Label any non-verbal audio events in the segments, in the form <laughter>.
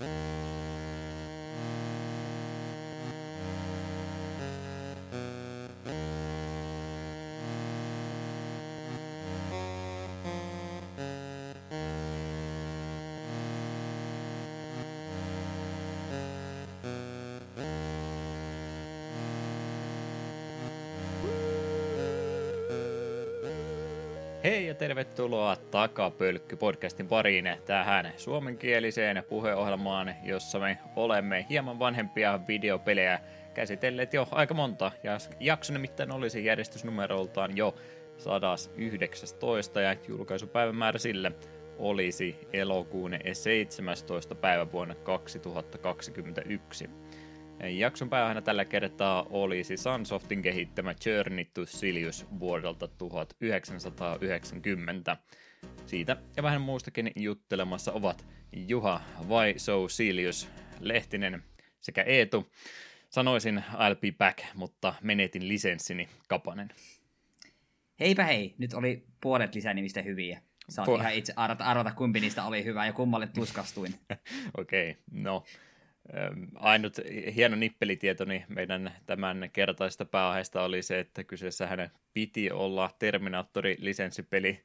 Mm-hmm. Hei ja tervetuloa Takapölkky podcastin pariin tähän suomenkieliseen puheohjelmaan, jossa me olemme hieman vanhempia videopelejä käsitelleet jo aika monta. Ja jakso nimittäin olisi järjestysnumeroltaan jo 119 ja julkaisupäivämäärä sille olisi elokuun 17. päivä vuonna 2021. Jakson pääaiheena tällä kertaa olisi Sunsoftin kehittämä Journey to Silius vuodelta 1990. Siitä ja vähän muustakin juttelemassa ovat Juha vai So Silius Lehtinen sekä Eetu. Sanoisin I'll be back, mutta menetin lisenssini Kapanen. Heipä hei, nyt oli puolet lisänimistä hyviä. Saat po- ihan itse arvata, arvata, kumpi niistä oli hyvä ja kummalle tuskastuin. <laughs> Okei, okay, no Ainut hieno nippelitietoni meidän tämän kertaista pääaiheesta oli se, että kyseessä hänen piti olla Terminaattori-lisenssipeli.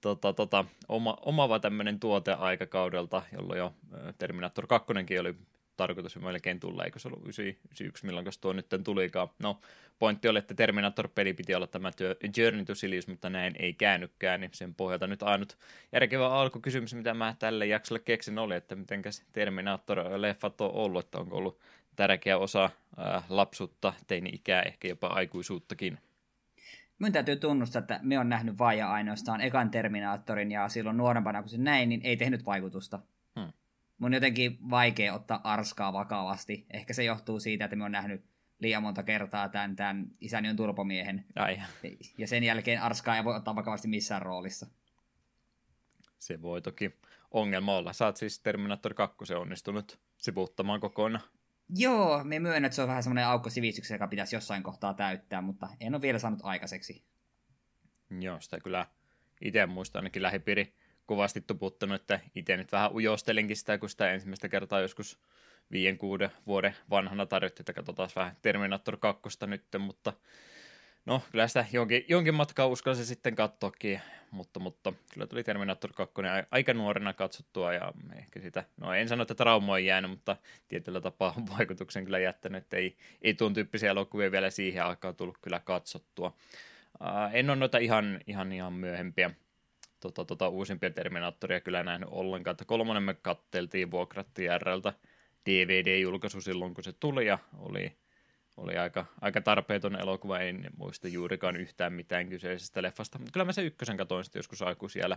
Tota, tota, oma, omava tämmöinen tuote aikakaudelta, jolloin jo Terminator 2 oli tarkoitus melkein tulla, eikö se ollut 91, milloin tuo nyt tulikaan. No, pointti oli, että Terminator-peli piti olla tämä Journey to Silius, mutta näin ei käynytkään, niin sen pohjalta nyt ainut järkevä alkukysymys, mitä mä tälle jaksolle keksin, oli, että mitenkäs Terminator-leffat on ollut, että onko ollut tärkeä osa ää, lapsuutta, teini-ikää, ehkä jopa aikuisuuttakin. Minun täytyy tunnustaa, että me on nähnyt vain ja ainoastaan ekan Terminaattorin ja silloin nuorempana kun se näin, niin ei tehnyt vaikutusta mun jotenkin vaikea ottaa Arskaa vakavasti. Ehkä se johtuu siitä, että mä oon nähnyt liian monta kertaa tämän, tämän isäni on turpomiehen. Ai. Ja sen jälkeen Arskaa ei voi ottaa vakavasti missään roolissa. Se voi toki ongelma olla. Sä oot siis Terminator 2 onnistunut sivuuttamaan kokonaan. Joo, me myönnän, että se on vähän semmoinen aukko sivistyksessä, joka pitäisi jossain kohtaa täyttää, mutta en ole vielä saanut aikaiseksi. Joo, sitä kyllä itse muistan ainakin lähipiiri kovasti tuputtanut, että itse nyt vähän ujostelinkin sitä, kun sitä ensimmäistä kertaa joskus viien kuuden vuoden vanhana tarjottiin, että katsotaan vähän Terminator 2 nyt, mutta no kyllä sitä jonkin, jonkin matkaa uskalsi sitten katsoakin, mutta, mutta kyllä tuli Terminator 2 aika nuorena katsottua ja ehkä sitä, no en sano, että trauma on jäänyt, mutta tietyllä tapaa <laughs> vaikutuksen kyllä jättänyt, että ei, ei tuon tyyppisiä elokuvia vielä siihen aikaan tullut kyllä katsottua. Uh, en ole noita ihan, ihan, ihan myöhempiä tota, tota, uusimpia Terminaattoria kyllä nähnyt ollenkaan. Että kolmonen me katteltiin, vuokrattiin RLtä DVD-julkaisu silloin, kun se tuli, ja oli, oli aika, aika tarpeeton elokuva, en muista juurikaan yhtään mitään kyseisestä leffasta, mutta kyllä mä se ykkösen katoin sitten joskus siellä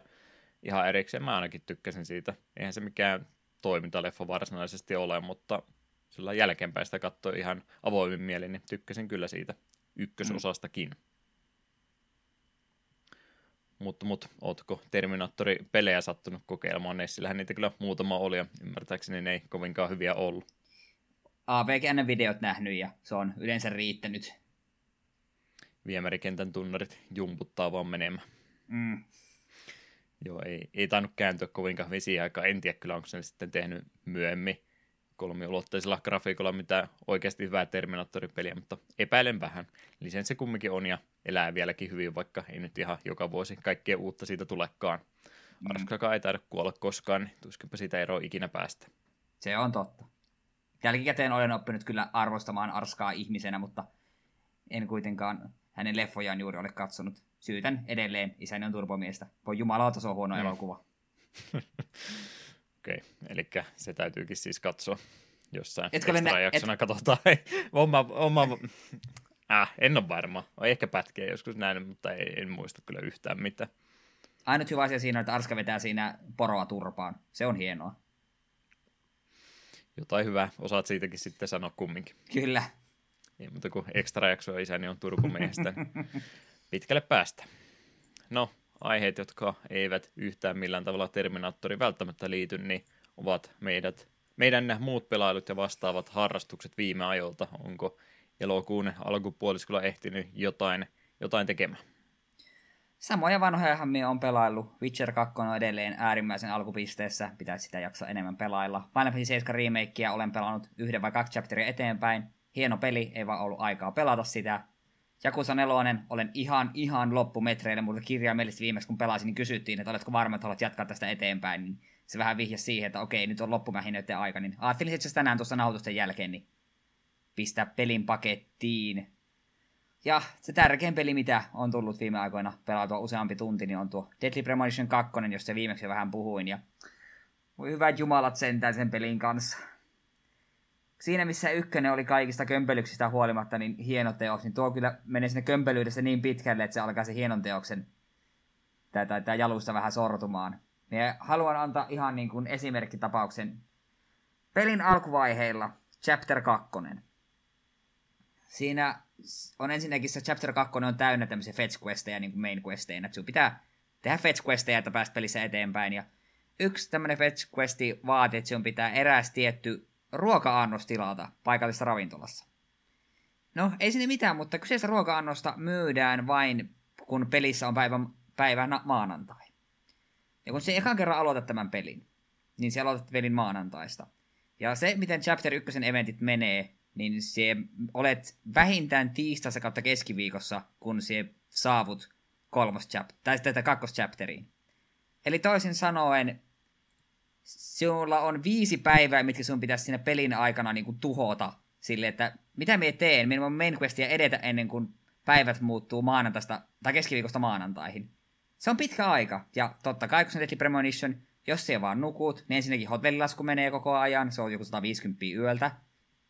ihan erikseen, mä ainakin tykkäsin siitä. Eihän se mikään toimintaleffa varsinaisesti ole, mutta sillä jälkeenpäin sitä katsoi ihan avoimin mielin, niin tykkäsin kyllä siitä ykkösosastakin. Mm. Mutta, mutta ootko Terminaattori-pelejä sattunut kokeilemaan? Nessillähän niitä kyllä muutama oli ja ymmärtääkseni ne ei kovinkaan hyviä ollut. AVGN videot nähnyt ja se on yleensä riittänyt. Viemärikentän tunnarit jumputtaa vaan menemään. Mm. Joo, ei, ei tainnut kääntyä kovinkaan vesiaikaa. En tiedä kyllä, onko se sitten tehnyt myöhemmin kolmiulotteisella grafiikolla mitä oikeasti hyvää Terminaattori-peliä, mutta epäilen vähän. Lisenssi kumminkin on ja elää vieläkin hyvin, vaikka ei nyt ihan joka vuosi kaikkea uutta siitä tulekaan. Mm. Arskakaan ei taida kuolla koskaan, niin tuskinpä siitä eroa ikinä päästä. Se on totta. Jälkikäteen olen oppinut kyllä arvostamaan Arskaa ihmisenä, mutta en kuitenkaan hänen leffojaan juuri ole katsonut. Syytän edelleen isäni on turbomiestä. Voi jumalauta, se on huono mm. elokuva. <laughs> Okei, okay. eli se täytyykin siis katsoa jossain Etkö extra jaksona et... katsotaan. <laughs> oma, oma, äh, en ole varma. On ehkä pätkiä joskus näin, mutta ei, en muista kyllä yhtään mitään. Ainut hyvä asia siinä on, että Arska vetää siinä poroa turpaan. Se on hienoa. Jotain hyvää. Osaat siitäkin sitten sanoa kumminkin. Kyllä. Ei muuta kuin ekstra jaksoa isäni on turpumiehestä. <laughs> Pitkälle päästä. No, aiheet, jotka eivät yhtään millään tavalla Terminaattori välttämättä liity, niin ovat meidät, meidän muut pelailut ja vastaavat harrastukset viime ajolta. Onko elokuun alkupuoliskolla ehtinyt jotain, jotain tekemään? Samoja vanhojahan minä on pelaillut. Witcher 2 on edelleen äärimmäisen alkupisteessä, pitäisi sitä jaksaa enemmän pelailla. Final Fantasy 7 remakea olen pelannut yhden vai kaksi chapteria eteenpäin. Hieno peli, ei vaan ollut aikaa pelata sitä. Jakusa 4 olen ihan, ihan loppumetreille, mutta kirjaimellisesti viimeksi kun pelasin, niin kysyttiin, että oletko varma, että haluat jatkaa tästä eteenpäin, niin se vähän vihjasi siihen, että okei, nyt on loppumähinöiden aika, niin ajattelin että tänään tuossa nautusten jälkeen, niin pistää pelin pakettiin. Ja se tärkein peli, mitä on tullut viime aikoina pelautua useampi tunti, niin on tuo Deadly Premonition 2, josta viimeksi vähän puhuin. Ja voi hyvät jumalat sentään sen pelin kanssa. Siinä missä ykkönen oli kaikista kömpelyksistä huolimatta niin hieno teos, niin tuo kyllä menee sinne kömpelyydessä niin pitkälle, että se alkaa se hienon teoksen tämä jalusta vähän sortumaan. Ja haluan antaa ihan niin kuin esimerkkitapauksen pelin alkuvaiheilla, chapter 2. Siinä on ensinnäkin se chapter 2 on täynnä tämmöisiä fetch questeja niin kuin main questeina, sun pitää tehdä fetch questeja, että pääst pelissä eteenpäin. Ja yksi tämmöinen fetch questi vaatii, että sun pitää eräs tietty ruoka-annos tilata paikallisessa ravintolassa. No, ei sinne mitään, mutta kyseessä ruoka-annosta myydään vain, kun pelissä on päivä, päivä maanantai. Ja kun se ekan kerran aloitat tämän pelin, niin se aloitat pelin maanantaista. Ja se, miten Chapter 1 eventit menee, niin se olet vähintään tiistaissa kautta keskiviikossa, kun se saavut kolmos chap- tai tätä chapteriin. Eli toisin sanoen, sinulla on viisi päivää, mitkä sun pitäisi siinä pelin aikana niin kuin tuhota sille, että mitä me teen, minun on main questia edetä ennen kuin päivät muuttuu maanantaista tai keskiviikosta maanantaihin. Se on pitkä aika, ja totta kai kun se on Premonition, jos se vaan nukut, niin ensinnäkin hotellilasku menee koko ajan, se on joku 150 yöltä,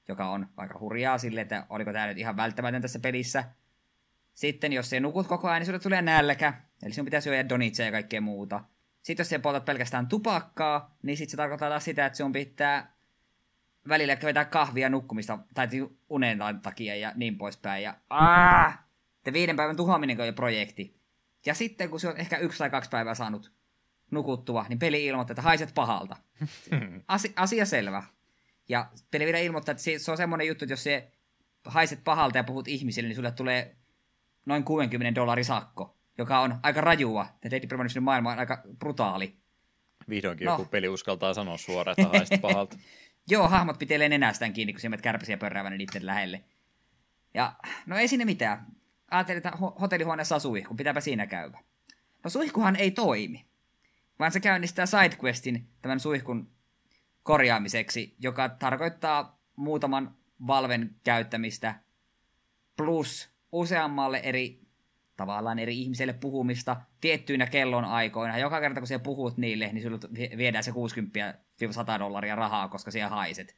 joka on aika hurjaa sille, että oliko tämä nyt ihan välttämätön tässä pelissä. Sitten jos se nukut koko ajan, niin sulle tulee nälkä, eli sinun pitää syödä donitseja ja kaikkea muuta. Sitten jos se poltat pelkästään tupakkaa, niin sitten se tarkoittaa taas sitä, että sinun pitää välillä vetää kahvia nukkumista tai unen takia ja niin poispäin. Ja aah, te viiden päivän tuhoaminen on jo projekti. Ja sitten kun se on ehkä yksi tai kaksi päivää saanut nukuttua, niin peli ilmoittaa, että haiset pahalta. <laughs> Asi- asia selvä. Ja peli vielä ilmoittaa, että se on semmoinen juttu, että jos se haiset pahalta ja puhut ihmisille, niin sulle tulee noin 60 dollarin sakko, joka on aika rajua. Ja Dead Premonitionin maailma on aika brutaali. Vihdoinkin no. joku peli uskaltaa sanoa suoraan, että haiset <laughs> pahalta. Joo, hahmot pitelee nenästään kiinni, kun se kärpäsiä pörräävänä niiden lähelle. Ja no ei sinne mitään. Ajattelin, että hotellihuoneessa on suihku, pitääpä siinä käydä. No suihkuhan ei toimi, vaan se käynnistää sidequestin tämän suihkun korjaamiseksi, joka tarkoittaa muutaman valven käyttämistä plus useammalle eri tavallaan eri ihmiselle puhumista tiettyinä kellon aikoina. Joka kerta kun siellä puhut niille, niin sinulle viedään se 60-100 dollaria rahaa, koska siellä haiset.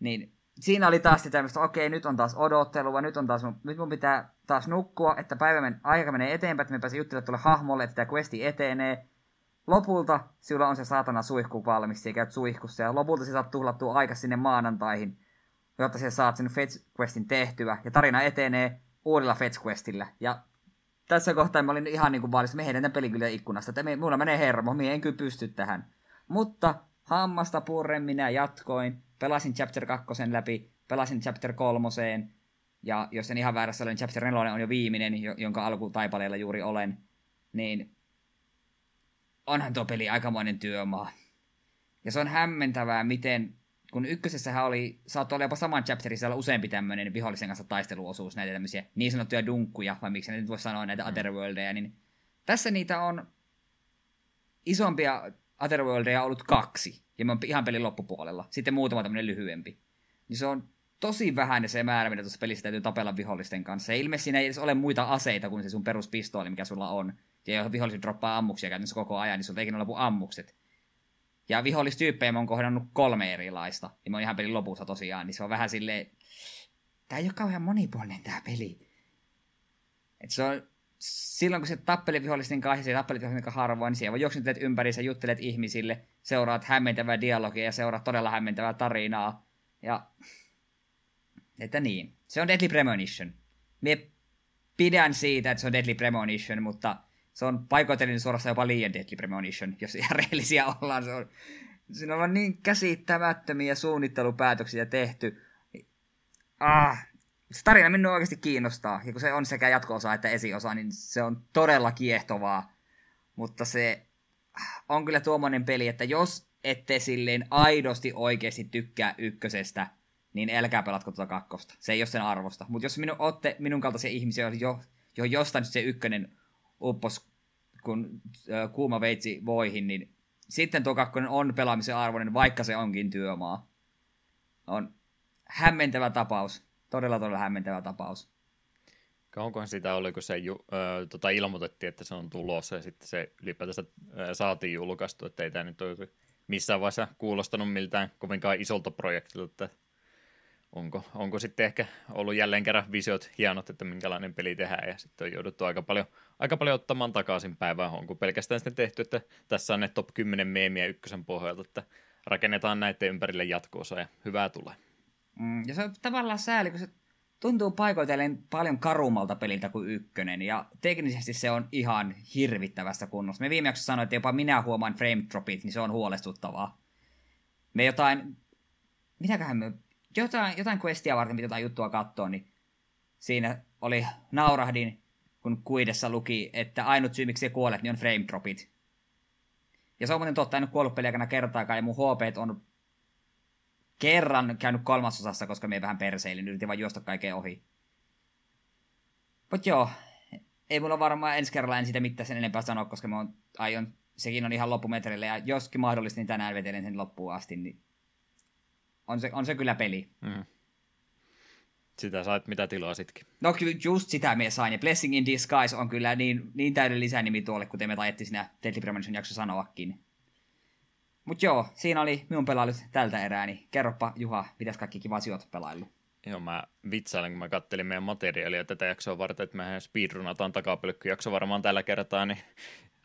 Niin siinä oli taas tämmöistä, okei, nyt on taas odottelua, nyt, on taas, nyt mun pitää taas nukkua, että päivä men, aika menee eteenpäin, että me pääsemme juttelemaan tuolle hahmolle, että tämä questi etenee. Lopulta sillä on se saatana suihku valmis, ja käyt suihkussa, ja lopulta sä saat tuhlattua aika sinne maanantaihin, jotta sä saat sen Fetch Questin tehtyä, ja tarina etenee uudella Fetch Questillä. Ja tässä kohtaa mä olin ihan niin kuin vaalissa, me heidän pelin kyllä ikkunasta, että me, mulla menee hermo, minä en kyllä pysty tähän. Mutta hammasta purren minä jatkoin, pelasin Chapter 2 läpi, pelasin Chapter 3, ja jos en ihan väärässä olen, Chapter 4 on jo viimeinen, jonka alkutaipaleella juuri olen, niin onhan tuo peli aikamoinen työmaa. Ja se on hämmentävää, miten, kun ykkösessähän oli, saattoi olla jopa saman chapterissa olla useampi tämmöinen vihollisen kanssa taisteluosuus, näitä tämmöisiä niin sanottuja dunkkuja, vai miksi ne nyt voi sanoa näitä mm. Otherworldeja, niin tässä niitä on isompia Otherworldeja ollut kaksi, ja mä oon ihan pelin loppupuolella. Sitten muutama tämmöinen lyhyempi. Niin se on tosi vähän se määrä, mitä tuossa pelissä täytyy tapella vihollisten kanssa. Ja ilmeisesti siinä ei edes ole muita aseita kuin se sun peruspistooli, mikä sulla on. Ja jos viholliset droppaa ammuksia käytännössä koko ajan, niin sulla ei ikinä lopu ammukset. Ja vihollistyyppejä mä oon kohdannut kolme erilaista. Ja mä oon ihan pelin lopussa tosiaan, niin se on vähän silleen... Tää ei ole kauhean monipuolinen tää peli. Et se on silloin kun se tappelee vihollisten kanssa ja tappelet vihollisten kanssa harvoin, niin siellä juoksentelet ympäri, sä juttelet ihmisille, seuraat hämmentävää dialogia ja seuraat todella hämmentävää tarinaa. Ja että niin. Se on Deadly Premonition. Mie pidän siitä, että se on Deadly Premonition, mutta se on paikoitellinen suorassa jopa liian Deadly Premonition, jos ihan <laughs> rehellisiä ollaan. Se on, siinä on niin käsittämättömiä suunnittelupäätöksiä tehty. Ah, se tarina minua oikeasti kiinnostaa. Ja kun se on sekä jatko-osa että esiosa, niin se on todella kiehtovaa. Mutta se on kyllä tuommoinen peli, että jos ette silleen aidosti oikeasti tykkää ykkösestä, niin älkää pelatko tuota kakkosta. Se ei ole sen arvosta. Mutta jos minun, olette minun kaltaisia ihmisiä, jo, jo jostain se ykkönen uppos kun äh, kuuma veitsi voihin, niin sitten tuo kakkonen on pelaamisen arvoinen, vaikka se onkin työmaa. On hämmentävä tapaus. Todella, todella hämmentävä tapaus. Kauankohan sitä oli, kun se ju, ö, tota, ilmoitettiin, että se on tulossa ja sitten se ylipäätänsä saatiin julkaistu, että ei tämä nyt ole missään vaiheessa kuulostanut miltään kovinkaan isolta projektilta, että onko, onko sitten ehkä ollut jälleen kerran visiot hienot, että minkälainen peli tehdään, ja sitten on jouduttu aika paljon, aika paljon ottamaan takaisin päivään, onko pelkästään sitten tehty, että tässä on ne top 10 meemiä ykkösen pohjalta, että rakennetaan näiden ympärille jatkoosa ja hyvää tulee. Mm, ja se on tavallaan sääli, kun se tuntuu paikoitellen paljon karummalta peliltä kuin ykkönen, ja teknisesti se on ihan hirvittävästä kunnossa. Me viimeksi sanoin, että jopa minä huomaan frame dropit, niin se on huolestuttavaa. Me jotain, mitäköhän me, jotain, jotain questia varten mitä jotain juttua katsoa, niin siinä oli, naurahdin, kun kuidessa luki, että ainut syy, miksi kuolet, niin on frame dropit. Ja se on muuten totta, en ole kuollut peliäkään kertaakaan, ja mun HP on kerran käynyt kolmasosassa, koska me vähän perseilin, yritin vaan juosta kaiken ohi. Mutta joo, ei mulla varmaan ensi kerralla en sitä mitään sen enempää sanoa, koska mä on, aion, sekin on ihan loppumetreillä, ja joskin mahdollista, niin tänään vetelen sen loppuun asti, niin on se, on se kyllä peli. Mm. Sitä sait mitä sitkin. No kyllä just sitä me sain, ja Blessing in Disguise on kyllä niin, niin täyden lisänimi tuolle, kuten me tajettiin siinä Deadly Premonition jakso sanoakin. Mut joo, siinä oli minun pelailut tältä erää, niin kerropa Juha, mitäs kaikki kiva sijoit pelailu. Joo, mä vitsailen, kun mä kattelin meidän materiaalia tätä jaksoa varten, että mehän speedrunataan takapelkkyjakso varmaan tällä kertaa, niin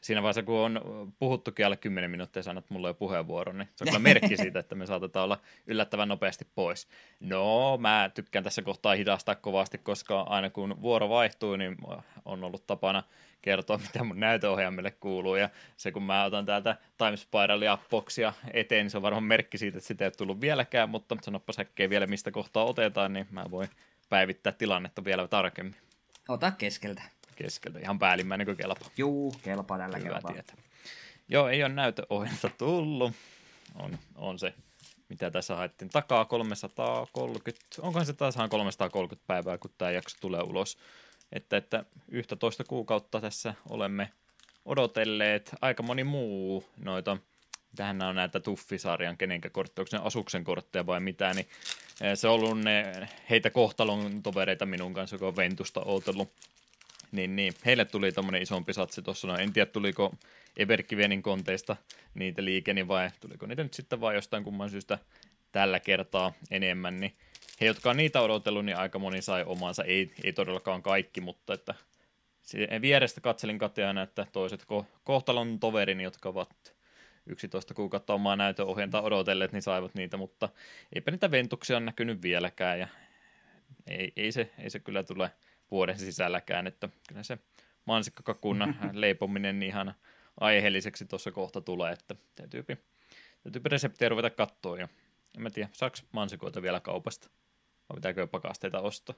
siinä vaiheessa, kun on puhuttukin alle 10 minuuttia sanot mulle jo puheenvuoron, niin se on kyllä merkki siitä, että me saatetaan olla yllättävän nopeasti pois. No, mä tykkään tässä kohtaa hidastaa kovasti, koska aina kun vuoro vaihtuu, niin on ollut tapana kertoa, <laughs> mitä mun näytöohjaimelle kuuluu, ja se kun mä otan täältä Time Spiralia boksia eteen, niin se on varmaan merkki siitä, että sitä ei tullut vieläkään, mutta sanoppa säkkejä vielä, mistä kohtaa otetaan, niin mä voin päivittää tilannetta vielä tarkemmin. Ota keskeltä keskeltä. Ihan päällimmäinen kuin kelpa. Juu, kelpa tällä Hyvä kelpaa. Tietä. Joo, ei ole näytöohjelta tullut. On, on se, mitä tässä haettiin takaa, 330. Onkohan se taas 330 päivää, kun tämä jakso tulee ulos. Että, että 11 kuukautta tässä olemme odotelleet. Aika moni muu noita tähän on näitä Tuffisarjan kenenkä kortteja, onko ne Asuksen kortteja vai mitä, niin eh, se on ollut ne, heitä kohtalon tovereita minun kanssa, joka on Ventusta ootellut niin, niin. Heille tuli tämmöinen isompi satsi tuossa. No, en tiedä, tuliko Everkivienin konteista niitä liikeni vai tuliko niitä nyt sitten vain jostain kumman syystä tällä kertaa enemmän. Niin he, jotka on niitä odotellut, niin aika moni sai omansa. Ei, ei todellakaan kaikki, mutta että vierestä katselin kateana, että toiset ko- kohtalon toverini, jotka ovat 11 kuukautta omaa näytöohjenta odotelleet, niin saivat niitä, mutta eipä niitä ventuksia on näkynyt vieläkään ja ei, ei, se, ei se kyllä tule vuoden sisälläkään, että kyllä se mansikkakakun <laughs> leipominen ihan aiheelliseksi tuossa kohta tulee, että täytyy, täytyy reseptiä ruveta katsoa ja en mä tiedä, saako mansikoita vielä kaupasta vai pitääkö pakasteita ostaa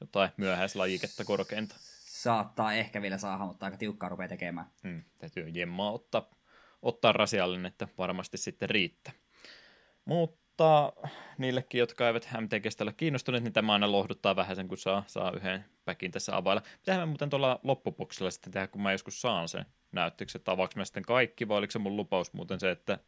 jotain myöhäislajiketta korkeinta. Saattaa ehkä vielä saada, mutta aika tiukkaa rupeaa tekemään. Hmm, täytyy jemmaa ottaa, ottaa rasiallinen, että varmasti sitten riittää. Mutta mutta niillekin, jotka eivät MTGstä ole kiinnostuneet, niin tämä aina lohduttaa vähän sen, kun saa, saa yhden päkin tässä availla. Mitähän mä muuten tuolla loppuboksilla sitten tehdä, kun mä joskus saan sen näyttöksi, että avaaks mä sitten kaikki, vai oliko se mun lupaus muuten se, että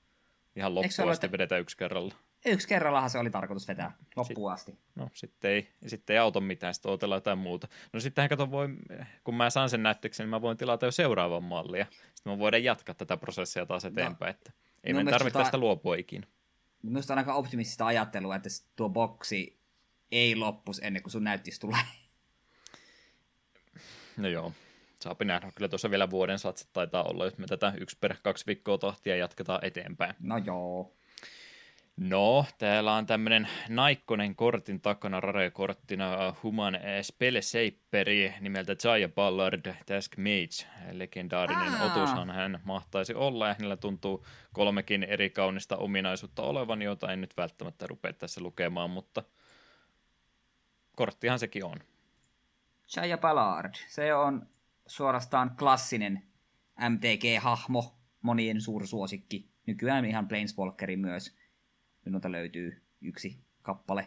ihan loppuun asti että... vedetään yksi kerralla? Yksi kerrallahan se oli tarkoitus vetää loppuun asti. No sitten ei, sitten ei auta mitään, sitten otellaan jotain muuta. No sittenhän kato, voi, kun mä saan sen näyttöksi, niin mä voin tilata jo seuraavan mallia. Sitten mä voidaan jatkaa tätä prosessia taas no. eteenpäin, no. että ei no, me tarvitse tota... tästä luopua ikinä. Minusta on aika optimistista ajattelua, että tuo boksi ei loppus ennen kuin sun näyttis tulee. No joo, saapi nähdä. Kyllä tuossa vielä vuoden satsit taitaa olla, jos me tätä yksi per kaksi viikkoa tahtia jatketaan eteenpäin. No joo. No, täällä on tämmöinen Naikkonen kortin takana, Rare-korttina Human Spellsaperi nimeltä Jaya Ballard Task Mage. Legendaarinen Aa. otushan hän mahtaisi olla ja hänellä tuntuu kolmekin eri kaunista ominaisuutta olevan, jota en nyt välttämättä rupea tässä lukemaan, mutta korttihan sekin on. Chaya Ballard, se on suorastaan klassinen MTG-hahmo, monien suursuosikki. Nykyään ihan Planeswalkeri myös. Minulta löytyy yksi kappale.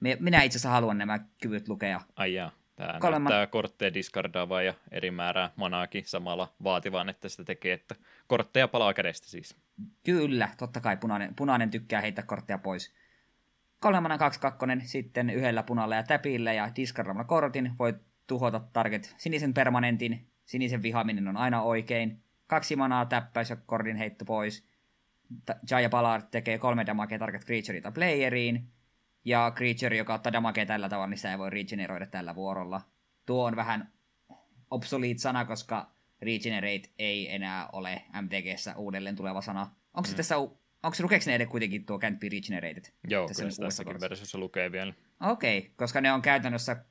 Minä itse asiassa haluan nämä kyvyt lukea. Ai jaa. Tämä Kolema... näyttää kortteja diskardaavaa ja eri määrää manaakin samalla vaativan, että sitä tekee, että kortteja palaa kädestä siis. Kyllä, totta kai punainen, punainen tykkää heittää kortteja pois. Kolmana kaksi kakkonen, sitten yhdellä punalla ja täpillä ja diskardaamalla kortin voi tuhota target sinisen permanentin. Sinisen vihaaminen on aina oikein. Kaksi manaa täppäys ja kortin heitto pois. Jaya Ballard tekee kolme damagea target creatureita playeriin. Ja creature, joka ottaa damagea tällä tavalla, niin sitä ei voi regeneroida tällä vuorolla. Tuo on vähän obsolete sana, koska regenerate ei enää ole MTGssä uudelleen tuleva sana. Onko se mm. tässä, onko se lukeeko ne kuitenkin tuo can't be regenerated? Joo, tässä kyllä tässäkin versiossa lukee vielä. Okei, okay, koska ne on käytännössä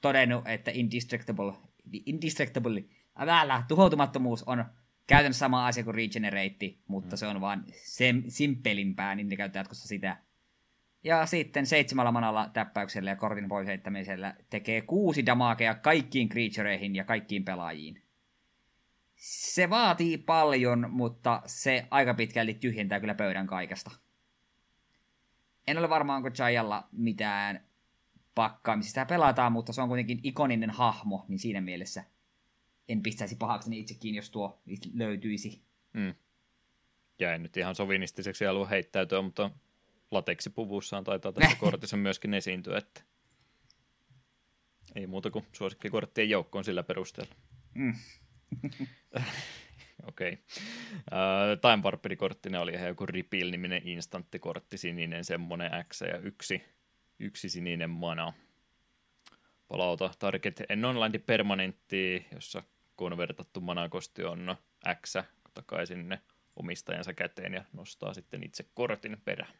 todennut, että indestructible, indestructible, älä, tuhoutumattomuus on käytännössä sama asia kuin regenerate, mutta mm. se on vaan sem, simpelimpää, niin ne käyttää jatkossa sitä. Ja sitten seitsemällä manalla täppäyksellä ja kortin pois heittämisellä tekee kuusi damagea kaikkiin creatureihin ja kaikkiin pelaajiin. Se vaatii paljon, mutta se aika pitkälti tyhjentää kyllä pöydän kaikesta. En ole varma, onko Jayalla mitään pakkaamista. Sitä pelataan, mutta se on kuitenkin ikoninen hahmo, niin siinä mielessä en pistäisi pahakseni itsekin, jos tuo löytyisi. Mm. Ja en nyt ihan sovinistiseksi halua heittäytyä, mutta lateksipuvussaan taitaa tässä <laughs> kortissa myöskin esiintyä, että ei muuta kuin suosikkikorttien joukkoon sillä perusteella. Mm. <laughs> Okei. Okay. Uh, Time Warperi-korttinen oli ihan joku Repeal-niminen instanttikortti, sininen semmonen X ja yksi, yksi sininen mana. Palauta target en online permanentti, jossa konvertattu manakosti on X takaisin sinne omistajansa käteen ja nostaa sitten itse kortin perään.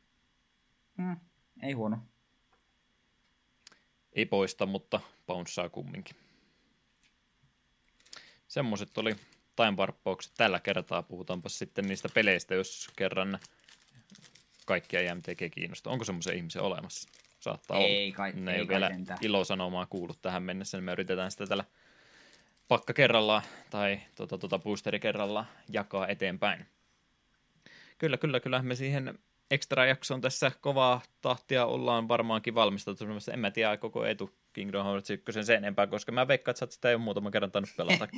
Mm, ei huono. Ei poista, mutta paunssaa kumminkin. Semmoiset oli time tällä kertaa. Puhutaanpa sitten niistä peleistä, jos kerran kaikkia MTG kiinnostaa. Onko semmoisen ihmisen olemassa? Saattaa ei, olla. Kai, ne ei, ei vielä ilosanomaa kuullut tähän mennessä, niin me yritetään sitä tällä pakka kerralla tai tuota, tuota boosteri kerralla jakaa eteenpäin. Kyllä, kyllä, kyllä. Me siihen extra jakson tässä kovaa tahtia ollaan varmaankin valmisteltu. En mä tiedä koko etu Kingdom Hearts 1 sen enempää, koska mä veikkaan, että sitä ei ole muutaman kerran tainnut pelata.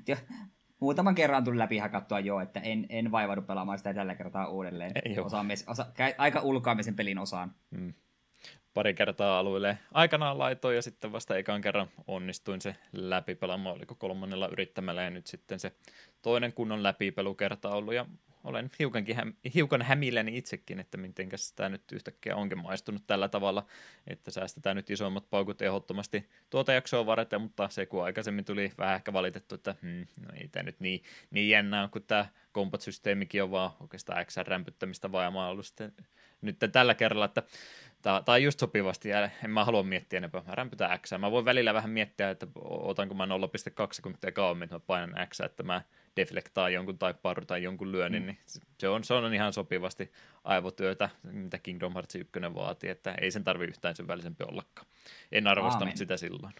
<laughs> muutaman kerran tuli läpi hakattua jo, että en, en vaivaudu pelaamaan sitä tällä kertaa uudelleen. Osaan mes, osa, aika ulkoamisen pelin osaan. Hmm. Pari kertaa alueelle aikanaan laitoin ja sitten vasta ekan kerran onnistuin se läpi pelaamaan, oliko kolmannella yrittämällä ja nyt sitten se toinen kunnon läpipelukerta ollut. Ja olen hiukankin, hiukan hämilläni itsekin, että miten tämä nyt yhtäkkiä onkin maistunut tällä tavalla, että säästetään nyt isommat paukut ehdottomasti tuota jaksoa varten, mutta se kun aikaisemmin tuli vähän ehkä valitettu, että hmm, no ei tämä nyt niin, niin jännää, kun tämä kompat-systeemikin on vaan oikeastaan X-rämpyttämistä vaan, ja mä ollut sitten nyt tällä kerralla, että Tämä, tämä on just sopivasti, en mä halua miettiä enempää. Mä rämpytän X. Mä voin välillä vähän miettiä, että otanko mä 0,2 sekuntia kauemmin, että mä painan X, että mä deflektaan jonkun tai paru tai jonkun lyönnin, mm. niin se on, se on ihan sopivasti aivotyötä, mitä Kingdom Hearts 1 vaatii, että ei sen tarvi yhtään syvällisempi ollakaan. En arvostanut Aamen. sitä silloin.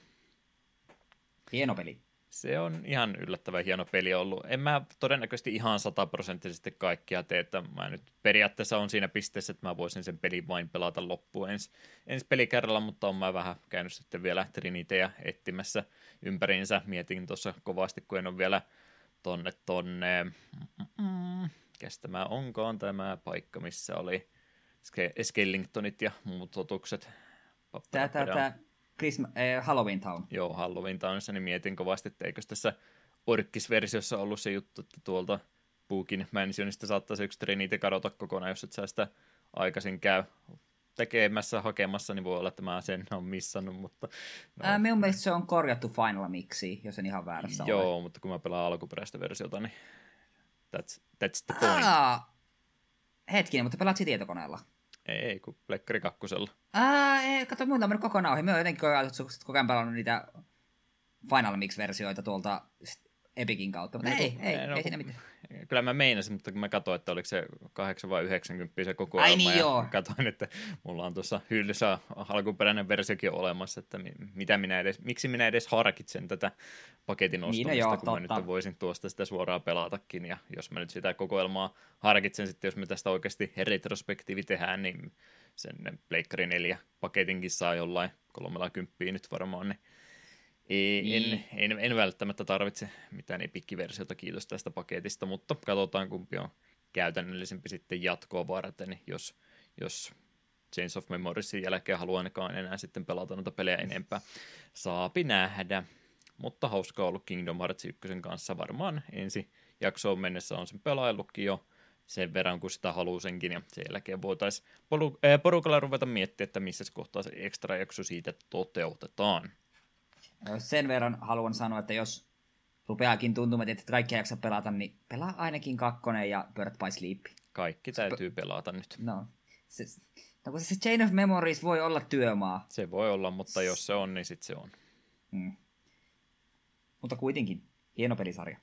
Hieno peli. Se on ihan yllättävän hieno peli ollut. En mä todennäköisesti ihan sataprosenttisesti kaikkia tee, että mä nyt periaatteessa on siinä pisteessä, että mä voisin sen pelin vain pelata loppuun ens, ensi pelikerralla, mutta on mä vähän käynyt sitten vielä Triniteja etsimässä ympäriinsä. Mietin tuossa kovasti, kun en ole vielä tonne tonne, tämä onkaan tämä paikka, missä oli Skellingtonit ja muut otukset. Tämä, tämä, tämä Christmas, eh, Halloween Town. Joo, Halloween Townissa, niin mietin kovasti, että eikö tässä Orkkis-versiossa ollut se juttu, että tuolta Puukin Mansionista saattaisi yksi Trinity kadota kokonaan, jos et sä sitä aikaisin käy tekemässä, hakemassa, niin voi olla, että mä sen on missannut, mutta... No. Ää, minun mielestä se on korjattu Final Mixi, jos en ihan väärässä Joo, ole. mutta kun mä pelaan alkuperäistä versiota, niin that's, that's the point. Aa, hetkinen, mutta pelaat tietokoneella? Ei, ei kun Plekkari kakkosella. Ää, ei, kato, muuta on mennyt kokonaan ohi. Mä oon jotenkin koko ajan pelannut niitä Final Mix-versioita tuolta Epikin kautta, mutta ei, ei, ei, no, ei siinä mitään. Kyllä mä meinasin, mutta kun mä katsoin, että oliko se 8 vai 90 se koko Ai niin, ja joo. katsoin, että mulla on tuossa hyllyssä alkuperäinen versiokin olemassa, että mitä minä edes, miksi minä edes harkitsen tätä paketin niin, ostamista, niin, joo, kun totta. mä nyt voisin tuosta sitä suoraan pelatakin, ja jos mä nyt sitä kokoelmaa harkitsen sitten, jos me tästä oikeasti retrospektiivi tehdään, niin sen Pleikkari 4 paketinkin saa jollain kolmella kymppiä nyt varmaan, niin ei, niin. en, en, en, välttämättä tarvitse mitään epikkiversiota, kiitos tästä paketista, mutta katsotaan kumpi on käytännöllisempi sitten jatkoa varten, jos, jos Chains of Memoriesin jälkeen haluan enää sitten pelata noita pelejä enempää. Saapi nähdä. Mutta hauskaa ollut Kingdom Hearts 1 kanssa varmaan ensi jaksoon mennessä on sen pelaillutkin jo sen verran, kun sitä haluaa senkin, ja sen jälkeen voitaisiin porukalla ruveta miettiä, että missä kohtaa se ekstra jakso siitä toteutetaan. Sen verran haluan sanoa, että jos rupeakin tuntumaan, että kaikki ei jaksa pelata, niin pelaa ainakin kakkonen ja Bird by Sleep. Kaikki täytyy pelata nyt. No, se, no kun se Chain of Memories voi olla työmaa. Se voi olla, mutta jos se on, niin sitten se on. Mm. Mutta kuitenkin, hieno pelisarja.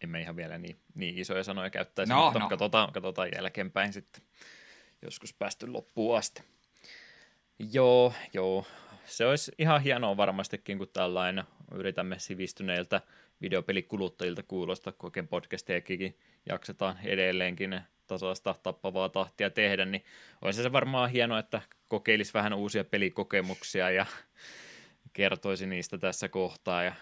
Emme ihan vielä niin, niin isoja sanoja käyttäisi, no, mutta no. Katsotaan, katsotaan jälkeenpäin sitten joskus päästy loppuun asti. Joo, joo se olisi ihan hienoa varmastikin, kun tällainen yritämme sivistyneiltä videopelikuluttajilta kuulostaa, kun oikein podcastejakin jaksetaan edelleenkin tasaista tappavaa tahtia tehdä, niin olisi se varmaan hienoa, että kokeilisi vähän uusia pelikokemuksia ja kertoisi niistä tässä kohtaa ja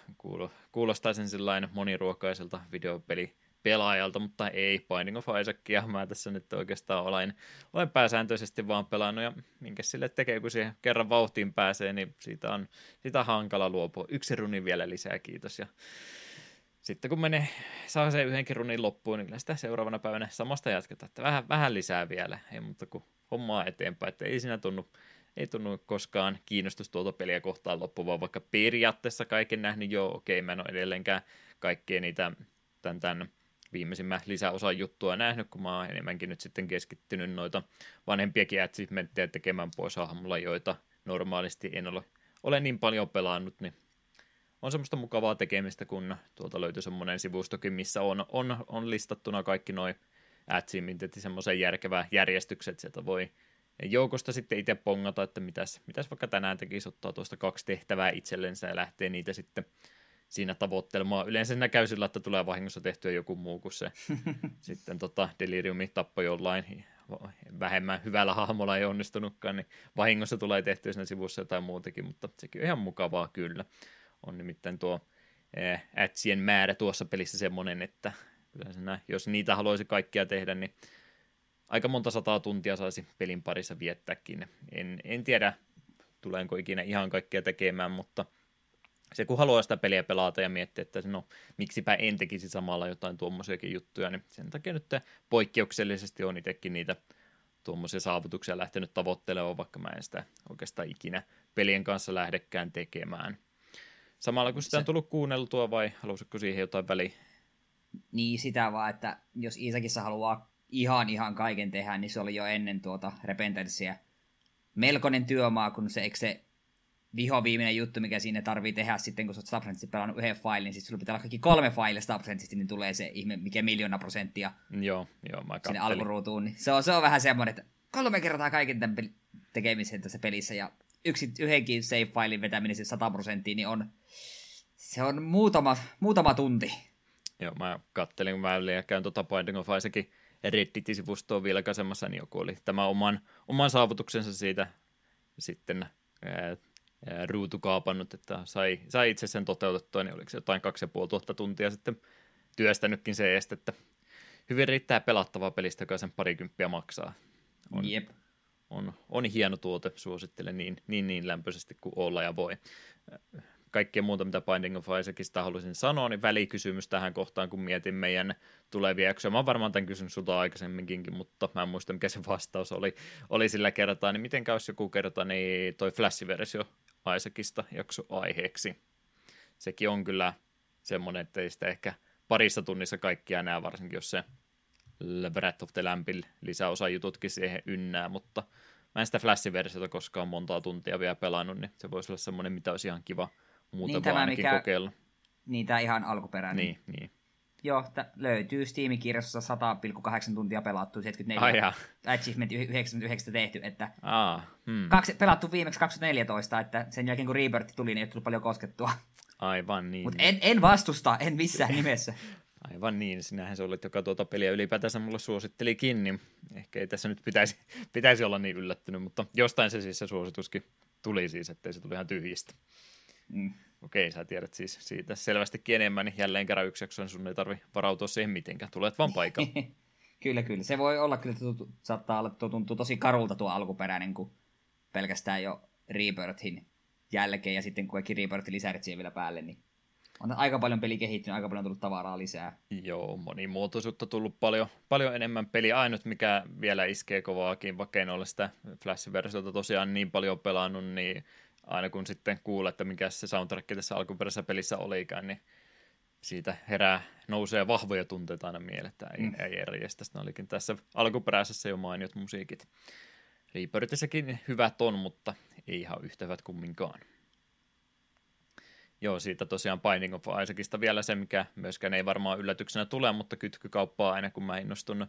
kuulostaisin sellainen moniruokaiselta videopeli pelaajalta, mutta ei Binding of Isaacia. Mä tässä nyt oikeastaan olen, olen pääsääntöisesti vaan pelannut ja minkä sille tekee, kun siihen kerran vauhtiin pääsee, niin siitä on, siitä on hankala luopua. Yksi runi vielä lisää, kiitos. Ja sitten kun menee, saa se yhdenkin runin loppuun, niin sitä seuraavana päivänä samasta jatketaan, että vähän, vähän lisää vielä, ei mutta kuin hommaa eteenpäin, että ei siinä tunnu, ei tunnu koskaan kiinnostus tuota peliä kohtaan loppuvan, vaikka periaatteessa kaiken nähnyt jo, okei, mä en ole edelleenkään kaikkea niitä tämän, tämän viimeisimmän lisäosan juttua nähnyt, kun mä oon enemmänkin nyt sitten keskittynyt noita vanhempiakin achievementteja tekemään pois hahmolla, joita normaalisti en ole, ole niin paljon pelannut, niin on semmoista mukavaa tekemistä, kun tuolta löytyy semmoinen sivustokin, missä on, on, on listattuna kaikki noin achievementit semmoisen järkevää järjestykset, että sieltä voi joukosta sitten itse pongata, että mitäs, mitäs vaikka tänään tekisi ottaa tuosta kaksi tehtävää itsellensä ja lähtee niitä sitten siinä tavoittelemaan. Yleensä siinä käy sillä, että tulee vahingossa tehtyä joku muu kuin se. <laughs> Sitten tota, Deliriumi tappoi jollain vähemmän hyvällä hahmolla ei onnistunutkaan, niin vahingossa tulee tehtyä siinä sivussa jotain muutakin, mutta sekin on ihan mukavaa kyllä. On nimittäin tuo ätsien määrä tuossa pelissä semmoinen, että kyllä jos niitä haluaisi kaikkia tehdä, niin aika monta sataa tuntia saisi pelin parissa viettääkin. En, en tiedä, tulenko ikinä ihan kaikkea tekemään, mutta – se kun haluaa sitä peliä pelata ja miettiä, että no miksipä en tekisi samalla jotain tuommoisiakin juttuja, niin sen takia nyt poikkeuksellisesti on itsekin niitä tuommoisia saavutuksia lähtenyt tavoittelemaan, vaikka mä en sitä oikeastaan ikinä pelien kanssa lähdekään tekemään. Samalla kun sitä on tullut kuunneltua vai halusitko siihen jotain väliä? Niin sitä vaan, että jos Iisakissa haluaa ihan ihan kaiken tehdä, niin se oli jo ennen tuota Repentanssiä melkoinen työmaa, kun se, eikö se viho viimeinen juttu, mikä siinä tarvii tehdä sitten, kun sä oot Subsensissä pelannut yhden failin, niin sitten sulla pitää olla kaikki kolme failia Subsensissä, niin tulee se ihme, mikä miljoona prosenttia joo, joo, mä sinne alkuruutuun. Niin se, on, se on vähän semmoinen, että kolme kertaa kaiken tämän tekemisen tässä pelissä, ja yksi, yhdenkin save-failin vetäminen 100 prosenttia, niin on, se on muutama, muutama tunti. Joo, mä kattelin, kun mä käyn tuota Binding of Isaacin Reddit-sivustoa vilkaisemassa, niin joku oli tämä oman, oman saavutuksensa siitä sitten ruutu kaapannut, että sai, sai itse sen toteutettua, niin oliko se jotain kaksi ja puoli tuhatta tuntia sitten työstänytkin se eest, että hyvin riittää pelattavaa pelistä, joka sen parikymppiä maksaa. On, Jep. On, on hieno tuote, suosittelen niin, niin, niin lämpöisesti kuin olla ja voi kaikkea muuta, mitä Binding of Isaacista haluaisin sanoa, niin välikysymys tähän kohtaan, kun mietin meidän tulevia jaksoja. Mä oon varmaan tämän kysynyt sulta aikaisemminkin, mutta mä en muista, mikä se vastaus oli, oli sillä kertaa. Niin miten käy joku kerta, niin toi Flash-versio Isaacista jakso aiheeksi. Sekin on kyllä semmoinen, että ei sitä ehkä parissa tunnissa kaikkia näe, varsinkin jos se Breath of the Lampin lisäosa jututkin siihen ynnää, mutta mä en sitä Flash-versiota koskaan montaa tuntia vielä pelannut, niin se voisi olla semmoinen, mitä olisi ihan kiva muuta niin, vaan ainakin mikä, kokeilla. Niin, tämä ihan alkuperäinen. Niin, niin. Joo, t- löytyy Steam-kirjassa 100,8 tuntia pelattu, 74 Ai achievement 99 tehty, että Aa, hmm. kaksi, pelattu viimeksi 2014, että sen jälkeen kun Rebirth tuli, niin ei tullut paljon koskettua. Aivan niin. Mutta en, en vastusta, en missään nimessä. Aivan niin, sinähän se olit, joka tuota peliä ylipäätänsä mulle suosittelikin, niin ehkä ei tässä nyt pitäisi, pitäisi olla niin yllättynyt, mutta jostain se siis se suosituskin tuli siis, ettei se tuli ihan tyhjistä. Mm. Okei, sä tiedät siis siitä selvästikin enemmän, niin jälleen kerran yksi jakso, sun ei tarvi varautua siihen mitenkään, tulet vaan paikalle. <laughs> kyllä, kyllä. Se voi olla kyllä, että tuntuu, saattaa olla, että tuntuu tosi karulta tuo alkuperäinen, kun pelkästään jo Rebirthin jälkeen ja sitten kun kaikki Rebirthin lisärit siihen vielä päälle, niin on aika paljon peli kehittynyt, aika paljon tullut tavaraa lisää. Joo, monimuotoisuutta tullut paljon, paljon enemmän peli. Ainut, mikä vielä iskee kovaakin, vaikka en ole sitä Flash-versiota tosiaan niin paljon pelannut, niin aina kun sitten kuulee, että mikä se soundtrack tässä alkuperäisessä pelissä olikaan, niin siitä herää, nousee vahvoja tunteita aina mieleen, että ei, mm. ei eri Sitten olikin tässä alkuperäisessä jo mainiot musiikit. Rebirthissäkin hyvät on, mutta ei ihan yhtä hyvät kumminkaan. Joo, siitä tosiaan Binding of Isaacista vielä se, mikä myöskään ei varmaan yllätyksenä tule, mutta kytkykauppaa aina kun mä innostun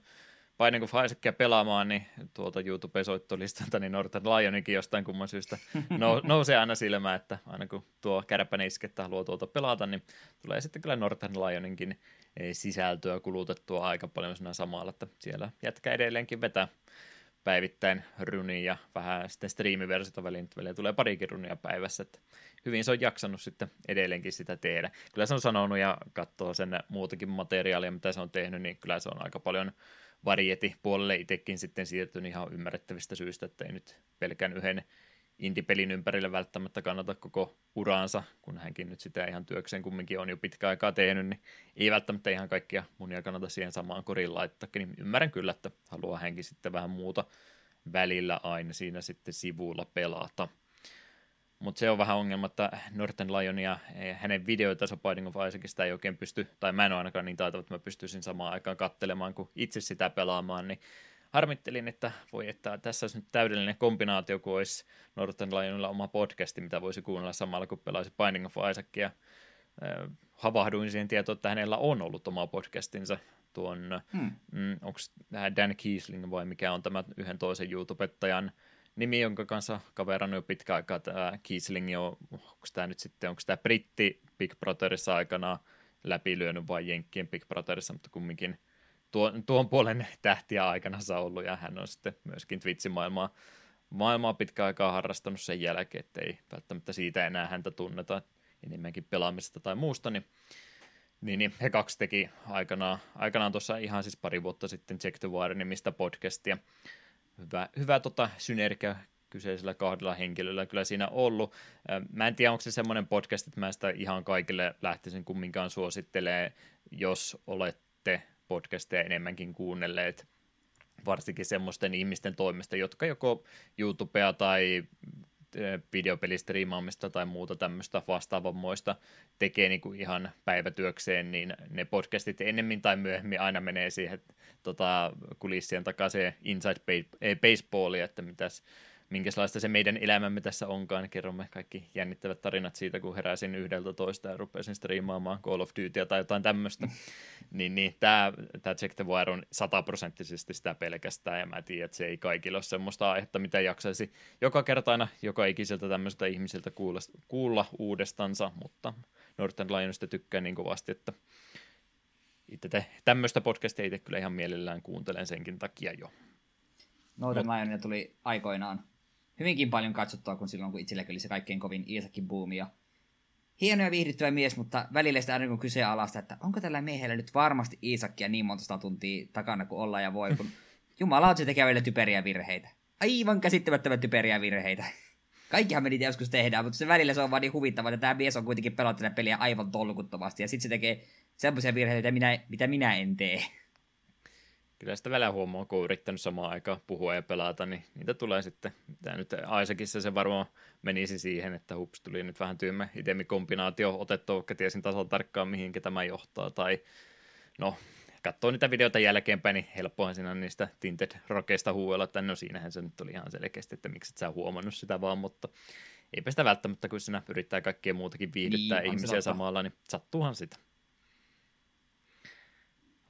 Binding of Isaacia pelaamaan, niin tuolta YouTube-soittolistalta niin Northern Lioninkin jostain kumman syystä <laughs> nousee aina silmään, että aina kun tuo kärpäne iskettä haluaa tuolta pelata, niin tulee sitten kyllä Northern Lioninkin eh, sisältöä kulutettua aika paljon siinä samalla, että siellä jätkä edelleenkin vetää päivittäin runia ja vähän sitten striimiversiota väliin, väliin tulee parikin runia päivässä, että hyvin se on jaksanut sitten edelleenkin sitä tehdä. Kyllä se on sanonut ja katsoo sen muutakin materiaalia, mitä se on tehnyt, niin kyllä se on aika paljon varieti puolelle itsekin sitten siirtynyt ihan ymmärrettävistä syistä, että ei nyt pelkän yhden indie-pelin ympärille välttämättä kannata koko uraansa, kun hänkin nyt sitä ihan työkseen kumminkin on jo pitkä aikaa tehnyt, niin ei välttämättä ihan kaikkia munia kannata siihen samaan koriin laittaa, niin ymmärrän kyllä, että haluaa hänkin sitten vähän muuta välillä aina siinä sitten sivulla pelata. Mutta se on vähän ongelma, että Northern Lion ja hänen videoitansa Binding of Isaacista ei oikein pysty, tai mä en ole ainakaan niin taitava, että mä pystyisin samaan aikaan kattelemaan kuin itse sitä pelaamaan, niin harmittelin, että voi, että tässä olisi nyt täydellinen kombinaatio, kun olisi Northern Lionilla oma podcasti, mitä voisi kuunnella samalla, kun pelaisi Binding of Isaacia. Äh, havahduin siihen tietoon, että hänellä on ollut oma podcastinsa tuon, hmm. mm, onko Dan Kiesling vai mikä on tämä yhden toisen YouTubettajan nimi, jonka kanssa kaveran jo pitkä aikaa tämä Kiesling on, onko tämä nyt sitten, onko tämä britti Big Brotherissa aikana läpilyönyt vai Jenkkien Big Brotherissa, mutta kumminkin tuon, tuon puolen tähtiä aikana ollut, ja hän on sitten myöskin Twitchin maailmaa, maailmaa pitkä aikaa harrastanut sen jälkeen, että ei välttämättä siitä enää häntä tunneta enemmänkin pelaamisesta tai muusta, niin, niin, niin he kaksi teki aikanaan, aikanaan tuossa ihan siis pari vuotta sitten Check the Wire-nimistä podcastia. Hyvä, hyvä tota, synergia kyseisellä kahdella henkilöllä kyllä siinä ollut. Mä en tiedä, onko se semmoinen podcast, että mä sitä ihan kaikille lähtisin kumminkaan suosittelee, jos olette podcasteja enemmänkin kuunnelleet, varsinkin semmoisten ihmisten toimesta, jotka joko YouTubea tai videopelistriimaamista tai muuta tämmöistä vastaavanmoista tekee niin kuin ihan päivätyökseen, niin ne podcastit ennemmin tai myöhemmin aina menee siihen tota, kulissien takaisin inside baseballia, että mitäs minkälaista se meidän elämämme tässä onkaan. Kerromme kaikki jännittävät tarinat siitä, kun heräsin yhdeltä toista ja rupesin striimaamaan Call of Dutyä tai jotain tämmöistä. niin, niin tämä, tämä Check the Wire on sataprosenttisesti sitä pelkästään, ja mä tiedän, että se ei kaikille ole semmoista aihetta, mitä jaksaisi joka kerta aina joka ikiseltä tämmöiseltä ihmisiltä kuulla, kuulla uudestansa, mutta Northern Lionista tykkään niin kovasti, että itse tämmöistä podcastia itse kyllä ihan mielellään kuuntelen senkin takia jo. Northern Lionia tuli aikoinaan hyvinkin paljon katsottua kun silloin, kun itselläkin oli se kaikkein kovin Iisakin buumi. Ja hieno ja viihdyttävä mies, mutta välillä sitä aina kun kyseenalaista, että onko tällä miehellä nyt varmasti Iisakkia niin monta tuntia takana kuin olla ja voi, kun <laughs> Jumala se tekee välillä typeriä virheitä. Aivan käsittämättömän typeriä virheitä. Kaikkihan me niitä joskus tehdään, mutta se välillä se on vaan niin huvittavaa, että tämä mies on kuitenkin pelannut peliä aivan tolkuttomasti, ja sitten se tekee semmoisia virheitä, mitä minä, mitä minä en tee. Kyllä sitä välillä huomaa, kun on yrittänyt samaan aikaan puhua ja pelata, niin niitä tulee sitten. Tämä nyt Aisakissa se varmaan menisi siihen, että hups, tuli nyt vähän tyymä itemi-kombinaatio otettu, vaikka tiesin tasolla tarkkaan, mihinkä tämä johtaa. Tai no, katsoo niitä videoita jälkeenpäin, niin helppohan siinä niistä Tinted Rockeista huuella, että no siinähän se nyt oli ihan selkeästi, että miksi et sä huomannut sitä vaan, mutta eipä sitä välttämättä, kun sinä yrittää kaikkea muutakin viihdyttää niin, ihmisiä samalla, niin sattuuhan sitä.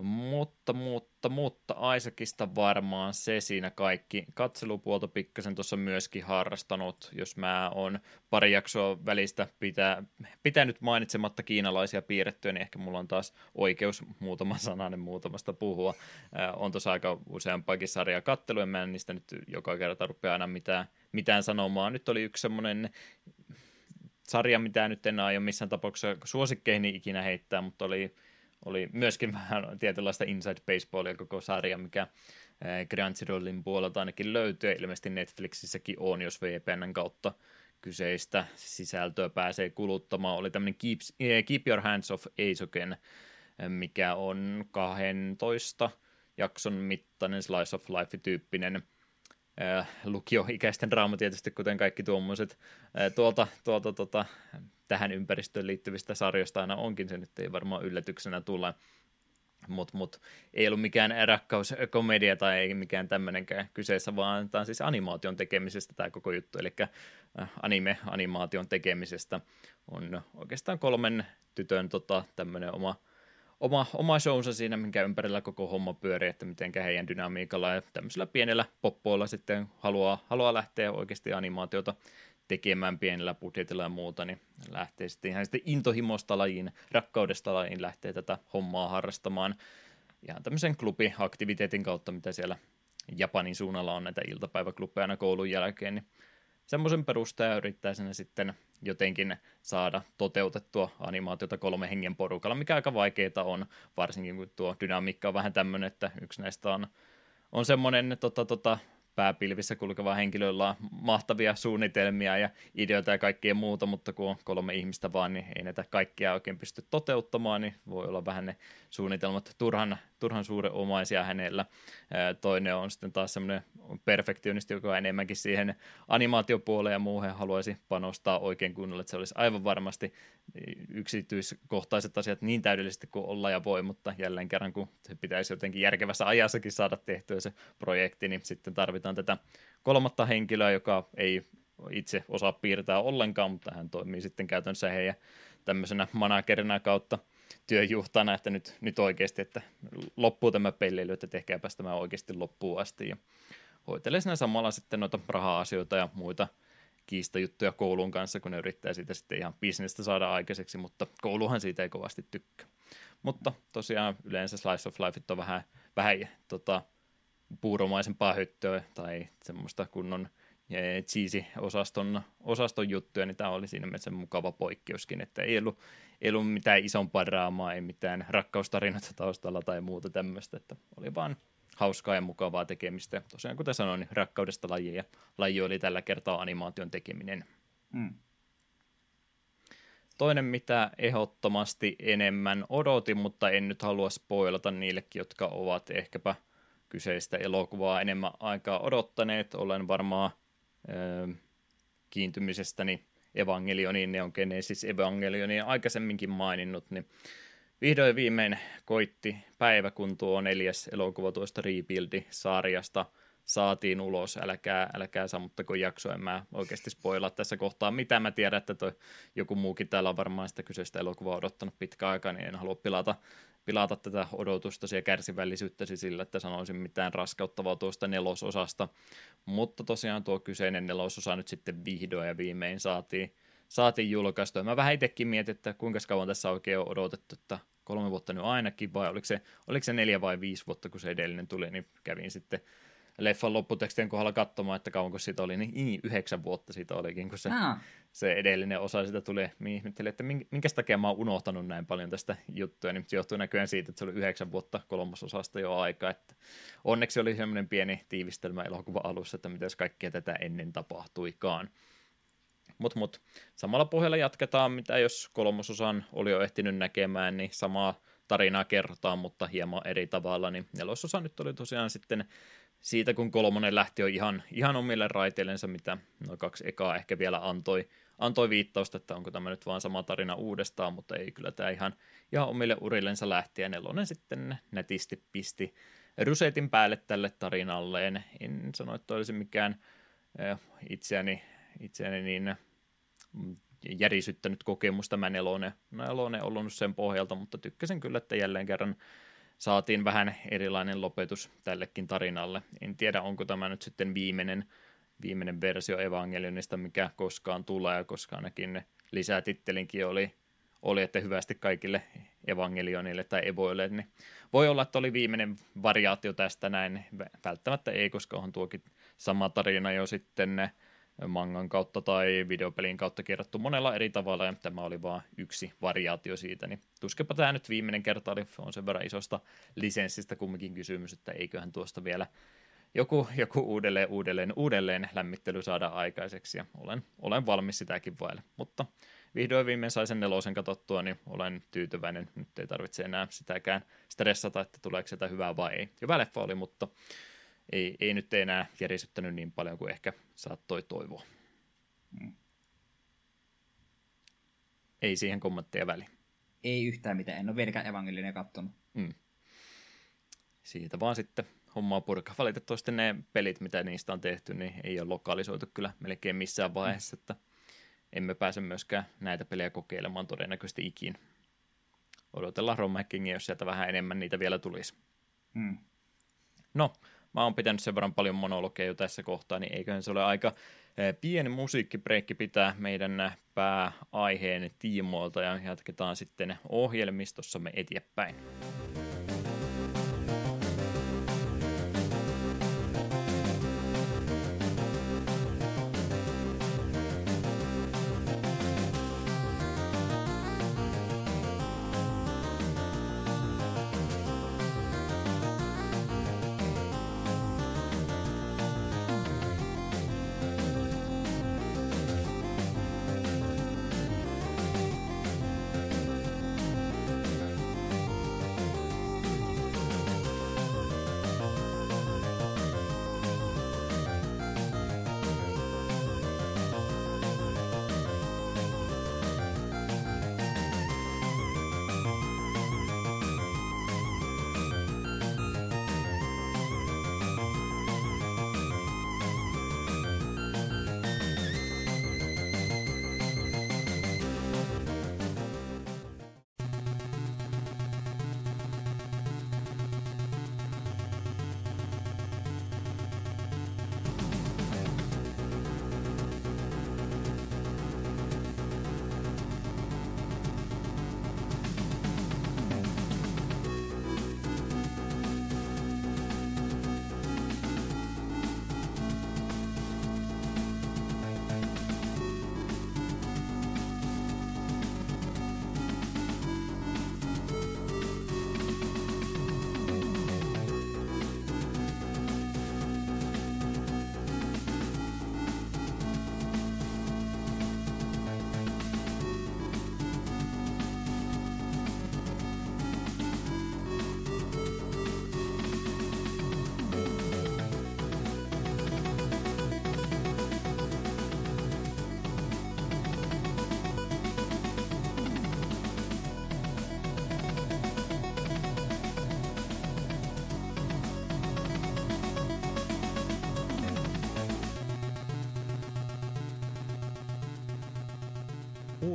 Mutta, mutta, mutta Aisakista varmaan se siinä kaikki. Katselupuolta pikkasen tuossa myöskin harrastanut, jos mä oon pari jaksoa välistä pitää, pitänyt mainitsematta kiinalaisia piirrettyjä, niin ehkä mulla on taas oikeus muutama sananen muutamasta puhua. Äh, on tuossa aika useampaakin sarjaa kattelu, mä en niistä nyt joka kerta rupea aina mitään, mitään sanomaan. Nyt oli yksi semmoinen sarja, mitä nyt en aio missään tapauksessa suosikkeini ikinä heittää, mutta oli oli myöskin <laughs> vähän tietynlaista inside baseballia koko sarja, mikä Crunchyrollin puolelta ainakin löytyy, ilmeisesti Netflixissäkin on, jos VPNn kautta kyseistä sisältöä pääsee kuluttamaan. Oli tämmöinen Keep, Keep Your Hands Off Eisoken, mikä on 12 jakson mittainen slice of life-tyyppinen lukioikäisten draama tietysti, kuten kaikki tuommoiset. Äh, tuolta, tuolta tuota, tähän ympäristöön liittyvistä sarjoista aina onkin, se nyt ei varmaan yllätyksenä tulla, mutta mut, ei ollut mikään rakkauskomedia tai ei mikään tämmöinenkään kyseessä, vaan tämä on siis animaation tekemisestä tämä koko juttu, eli äh, anime-animaation tekemisestä on oikeastaan kolmen tytön tota, tämmöinen oma oma, oma shownsa siinä, minkä ympärillä koko homma pyörii, että miten heidän dynamiikalla ja tämmöisellä pienellä poppoilla sitten haluaa, haluaa lähteä oikeasti animaatiota tekemään pienellä budjetilla ja muuta, niin lähtee sitten ihan sitten intohimosta lajiin, rakkaudesta lajiin lähtee tätä hommaa harrastamaan. Ihan tämmöisen klubiaktiviteetin kautta, mitä siellä Japanin suunnalla on näitä iltapäiväklubeja aina koulun jälkeen, niin semmoisen perustaja yrittää sinne sitten jotenkin saada toteutettua animaatiota kolme hengen porukalla, mikä aika vaikeaa on, varsinkin kun tuo dynamiikka on vähän tämmöinen, että yksi näistä on, on semmoinen tota, tota, pääpilvissä kulkeva henkilöllä on mahtavia suunnitelmia ja ideoita ja kaikkea muuta, mutta kun on kolme ihmistä vaan, niin ei näitä kaikkia oikein pysty toteuttamaan, niin voi olla vähän ne suunnitelmat turhan, turhan suuren omaisia hänellä. Toinen on sitten taas semmoinen perfektionisti, joka enemmänkin siihen animaatiopuoleen ja muuhun haluaisi panostaa oikein kunnolla, että se olisi aivan varmasti yksityiskohtaiset asiat niin täydellisesti kuin olla ja voi, mutta jälleen kerran kun se pitäisi jotenkin järkevässä ajassakin saada tehtyä se projekti, niin sitten tarvitaan tätä kolmatta henkilöä, joka ei itse osaa piirtää ollenkaan, mutta hän toimii sitten käytännössä heidän tämmöisenä managerina kautta työjuhtana, että nyt, nyt oikeasti, että loppuu tämä pelleily, että tehkääpäs tämä oikeasti loppuun asti. Ja hoitelee siinä samalla sitten noita raha-asioita ja muita kiistajuttuja koulun kanssa, kun ne yrittää siitä sitten ihan bisnestä saada aikaiseksi, mutta kouluhan siitä ei kovasti tykkää. Mutta tosiaan yleensä Slice of Life on vähän, vähän tota, puuromaisempaa hyttöä tai semmoista kunnon cheesy-osaston osaston juttuja, niin tämä oli siinä mielessä mukava poikkeuskin, että ei ollut, ei ollut mitään isompaa draamaa, ei mitään rakkaustarinoita taustalla tai muuta tämmöistä, että oli vaan hauskaa ja mukavaa tekemistä. Tosiaan kuten sanoin, niin rakkaudesta laji ja laji oli tällä kertaa animaation tekeminen. Mm. Toinen, mitä ehdottomasti enemmän odotin, mutta en nyt halua spoilata niillekin, jotka ovat ehkäpä kyseistä elokuvaa enemmän aikaa odottaneet. Olen varmaan kiintymisestäni Evangelioniin, ne on Genesis Evangelioniin aikaisemminkin maininnut, niin vihdoin viimein koitti päivä, kun tuo neljäs elokuva tuosta Rebuildi-sarjasta saatiin ulos. Älkää, älkää sammuttako jaksoa, en mä oikeasti spoilaa tässä kohtaa. Mitä mä tiedän, että toi joku muukin täällä on varmaan sitä kyseistä elokuvaa odottanut pitkä aikaa, niin en halua pilata, pilata tätä odotusta ja kärsivällisyyttäsi sillä, että sanoisin mitään raskauttavaa tuosta nelososasta. Mutta tosiaan tuo kyseinen nelososa nyt sitten vihdoin ja viimein saatiin saatiin julkaistua. Mä vähän itsekin mietin, että kuinka kauan tässä oikein on odotettu, että kolme vuotta nyt ainakin, vai oliko se, oliko se neljä vai viisi vuotta, kun se edellinen tuli, niin kävin sitten leffan lopputekstien kohdalla katsomaan, että kauanko siitä oli, niin, niin yhdeksän vuotta siitä olikin, kun se, se edellinen osa sitä tuli. Ihmettelin, että minkä takia mä oon unohtanut näin paljon tästä juttuja, niin se johtuu näköjään siitä, että se oli yhdeksän vuotta kolmososasta jo aika, että onneksi oli semmoinen pieni tiivistelmä elokuva alussa, että miten kaikkea tätä ennen tapahtuikaan. Mutta mut, samalla pohjalla jatketaan, mitä jos kolmososan oli jo ehtinyt näkemään, niin samaa tarinaa kerrotaan, mutta hieman eri tavalla, niin nelososa nyt oli tosiaan sitten siitä, kun kolmonen lähti jo ihan, ihan omille raiteillensa, mitä noin kaksi ekaa ehkä vielä antoi, antoi viittausta, että onko tämä nyt vaan sama tarina uudestaan, mutta ei kyllä tämä ihan, ihan omille urillensa lähti, ja nelonen sitten netisti pisti rusetin päälle tälle tarinalleen. En sano, että olisi mikään itseäni, itseäni niin järisyttänyt kokemus tämä nelonen. Nelonen ollut sen pohjalta, mutta tykkäsin kyllä, että jälleen kerran saatiin vähän erilainen lopetus tällekin tarinalle. En tiedä, onko tämä nyt sitten viimeinen, viimeinen versio Evangelionista, mikä koskaan tulee, koska ainakin lisätittelinkin oli, oli, että hyvästi kaikille evangelionille tai evoille, niin voi olla, että oli viimeinen variaatio tästä näin. Välttämättä ei, koska on tuokin sama tarina jo sitten mangan kautta tai videopelin kautta kerrottu monella eri tavalla, ja tämä oli vain yksi variaatio siitä, niin tuskepa tämä nyt viimeinen kerta oli, on sen verran isosta lisenssistä kumminkin kysymys, että eiköhän tuosta vielä joku, joku uudelleen, uudelleen, uudelleen lämmittely saada aikaiseksi, ja olen, olen valmis sitäkin vaille, mutta vihdoin viimein sai sen nelosen katsottua, niin olen tyytyväinen, nyt ei tarvitse enää sitäkään stressata, että tuleeko sitä hyvää vai ei. Hyvä leffa oli, mutta ei, ei nyt enää järisyttänyt niin paljon kuin ehkä saattoi toivoa. Mm. Ei siihen kommentteja väliin. Ei yhtään mitään, en ole vieläkään evankelinen kattonut. Mm. Siitä vaan sitten hommaa purka. Valitettavasti ne pelit, mitä niistä on tehty, niin ei ole lokalisoitu kyllä melkein missään vaiheessa, mm. että emme pääse myöskään näitä pelejä kokeilemaan todennäköisesti ikin. Odotellaan Rom jos sieltä vähän enemmän niitä vielä tulisi. Mm. No, mä oon pitänyt sen verran paljon monologeja jo tässä kohtaa, niin eiköhän se ole aika eh, pieni musiikkibreikki pitää meidän pääaiheen tiimoilta ja jatketaan sitten ohjelmistossamme eteenpäin.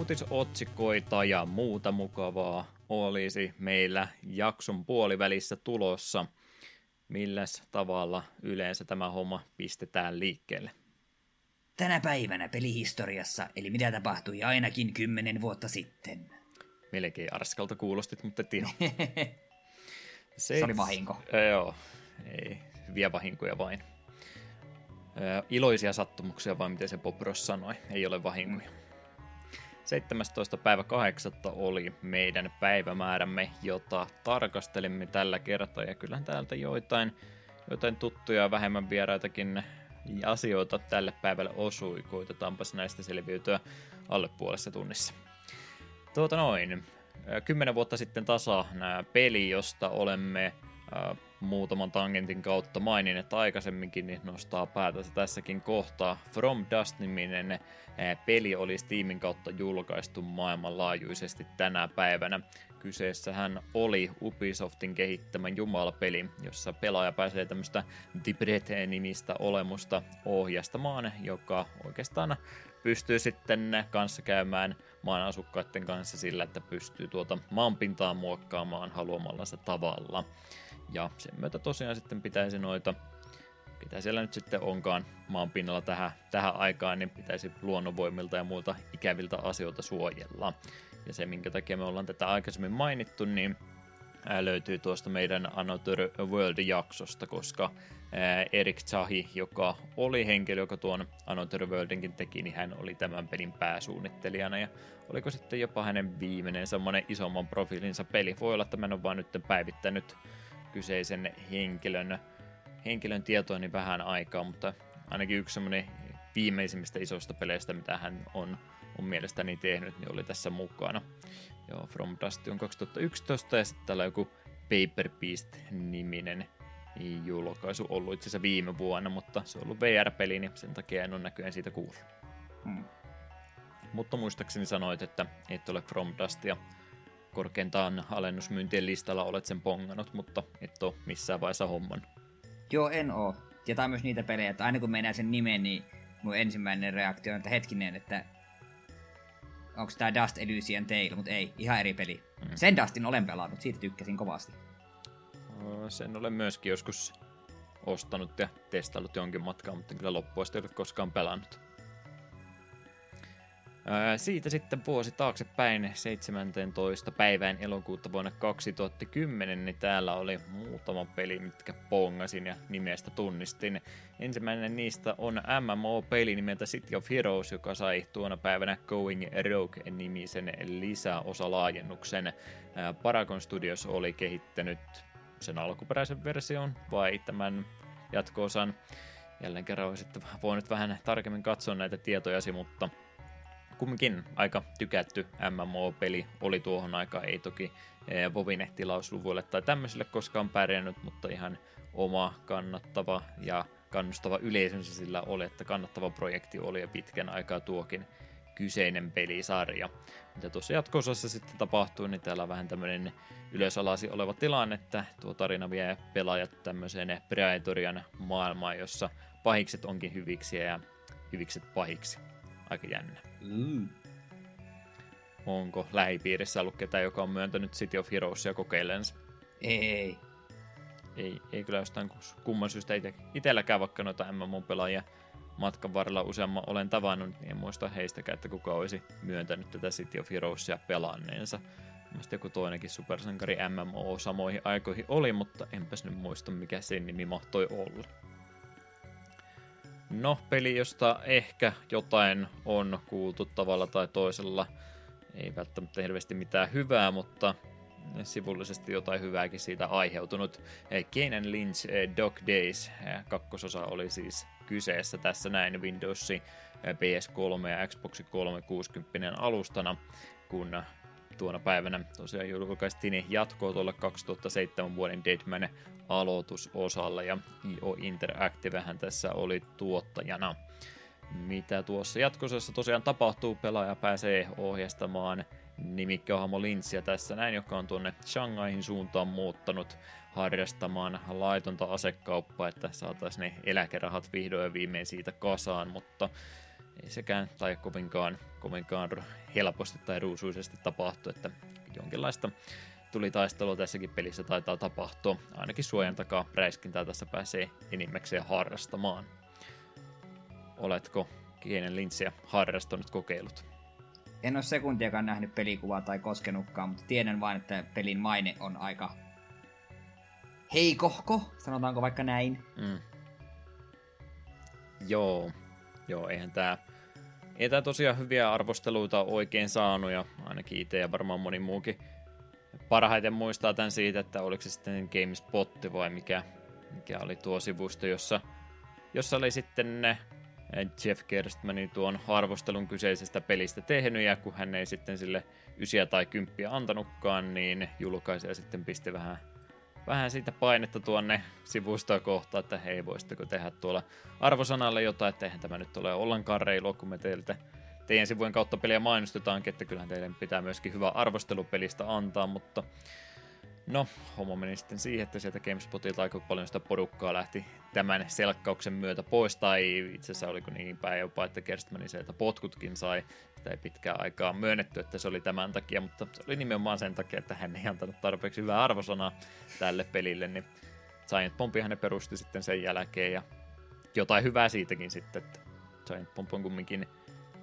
Uutisotsikoita ja muuta mukavaa olisi meillä jakson puolivälissä tulossa. Milläs tavalla yleensä tämä homma pistetään liikkeelle? Tänä päivänä pelihistoriassa, eli mitä tapahtui ainakin kymmenen vuotta sitten. Melkein arskalta kuulostit, mutta tiedä. <laughs> Se, Se oli vahinko. Joo, ei, hyviä vahinkoja vain. iloisia sattumuksia, vai miten se Bob Ross sanoi, ei ole vahinkoja. Mm. 17. päivä 8. oli meidän päivämäärämme, jota tarkastelimme tällä kertaa. Ja kyllähän täältä joitain, joitain tuttuja vähemmän vieraitakin asioita tälle päivälle osui. Koitetaanpas näistä selviytyä alle puolessa tunnissa. Tuota noin. Kymmenen vuotta sitten tasa peli, josta olemme muutaman tangentin kautta että aikaisemminkin, niin nostaa päätänsä tässäkin kohtaa. From Dust-niminen peli oli Steamin kautta julkaistu maailmanlaajuisesti tänä päivänä. Kyseessähän oli Ubisoftin kehittämän jumalapeli, jossa pelaaja pääsee tämmöistä Dibret-nimistä olemusta ohjastamaan, joka oikeastaan pystyy sitten kanssa käymään maan asukkaiden kanssa sillä, että pystyy tuota maanpintaa muokkaamaan haluamallansa tavalla. Ja sen myötä tosiaan sitten pitäisi noita, mitä siellä nyt sitten onkaan maanpinnalla tähän, tähän aikaan, niin pitäisi luonnonvoimilta ja muilta ikäviltä asioilta suojella. Ja se, minkä takia me ollaan tätä aikaisemmin mainittu, niin löytyy tuosta meidän Another World-jaksosta, koska Erik Zahi, joka oli henkilö, joka tuon Another Worldinkin teki, niin hän oli tämän pelin pääsuunnittelijana ja oliko sitten jopa hänen viimeinen semmoinen isomman profiilinsa peli. Voi olla, että mä en ole vaan nyt päivittänyt kyseisen henkilön, henkilön tietoa niin vähän aikaa, mutta ainakin yksi semmoinen viimeisimmistä isoista peleistä, mitä hän on, on mielestäni tehnyt, niin oli tässä mukana. Joo, From Dust on 2011 ja sitten täällä joku Paper Beast-niminen julkaisu ollut itse asiassa viime vuonna, mutta se on ollut VR-peli, niin sen takia en ole näköjään siitä kuullut. Hmm. Mutta muistaakseni sanoit, että et ole From Dustia korkeintaan alennusmyyntien listalla olet sen pongannut, mutta et ole missään vaiheessa homman. Joo, en oo. Ja tämä on myös niitä pelejä, että aina kun menee sen nimen, niin mun ensimmäinen reaktio on, että hetkinen, että onko tämä Dust Elysian Tale, mutta ei, ihan eri peli. Mm. Sen Dustin olen pelannut, siitä tykkäsin kovasti. Sen olen myöskin joskus ostanut ja testaillut jonkin matkaa, mutta kyllä loppuun ei ole koskaan pelannut. Siitä sitten vuosi taaksepäin 17. päivään elokuuta vuonna 2010, niin täällä oli muutama peli, mitkä pongasin ja nimestä tunnistin. Ensimmäinen niistä on MMO-peli nimeltä City of Heroes, joka sai tuona päivänä Going Rogue-nimisen lisäosalaajennuksen. Paragon Studios oli kehittänyt sen alkuperäisen version vai tämän jatko-osan. Jälleen kerran olisi voinut vähän tarkemmin katsoa näitä tietojasi, mutta kumminkin aika tykätty MMO-peli oli tuohon aikaan, ei toki eh, Vovine tilausluvuille tai tämmöisille koskaan pärjännyt, mutta ihan oma kannattava ja kannustava yleisönsä sillä oli, että kannattava projekti oli ja pitkän aikaa tuokin kyseinen pelisarja. Mitä tuossa jatkosassa sitten tapahtuu, niin täällä on vähän tämmöinen ylösalasi oleva tilanne, että tuo tarina vie pelaajat tämmöiseen Praetorian maailmaan, jossa pahikset onkin hyviksi ja hyvikset pahiksi. Aika jännä. Mm. Onko lähipiirissä ollut ketään, joka on myöntänyt City of Heroesia kokeillensa? Ei. Ei, ei kyllä jostain kumman syystä itse, itselläkään vaikka noita MMO-pelaajia matkan varrella useamman olen tavannut, niin en muista heistäkään, että kuka olisi myöntänyt tätä City of Heroesia pelanneensa. Mielestäni joku toinenkin supersankari MMO samoihin aikoihin oli, mutta enpäs nyt muista mikä sen nimi mahtoi olla. No, peli, josta ehkä jotain on kuultu tavalla tai toisella. Ei välttämättä hirveästi mitään hyvää, mutta sivullisesti jotain hyvääkin siitä aiheutunut. Kane Lynch Dog Days kakkososa oli siis kyseessä tässä näin Windows PS3 ja Xbox 360 alustana, kun tuona päivänä tosiaan julkaistiin jatkoa tuolle 2007 vuoden Deadman aloitusosalle ja IO Interactivehän tässä oli tuottajana. Mitä tuossa jatkosessa tosiaan tapahtuu, pelaaja pääsee ohjastamaan nimikkohamo Lintsiä tässä näin, joka on tuonne Shanghaihin suuntaan muuttanut harrastamaan laitonta asekauppaa, että saataisiin ne eläkerahat vihdoin ja viimein siitä kasaan, mutta ei sekään tai kovinkaan, kovinkaan helposti tai ruusuisesti tapahtu, että jonkinlaista tuli taistelua tässäkin pelissä taitaa tapahtua. Ainakin suojan takaa räiskintää tässä pääsee enimmäkseen harrastamaan. Oletko Kienen lintsiä harrastanut kokeilut? En ole sekuntiakaan nähnyt pelikuvaa tai koskenutkaan, mutta tiedän vain, että pelin maine on aika heikohko, sanotaanko vaikka näin. Mm. Joo, joo, eihän tää, ei tää tosiaan hyviä arvosteluita oikein saanut, ja ainakin itse ja varmaan moni muukin parhaiten muistaa tämän siitä, että oliko se sitten GameSpot vai mikä, mikä oli tuo sivusto, jossa, jossa oli sitten ne Jeff Gerstmanin tuon arvostelun kyseisestä pelistä tehnyt, ja kun hän ei sitten sille ysiä tai kymppiä antanutkaan, niin julkaisija sitten pisti vähän vähän siitä painetta tuonne sivustoa kohtaan, että hei, voisitteko tehdä tuolla arvosanalle jotain, että eihän tämä nyt ole ollenkaan reilua, kun me teiltä teidän sivujen kautta peliä mainostetaankin, että kyllähän teille pitää myöskin hyvä arvostelupelistä antaa, mutta No, homma meni sitten siihen, että sieltä GameSpotilta aika paljon sitä porukkaa lähti tämän selkkauksen myötä pois, tai itse asiassa oliko niin päin jopa, että Kerstmanin sieltä potkutkin sai. Sitä ei pitkään aikaa myönnetty, että se oli tämän takia, mutta se oli nimenomaan sen takia, että hän ei antanut tarpeeksi hyvää arvosanaa tälle pelille, niin Giant Bombihan ne perusti sitten sen jälkeen, ja jotain hyvää siitäkin sitten, että Giant Bomb on kumminkin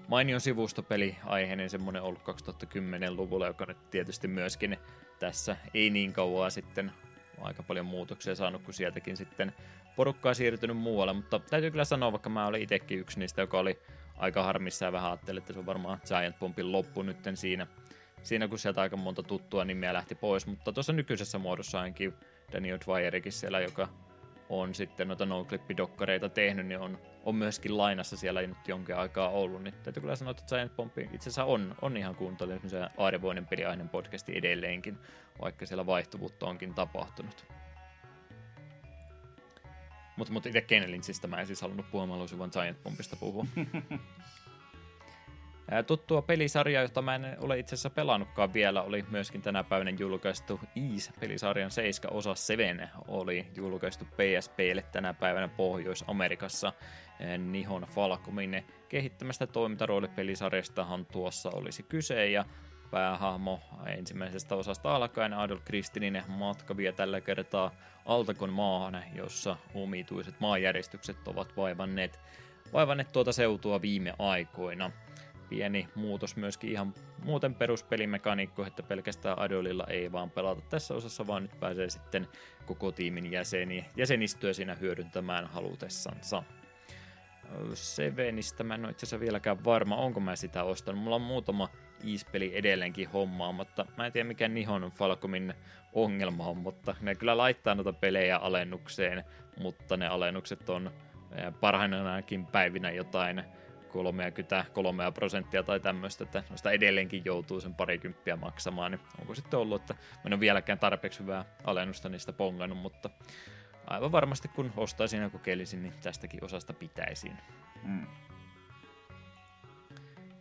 mainion sivustopeli aiheinen semmoinen ollut 2010-luvulla, joka nyt tietysti myöskin tässä. Ei niin kauan sitten aika paljon muutoksia saanut, kun sieltäkin sitten porukkaa siirtynyt muualle, mutta täytyy kyllä sanoa, vaikka mä olin itsekin yksi niistä, joka oli aika harmissa ja vähän ajattelin, että se on varmaan Giant Bombin loppu nyt siinä, siinä, kun sieltä aika monta tuttua nimiä lähti pois, mutta tuossa nykyisessä muodossa ainakin Daniel Dwyerikin siellä, joka on sitten noita no dokkareita tehnyt, niin on, on myöskin lainassa siellä nyt jonkin aikaa ollut, niin täytyy kyllä sanoa, että Giant Bomb itse asiassa on, on ihan kuuntelun se Aarivoinen peliainen podcasti edelleenkin, vaikka siellä vaihtuvuutta onkin tapahtunut. Mutta mut itse Kenelinsistä mä en siis halunnut puhua, mä haluaisin vaan Giant Bombista puhua. <laughs> Tuttua pelisarjaa, jota mä en ole itse asiassa pelannutkaan vielä, oli myöskin tänä päivänä julkaistu Ease-pelisarjan 7 osa 7 oli julkaistu PSPlle tänä päivänä Pohjois-Amerikassa. Nihon Falcomin kehittämästä toimintaroolipelisarjastahan tuossa olisi kyse ja päähahmo ensimmäisestä osasta alkaen Adol Kristinin matka vie tällä kertaa Altakon maahan, jossa omituiset maanjäristykset ovat vaivanneet, vaivanneet tuota seutua viime aikoina pieni muutos myöskin ihan muuten peruspelimekaniikko, että pelkästään Adolilla ei vaan pelata tässä osassa, vaan nyt pääsee sitten koko tiimin jäseni, jäsenistöä siinä hyödyntämään halutessansa. Sevenistä mä en ole itse asiassa vieläkään varma, onko mä sitä ostanut. Mulla on muutama iispeli edelleenkin mutta Mä en tiedä mikä Nihon Falcomin ongelma on, mutta ne kyllä laittaa noita pelejä alennukseen, mutta ne alennukset on parhainakin päivinä jotain 33 prosenttia tai tämmöistä, että noista edelleenkin joutuu sen parikymppiä maksamaan, niin onko sitten ollut, että mä en ole vieläkään tarpeeksi hyvää alennusta niistä pongannut, mutta aivan varmasti kun ostaisin ja kokeilisin, niin tästäkin osasta pitäisin. Mm.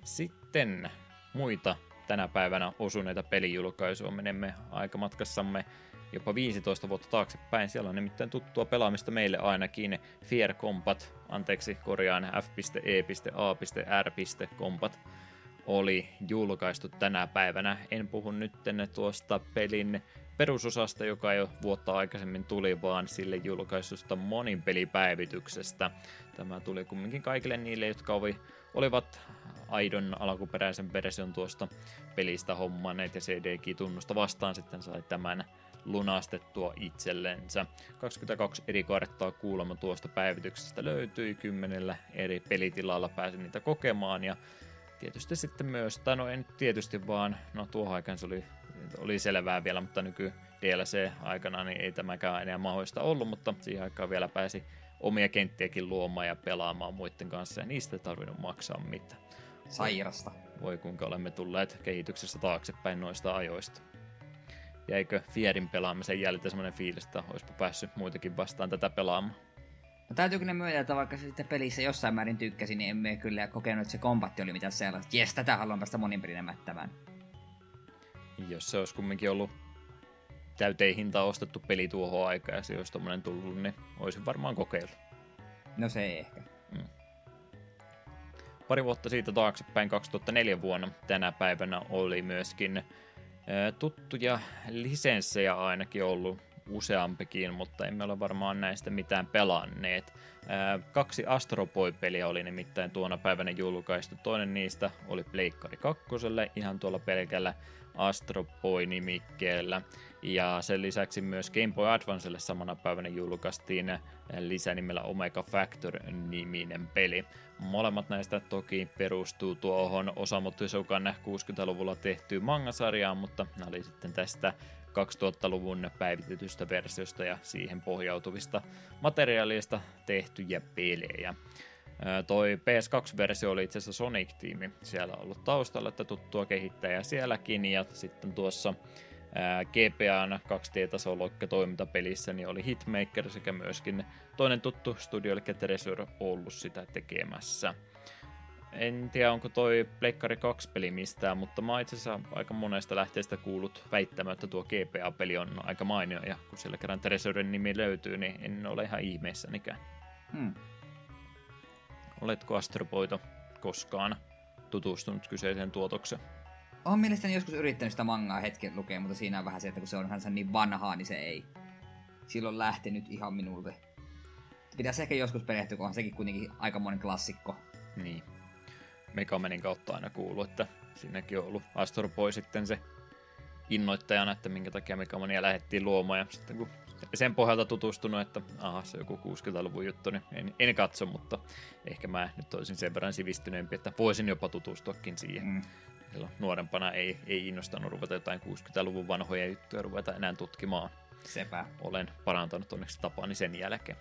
Sitten muita tänä päivänä osuneita pelijulkaisuja menemme aikamatkassamme jopa 15 vuotta taaksepäin. Siellä on nimittäin tuttua pelaamista meille ainakin Fear Combat, anteeksi korjaan f.e.a.r. Combat oli julkaistu tänä päivänä. En puhu nyt tuosta pelin perusosasta, joka jo vuotta aikaisemmin tuli, vaan sille julkaisusta monin pelipäivityksestä. Tämä tuli kumminkin kaikille niille, jotka oli, olivat aidon alkuperäisen version tuosta pelistä hommanneet ja CD-tunnusta vastaan sitten sai tämän lunastettua itsellensä. 22 eri karttaa kuulemma tuosta päivityksestä löytyi, kymmenellä eri pelitilalla pääsin niitä kokemaan ja tietysti sitten myös, tai no en tietysti vaan, no tuohon aikaan se oli, oli selvää vielä, mutta nyky DLC-aikana niin ei tämäkään enää mahdollista ollut, mutta siihen aikaan vielä pääsi omia kenttiäkin luomaan ja pelaamaan muiden kanssa ja niistä ei tarvinnut maksaa mitään. Sairasta. Voi kuinka olemme tulleet kehityksessä taaksepäin noista ajoista jäikö Fierin pelaamisen jäljiltä semmoinen fiilis, että olisipa päässyt muitakin vastaan tätä pelaamaan. No täytyykö ne myöntää, että vaikka sitten pelissä jossain määrin tykkäsin, niin emme kyllä kokenut, että se kombatti oli mitään sellaista. Jes, tätä haluan päästä monin mättämään. Jos se olisi kumminkin ollut täyteen hinta ostettu peli tuohon aikaan ja se olisi tommonen tullut, niin olisin varmaan kokeillut. No se ei ehkä. Mm. Pari vuotta siitä taaksepäin, 2004 vuonna, tänä päivänä oli myöskin tuttuja lisenssejä ainakin ollut useampikin, mutta emme ole varmaan näistä mitään pelanneet. Kaksi Astro Boy-peliä oli nimittäin tuona päivänä julkaistu. Toinen niistä oli Pleikkari 2, ihan tuolla pelkällä Astro Boy-nimikkeellä. Ja sen lisäksi myös Game Boy Advancelle samana päivänä julkaistiin lisänimellä Omega Factor-niminen peli. Molemmat näistä toki perustuu tuohon Osamu Tezukan 60-luvulla tehtyyn mangasarjaan, mutta nämä oli sitten tästä 2000-luvun päivitetystä versiosta ja siihen pohjautuvista materiaalista tehtyjä pelejä. Toi PS2-versio oli itse asiassa Sonic-tiimi siellä ollut taustalla, että tuttua kehittäjää sielläkin, ja sitten tuossa GPAn 2D-taso toimintapelissä niin oli Hitmaker sekä myöskin toinen tuttu studio, eli Treasure, ollut sitä tekemässä. En tiedä, onko toi Pleikkari 2-peli mistään, mutta mä itse asiassa aika monesta lähteestä kuullut väittämään, että tuo GPA-peli on aika mainio, ja kun siellä kerran Treasuren nimi löytyy, niin en ole ihan ihmeessänikään. Hmm. Oletko Astropoito koskaan tutustunut kyseiseen tuotokseen? Olen mielestäni joskus yrittänyt sitä mangaa hetken lukea, mutta siinä on vähän se, että kun se on niin vanhaa, niin se ei silloin lähtenyt ihan minulle. Pitäisi ehkä joskus perehtyä, kun on sekin kuitenkin aikamoinen klassikko. Niin. Megamanin kautta aina kuuluu, että siinäkin on ollut Astor Boy sitten se innoittajana, että minkä takia Megamania lähdettiin luomaan. Ja sitten kun sen pohjalta tutustunut, että aha, se on joku 60-luvun juttu, niin en, en katso, mutta ehkä mä nyt olisin sen verran sivistyneempi, että voisin jopa tutustuakin siihen. Mm. Silloin nuorempana ei, ei innostanut ruveta jotain 60-luvun vanhoja juttuja ruveta enää tutkimaan. Sepä. Olen parantanut onneksi tapaani sen jälkeen.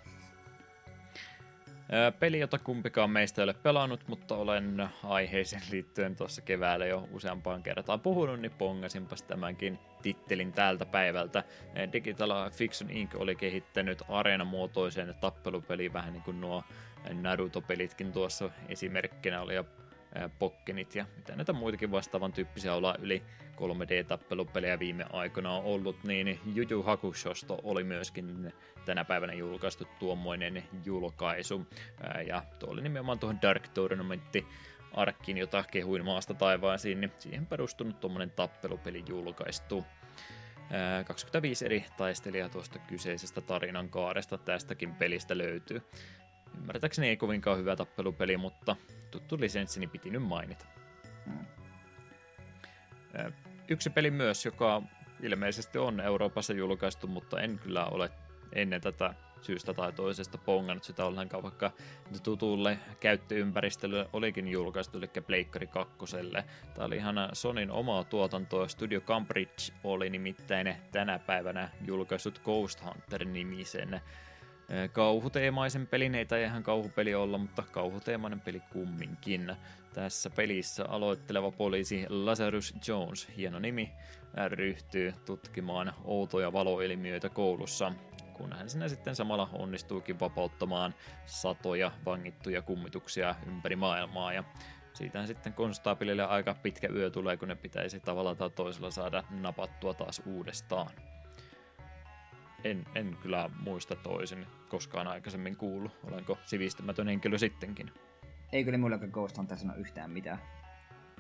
Peli, jota kumpikaan meistä ei ole pelannut, mutta olen aiheeseen liittyen tuossa keväällä jo useampaan kertaan puhunut, niin pongasinpas tämänkin tittelin tältä päivältä. Digital Fiction Inc. oli kehittänyt areenamuotoisen tappelupeli vähän niin kuin nuo Naruto-pelitkin tuossa esimerkkinä oli ja Pokkenit ja mitä näitä muitakin vastaavan tyyppisiä olla yli 3D-tappelupelejä viime aikoina on ollut, niin Juju Hakushosto oli myöskin tänä päivänä julkaistu tuommoinen julkaisu. Ja tuo oli nimenomaan tuohon Dark Tournamentti arkkiin, jota kehuin maasta taivaisiin, niin siihen perustunut tuommoinen tappelupeli julkaistu. 25 eri taistelijaa tuosta kyseisestä tarinan kaaresta tästäkin pelistä löytyy. Ymmärtääkseni ei kovinkaan hyvä tappelupeli, mutta tuttu lisenssini piti nyt mainita. Hmm. Yksi peli myös, joka ilmeisesti on Euroopassa julkaistu, mutta en kyllä ole ennen tätä syystä tai toisesta pongannut sitä ollenkaan, vaikka tutulle käyttöympäristölle olikin julkaistu, eli Pleikkari 2. Tämä oli ihan Sonin omaa tuotantoa. Studio Cambridge oli nimittäin tänä päivänä julkaissut Ghost Hunter-nimisen kauhuteemaisen pelin, ei tai ihan kauhupeli olla, mutta kauhuteemainen peli kumminkin. Tässä pelissä aloitteleva poliisi Lazarus Jones, hieno nimi, ryhtyy tutkimaan outoja valoilmiöitä koulussa, kun hän sinne sitten samalla onnistuukin vapauttamaan satoja vangittuja kummituksia ympäri maailmaa. Ja siitähän sitten konstaapelille aika pitkä yö tulee, kun ne pitäisi tavalla tai toisella saada napattua taas uudestaan en, en kyllä muista toisin koskaan aikaisemmin kuullut. Olenko sivistymätön henkilö sittenkin? Ei kyllä mulle Ghost Hunter sano yhtään mitään.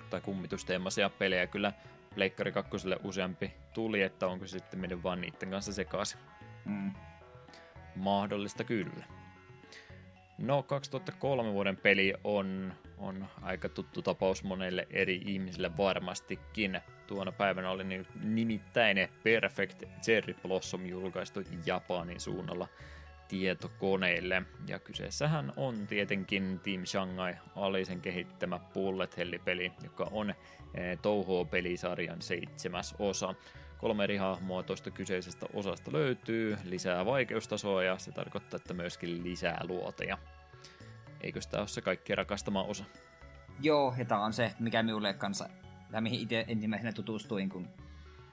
Tai kummitusteemaisia pelejä kyllä Pleikkari 2 useampi tuli, että onko se sitten mennyt vaan niiden kanssa sekaisin. Mm. Mahdollista kyllä. No, 2003 vuoden peli on, on aika tuttu tapaus monelle eri ihmisille varmastikin. Tuona päivänä oli nimittäin Perfect Cherry Blossom julkaistu Japanin suunnalla tietokoneille. Ja kyseessähän on tietenkin Team Shanghai Alisen kehittämä Bullet Hell-peli, joka on eh, Touhou-pelisarjan seitsemäs osa. Kolme eri hahmoa tuosta kyseisestä osasta löytyy, lisää vaikeustasoa ja se tarkoittaa, että myöskin lisää luoteja. Eikö tämä ole se kaikki rakastama osa? Joo, ja tämä on se, mikä minulle kanssa, tai mihin itse ensimmäisenä tutustuin, kun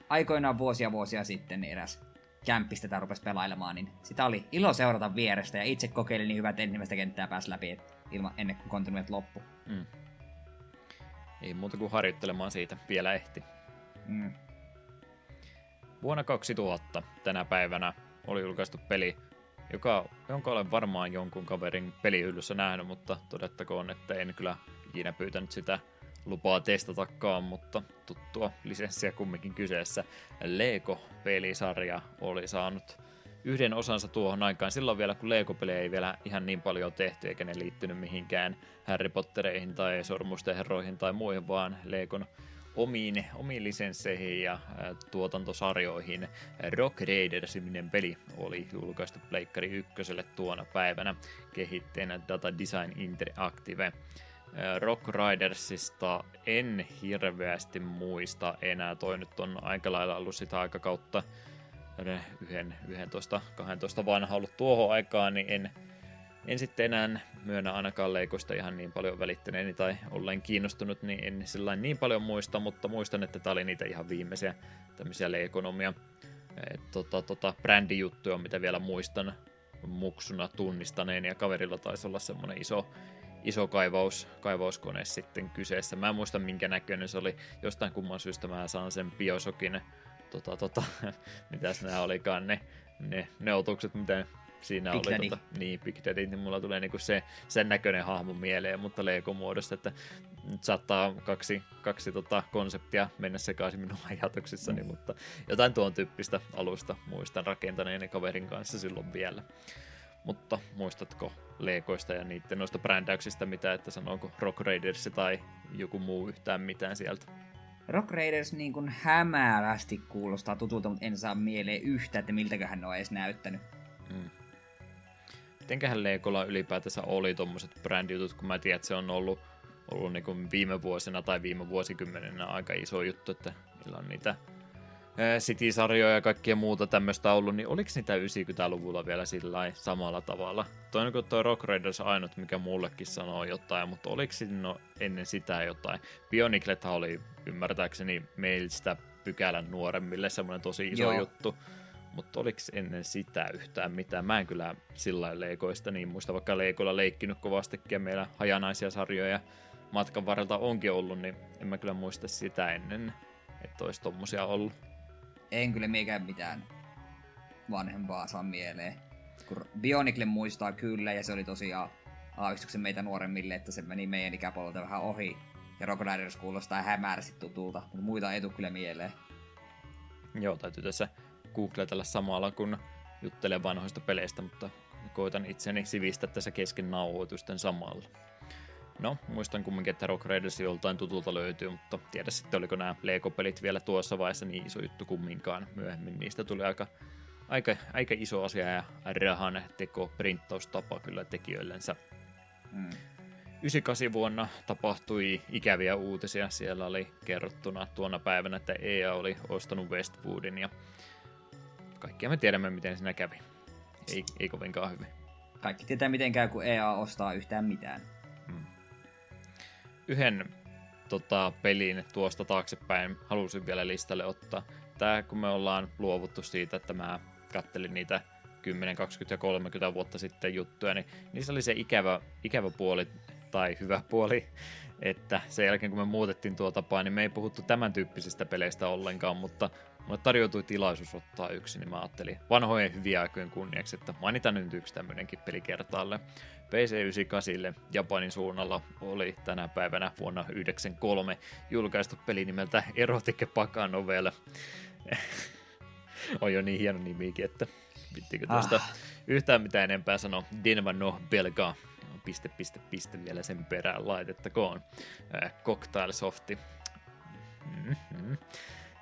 aikoinaan vuosia vuosia sitten niin eräs kämppistä tätä rupesi pelailemaan, niin sitä oli ilo seurata vierestä, ja itse kokeilin niin hyvät ensimmäistä kenttää pääsi läpi, et ilman, ennen kuin kontinuet loppu. Mm. Ei muuta kuin harjoittelemaan siitä, vielä ehti. Mm. Vuonna 2000 tänä päivänä oli julkaistu peli, joka, jonka olen varmaan jonkun kaverin pelihyllyssä nähnyt, mutta todettakoon, että en kyllä ikinä pyytänyt sitä lupaa testatakaan, mutta tuttua lisenssiä kumminkin kyseessä. Lego-pelisarja oli saanut yhden osansa tuohon aikaan. Silloin vielä, kun Lego-pelejä ei vielä ihan niin paljon tehty, eikä ne liittynyt mihinkään Harry Pottereihin tai Sormusten herroihin tai muihin, vaan Legon omiin, omiin lisensseihin ja tuotantosarjoihin. Rock Raiders-niminen peli oli julkaistu Pleikkari ykköselle tuona päivänä kehitteenä Data Design Interactive. Rock Ridersista en hirveästi muista enää. Toi nyt on aika lailla ollut sitä aikakautta yhden, 11-12 vanha ollut tuohon aikaan, niin en, en sitten enää myönnä ainakaan leikosta ihan niin paljon välittäneeni tai ollen kiinnostunut, niin en sillä niin paljon muista, mutta muistan, että tämä oli niitä ihan viimeisiä tämmöisiä leikonomia tota, tota, brändijuttuja, mitä vielä muistan muksuna tunnistaneen, ja kaverilla taisi olla semmoinen iso, iso kaivaus, kaivauskone sitten kyseessä. Mä en muista minkä näköinen se oli. Jostain kumman syystä mä saan sen biosokin, tota, tota, <laughs> mitäs nämä olikaan ne, ne, ne otukset, mitä siinä Big oli Daddy. Tota, niin, Big Daddy, niin mulla tulee niinku se, sen näköinen hahmo mieleen, mutta Lego-muodossa, että nyt saattaa kaksi, kaksi tota konseptia mennä sekaisin minun <laughs> ajatuksissani, mm. mutta jotain tuon tyyppistä alusta muistan rakentaneeni kaverin kanssa silloin vielä. Mutta muistatko Legoista ja niiden noista brändäyksistä mitä, että sanooko Rock Raiders tai joku muu yhtään mitään sieltä? Rock Raiders niin kuin hämärästi kuulostaa tutulta, mutta en saa mieleen yhtä, että miltäköhän ne on edes näyttänyt. Mm. Mitenköhän Legolla ylipäätänsä oli tuommoiset brändijutut, kun mä tiedän, että se on ollut, ollut niin kuin viime vuosina tai viime vuosikymmenenä aika iso juttu, että niillä on niitä City-sarjoja ja kaikkia muuta tämmöistä ollut, niin oliko niitä 90-luvulla vielä sillä samalla tavalla? Toinen kuin tuo Rock Raiders ainut, mikä mullekin sanoo jotain, mutta oliko no ennen sitä jotain? Bioniclethan oli ymmärtääkseni meistä pykälän nuoremmille semmoinen tosi iso Joo. juttu. Mutta oliko ennen sitä yhtään mitään? Mä en kyllä sillä leikoista niin muista, vaikka leikoilla leikkinyt kovastikin ja meillä hajanaisia sarjoja matkan varrelta onkin ollut, niin en mä kyllä muista sitä ennen, että olisi tommosia ollut. En kyllä mikään mitään vanhempaa saa mieleen. Kun Bionicle muistaa kyllä, ja se oli tosiaan aavistuksen meitä nuoremmille, että se meni meidän ikäpolvelta vähän ohi. Ja Rock Riders kuulostaa hämärästi tutulta, mutta muita ei tule kyllä mieleen. Joo, täytyy tässä googletella samalla, kun juttelen vanhoista peleistä, mutta koitan itseni sivistää tässä kesken nauhoitusten samalla. No, muistan kumminkin, että Rock Raiders joltain tutulta löytyy, mutta tiedä sitten, oliko nämä Lego-pelit vielä tuossa vaiheessa niin iso juttu kumminkaan. Myöhemmin niistä tuli aika, aika, aika iso asia ja rahan teko printtaustapa kyllä tekijöillensä. Mm. 98 vuonna tapahtui ikäviä uutisia. Siellä oli kerrottuna tuona päivänä, että EA oli ostanut Westwoodin ja kaikkia me tiedämme, miten siinä kävi. Ei, ei kovinkaan hyvin. Kaikki tietää, miten käy, kun EA ostaa yhtään mitään. Hmm. Yhden tota, pelin tuosta taaksepäin halusin vielä listalle ottaa. Tää, kun me ollaan luovuttu siitä, että mä kattelin niitä 10, 20 ja 30 vuotta sitten juttuja, niin niissä oli se ikävä, ikävä puoli tai hyvä puoli, että sen jälkeen kun me muutettiin tuo tapaa, niin me ei puhuttu tämän tyyppisistä peleistä ollenkaan, mutta Mulle tarjoutui tilaisuus ottaa yksi, niin mä ajattelin vanhojen hyviä aikojen kunniaksi, että mainitaan nyt yksi tämmöinenkin peli kertaalle. PC98 Japanin suunnalla oli tänä päivänä vuonna 1993 julkaistu peli nimeltä Erotic Paka Novel. <laughs> on jo niin hieno nimikin, että vittikö tuosta ah. yhtään mitään enempää sanoa. Denva no Belga piste, piste, piste vielä sen perään laitettakoon. Äh, Cocktail Softi. Mm-hmm.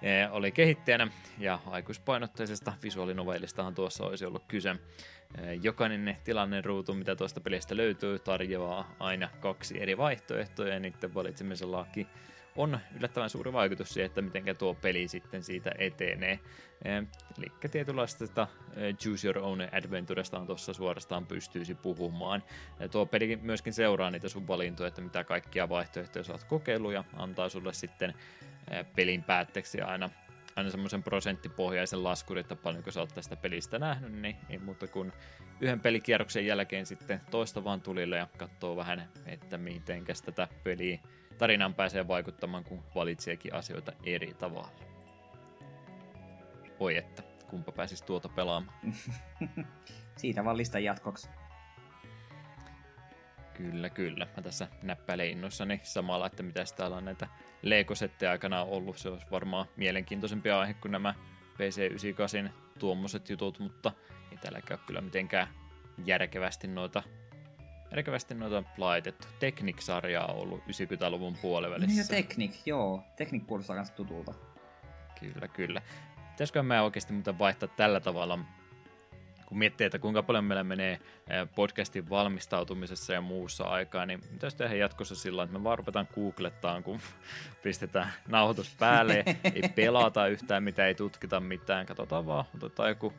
E, oli kehittäjänä ja aikuispainotteisesta visuaalinovellistahan tuossa olisi ollut kyse. E, jokainen tilanne ruutu, mitä tuosta pelistä löytyy, tarjoaa aina kaksi eri vaihtoehtoa ja niiden valitsemisellakin on yllättävän suuri vaikutus siihen, että miten tuo peli sitten siitä etenee. E, eli tietynlaista Choose Your Own Adventuresta on tuossa suorastaan pystyisi puhumaan. Tuo peli myöskin seuraa niitä sun valintoja, että mitä kaikkia vaihtoehtoja saat kokeillut ja antaa sulle sitten pelin päätteeksi aina, aina semmoisen prosenttipohjaisen laskurin, että paljonko sä oot tästä pelistä nähnyt, niin ei muuta kuin yhden pelikierroksen jälkeen sitten toista vaan tulille ja katsoo vähän, että miten tätä peliä tarinaan pääsee vaikuttamaan, kun valitseekin asioita eri tavalla. Oi että, kumpa pääsis tuota pelaamaan. <laughs> Siitä vaan listan jatkoksi. Kyllä, kyllä. Mä tässä näppäilen innoissani samalla, että mitä täällä on näitä Lego-settejä aikana ollut. Se olisi varmaan mielenkiintoisempi aihe kuin nämä PC98 tuommoiset jutut, mutta ei täälläkään ole kyllä mitenkään järkevästi noita järkevästi noita laitettu. Teknik-sarjaa on ollut 90-luvun puolivälissä. Niin ja Teknik, joo. Teknik kuulostaa myös tutulta. Kyllä, kyllä. Pitäisikö mä oikeasti muuten vaihtaa tällä tavalla kun miettii, että kuinka paljon meillä menee podcastin valmistautumisessa ja muussa aikaa, niin pitäisi tehdä jatkossa sillä että me vaan ruvetaan googlettaan, kun <laughs> pistetään nauhoitus päälle, ei <laughs> pelata yhtään mitään, ei tutkita mitään, katsotaan vaan, otetaan joku,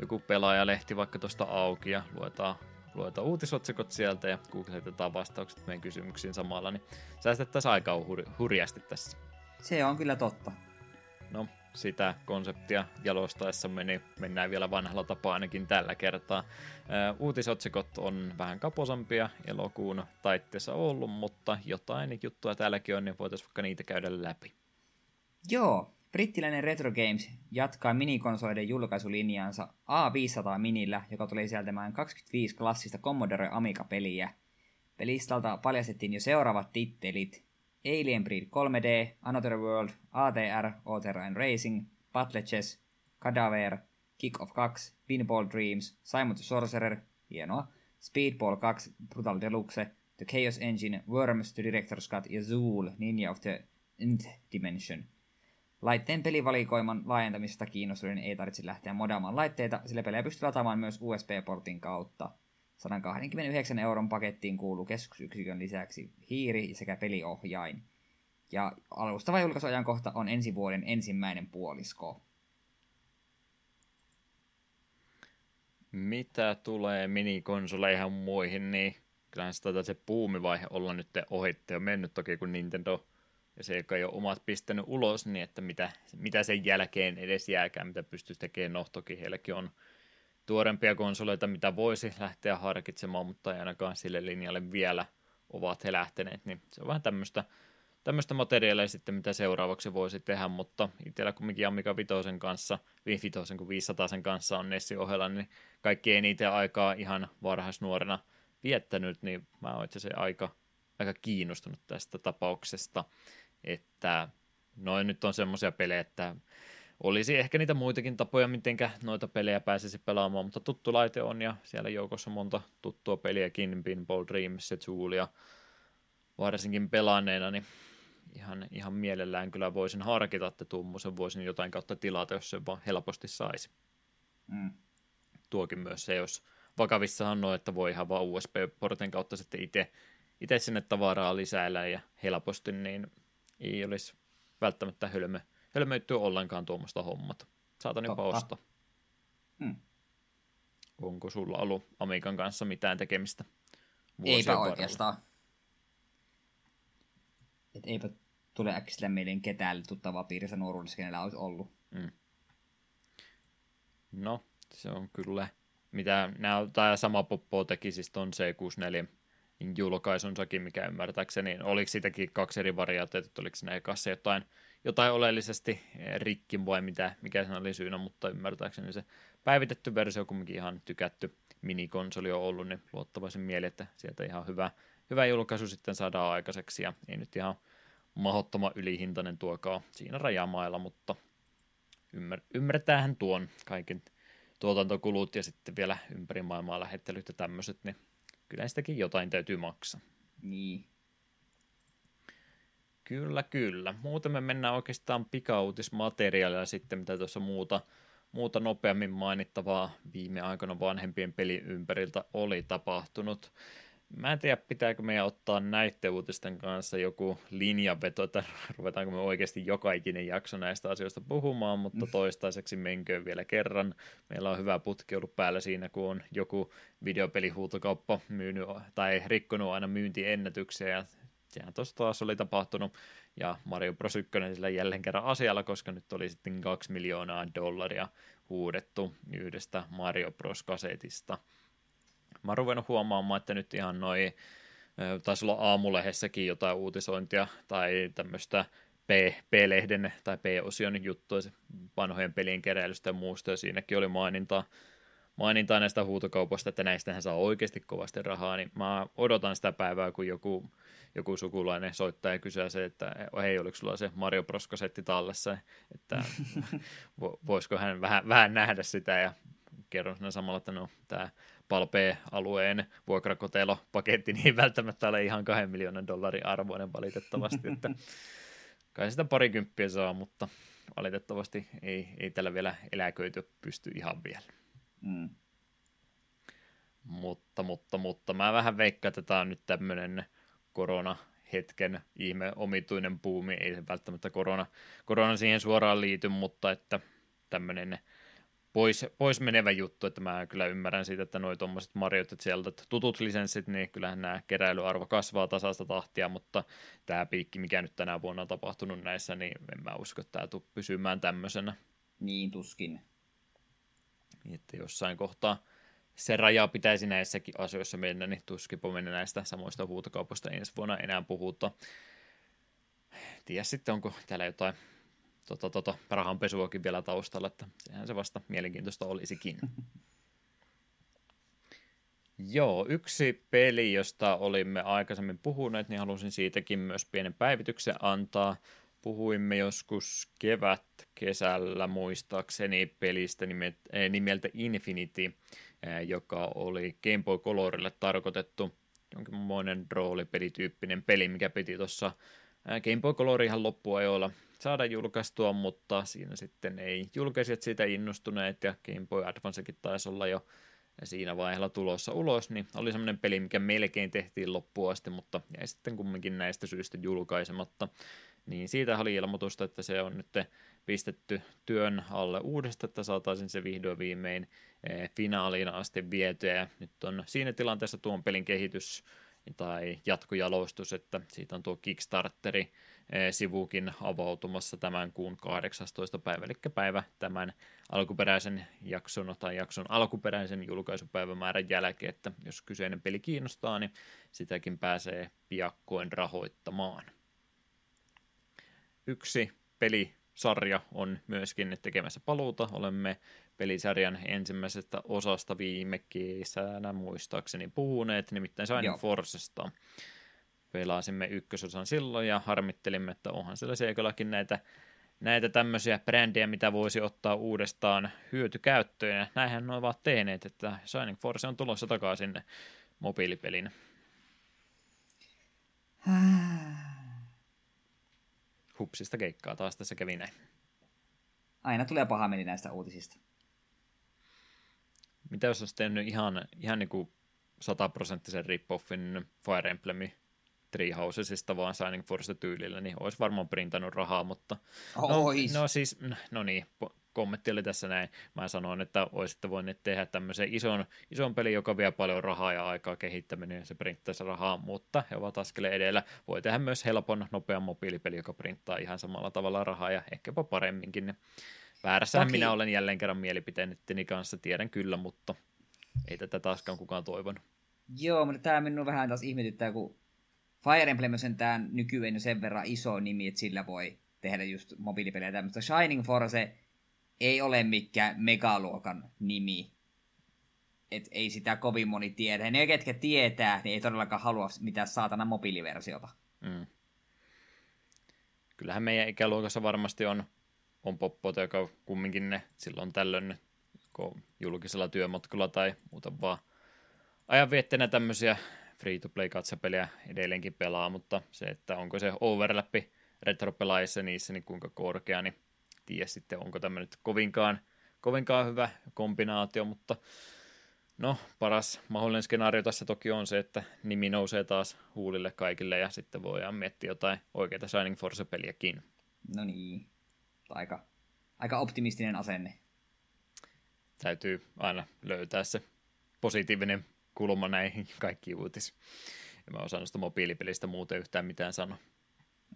joku pelaajalehti vaikka tuosta auki ja luetaan luetaan uutisotsikot sieltä ja googletetaan vastaukset meidän kysymyksiin samalla, niin säästettäisiin aikaa hur- hurjasti tässä. Se on kyllä totta. No, sitä konseptia jalostaessa meni, mennään vielä vanhalla tapaa ainakin tällä kertaa. Uutisotsikot on vähän kaposampia elokuun taitteessa ollut, mutta jotain juttua täälläkin on, niin voitaisiin vaikka niitä käydä läpi. Joo, brittiläinen Retro Games jatkaa minikonsoiden julkaisulinjaansa A500 Minillä, joka tuli sieltämään 25 klassista Commodore Amiga-peliä. Pelistalta paljastettiin jo seuraavat tittelit. Alien Breed 3D, Another World, ATR, All Racing, Battle Chess, Cadaver, Kick of 2, Pinball Dreams, Simon the Sorcerer, hienoa, Speedball 2, Brutal Deluxe, The Chaos Engine, Worms, The Director's Cut ja Zool, Ninja of the Nth Dimension. Laitteen pelivalikoiman laajentamisesta kiinnostuneiden ei tarvitse lähteä modaamaan laitteita, sillä pelejä pystyy lataamaan myös USB-portin kautta. 129 euron pakettiin kuuluu keskusyksikön lisäksi hiiri sekä peliohjain. Ja alustava julkaisuajankohta on ensi vuoden ensimmäinen puolisko. Mitä tulee minikonsoleihin muihin, niin kyllähän sitä se puumivaihe olla nyt ohitte on mennyt toki, kun Nintendo ja se, joka ei ole omat pistänyt ulos, niin että mitä, mitä sen jälkeen edes jääkään, mitä pystyisi tekemään. No toki heilläkin on tuorempia konsoleita, mitä voisi lähteä harkitsemaan, mutta ei ainakaan sille linjalle vielä ovat he lähteneet, niin se on vähän tämmöistä, tämmöistä materiaalia sitten, mitä seuraavaksi voisi tehdä, mutta itsellä kumminkin Amiga Vitosen kanssa, Vitosen kuin 500 sen kanssa on Nessi ohella, niin kaikki niitä aikaa ihan varhaisnuorena viettänyt, niin mä oon itse asiassa aika, aika kiinnostunut tästä tapauksesta, että noin nyt on semmoisia pelejä, että olisi ehkä niitä muitakin tapoja, miten noita pelejä pääsisi pelaamaan, mutta tuttu laite on ja siellä joukossa monta tuttua peliäkin, Pinball Dreams, ja varsinkin pelaaneena, niin ihan, ihan mielellään kyllä voisin harkita, että tuommoisen voisin jotain kautta tilata, jos se vaan helposti saisi. Mm. Tuokin myös se, jos vakavissa on että voi ihan vaan USB-portin kautta sitten itse, itse sinne tavaraa lisäillä ja helposti, niin ei olisi välttämättä hölmö, hölmöittyä ollenkaan tuommoista hommat. Saatan jopa ostaa. Hmm. Onko sulla ollut Amikan kanssa mitään tekemistä? Eipä varrella? oikeastaan. Et eipä tule äkkiä mieleen ketään tuttavaa piirissä nuoruudessa, kenellä olisi ollut. Hmm. No, se on kyllä, mitä nämä, tämä sama Poppo teki siis ton C64 julkaisunsakin, mikä ymmärtääkseni, oliko siitäkin kaksi eri variaatiota, että oliko siinä ekassa jotain jotain oleellisesti eh, rikki vai mitä, mikä sen oli syynä, mutta ymmärtääkseni se päivitetty versio kumminkin ihan tykätty minikonsoli on ollut, niin luottavaisin mieli, että sieltä ihan hyvä, hyvä julkaisu sitten saadaan aikaiseksi ja ei nyt ihan mahottoma ylihintainen tuokaa siinä rajamailla, mutta ymmär, ymmärretään tuon kaiken tuotantokulut ja sitten vielä ympäri maailmaa lähettelyt ja tämmöiset, niin kyllä sitäkin jotain täytyy maksaa. Niin, Kyllä, kyllä. Muuten me mennään oikeastaan pikauutismateriaalia sitten, mitä tuossa muuta, muuta nopeammin mainittavaa viime aikoina vanhempien pelin ympäriltä oli tapahtunut. Mä en tiedä, pitääkö meidän ottaa näiden uutisten kanssa joku linjaveto, että <laughs> ruvetaanko me oikeasti joka ikinen jakso näistä asioista puhumaan, mutta toistaiseksi menköön vielä kerran. Meillä on hyvä putki ollut päällä siinä, kun on joku videopelihuutokauppa myynyt tai rikkonut aina myyntiennätyksiä ja sehän tuossa taas oli tapahtunut, ja Mario Bros. 1 sillä jälleen kerran asialla, koska nyt oli sitten 2 miljoonaa dollaria huudettu yhdestä Mario Bros. kasetista. Mä oon ruvennut huomaamaan, että nyt ihan noin, taisi olla aamulehdessäkin jotain uutisointia tai tämmöistä P-lehden tai P-osion juttua vanhojen pelien keräilystä ja muusta, ja siinäkin oli mainintaa mainintaa näistä huutokaupasta, että näistähän saa oikeasti kovasti rahaa, niin mä odotan sitä päivää, kun joku, joku sukulainen soittaa ja kysyy se, että hei, oliko sulla se Mario Bros. kasetti tallessa, että <laughs> voisiko hän vähän, vähän nähdä sitä ja kerron sinne samalla, että no tämä Palpee-alueen vuokrakotelo-paketti <laughs> niin välttämättä ole ihan kahden miljoonan dollarin arvoinen valitettavasti, että <laughs> kai sitä parikymppiä saa, mutta valitettavasti ei, ei tällä vielä eläköity pysty ihan vielä. Mm. Mutta, mutta, mutta mä vähän veikkaan, että tämä on nyt tämmöinen korona-hetken ihme omituinen puumi, ei se välttämättä korona, korona siihen suoraan liity, mutta että tämmöinen pois, pois menevä juttu, että mä kyllä ymmärrän siitä, että noi tuommoiset Mariot, että sieltä että tutut lisenssit, niin kyllähän nämä keräilyarvo kasvaa tasasta tahtia, mutta tämä piikki, mikä nyt tänä vuonna on tapahtunut näissä, niin en mä usko, että tämä tulee pysymään tämmöisenä. Niin tuskin. Että jossain kohtaa se raja pitäisi näissäkin asioissa mennä, niin tuskipo mennä näistä samoista huutokaupoista ensi vuonna enää puhuta. Tiedä sitten, onko täällä jotain tota, tota, rahanpesuakin vielä taustalla, että sehän se vasta mielenkiintoista olisikin. <laughs> Joo, yksi peli, josta olimme aikaisemmin puhuneet, niin halusin siitäkin myös pienen päivityksen antaa. Puhuimme joskus kevät kesällä muistaakseni pelistä eh, nimeltä Infinity, eh, joka oli Game Boy Colorille tarkoitettu jonkinmoinen roolipelityyppinen peli, mikä piti tuossa eh, Game Boy Color ihan loppuajoilla saada julkaistua, mutta siinä sitten ei julkaisijat siitä innostuneet ja Game Boy Advancekin taisi olla jo siinä vaiheella tulossa ulos, niin oli semmoinen peli, mikä melkein tehtiin loppuun asti, mutta jäi sitten kumminkin näistä syistä julkaisematta. Niin siitä oli ilmoitusta, että se on nyt pistetty työn alle uudestaan, että saataisiin se vihdoin viimein eh, finaaliin asti vietyä. Ja nyt on siinä tilanteessa tuon pelin kehitys tai jatkojalostus, että siitä on tuo Kickstarteri Eh, sivukin avautumassa tämän kuun 18. päivä, eli päivä tämän alkuperäisen jakson tai jakson alkuperäisen julkaisupäivämäärän jälkeen, että jos kyseinen peli kiinnostaa, niin sitäkin pääsee piakkoin rahoittamaan. Yksi pelisarja on myöskin tekemässä paluuta. Olemme pelisarjan ensimmäisestä osasta viime kesänä muistaakseni puhuneet, nimittäin Shining Forcesta pelasimme ykkösosan silloin ja harmittelimme, että onhan siellä Seikolakin näitä, näitä tämmöisiä brändejä, mitä voisi ottaa uudestaan hyötykäyttöön. Ja näinhän ne ovat tehneet, että Shining Force on tulossa takaisin mobiilipelin. Hupsista keikkaa taas tässä kävi näin. Aina tulee paha meni näistä uutisista. Mitä jos olisi tehnyt ihan, ihan niin kuin sataprosenttisen rip-offin Fire Emblemi Treehousesista vaan Signing Force tyylillä, niin olisi varmaan printannut rahaa, mutta no, no siis, no niin, kommentti oli tässä näin. Mä sanoin, että olisitte voineet tehdä tämmöisen ison, ison pelin, joka vie paljon rahaa ja aikaa kehittäminen, ja se printtaisi rahaa, mutta he ovat askeleen edellä. Voi tehdä myös helpon, nopean mobiilipeli, joka printtaa ihan samalla tavalla rahaa ja ehkäpä paremminkin. Väärässähän Toki... minä olen jälleen kerran mielipiteenettini kanssa, tiedän kyllä, mutta ei tätä taaskaan kukaan toivonut. Joo, mutta tämä minun vähän taas ihmetyttää, kun Fire Emblem on sentään nykyään sen verran iso nimi, että sillä voi tehdä just mobiilipelejä tämmöistä. Shining Force ei ole mikään megaluokan nimi. Et ei sitä kovin moni tiedä. Ne, ketkä tietää, niin ei todellakaan halua mitään saatana mobiiliversiota. Mm. Kyllähän meidän ikäluokassa varmasti on, on poppoita, joka kumminkin ne silloin tällöin julkisella työmatkalla tai muuta vaan ajanvietteenä tämmöisiä free-to-play-katsapeliä edelleenkin pelaa, mutta se, että onko se overlappi retro-pelaajissa niissä niin kuinka korkea, niin tiedä sitten, onko tämä nyt kovinkaan, kovinkaan hyvä kombinaatio, mutta no, paras mahdollinen skenaario tässä toki on se, että nimi nousee taas huulille kaikille ja sitten voidaan miettiä jotain oikeita Shining Force-peliäkin. No niin, aika, aika optimistinen asenne. Täytyy aina löytää se positiivinen kulma näihin <laughs> kaikkiin uutis. En mä osannut sitä mobiilipelistä muuten yhtään mitään sanoa.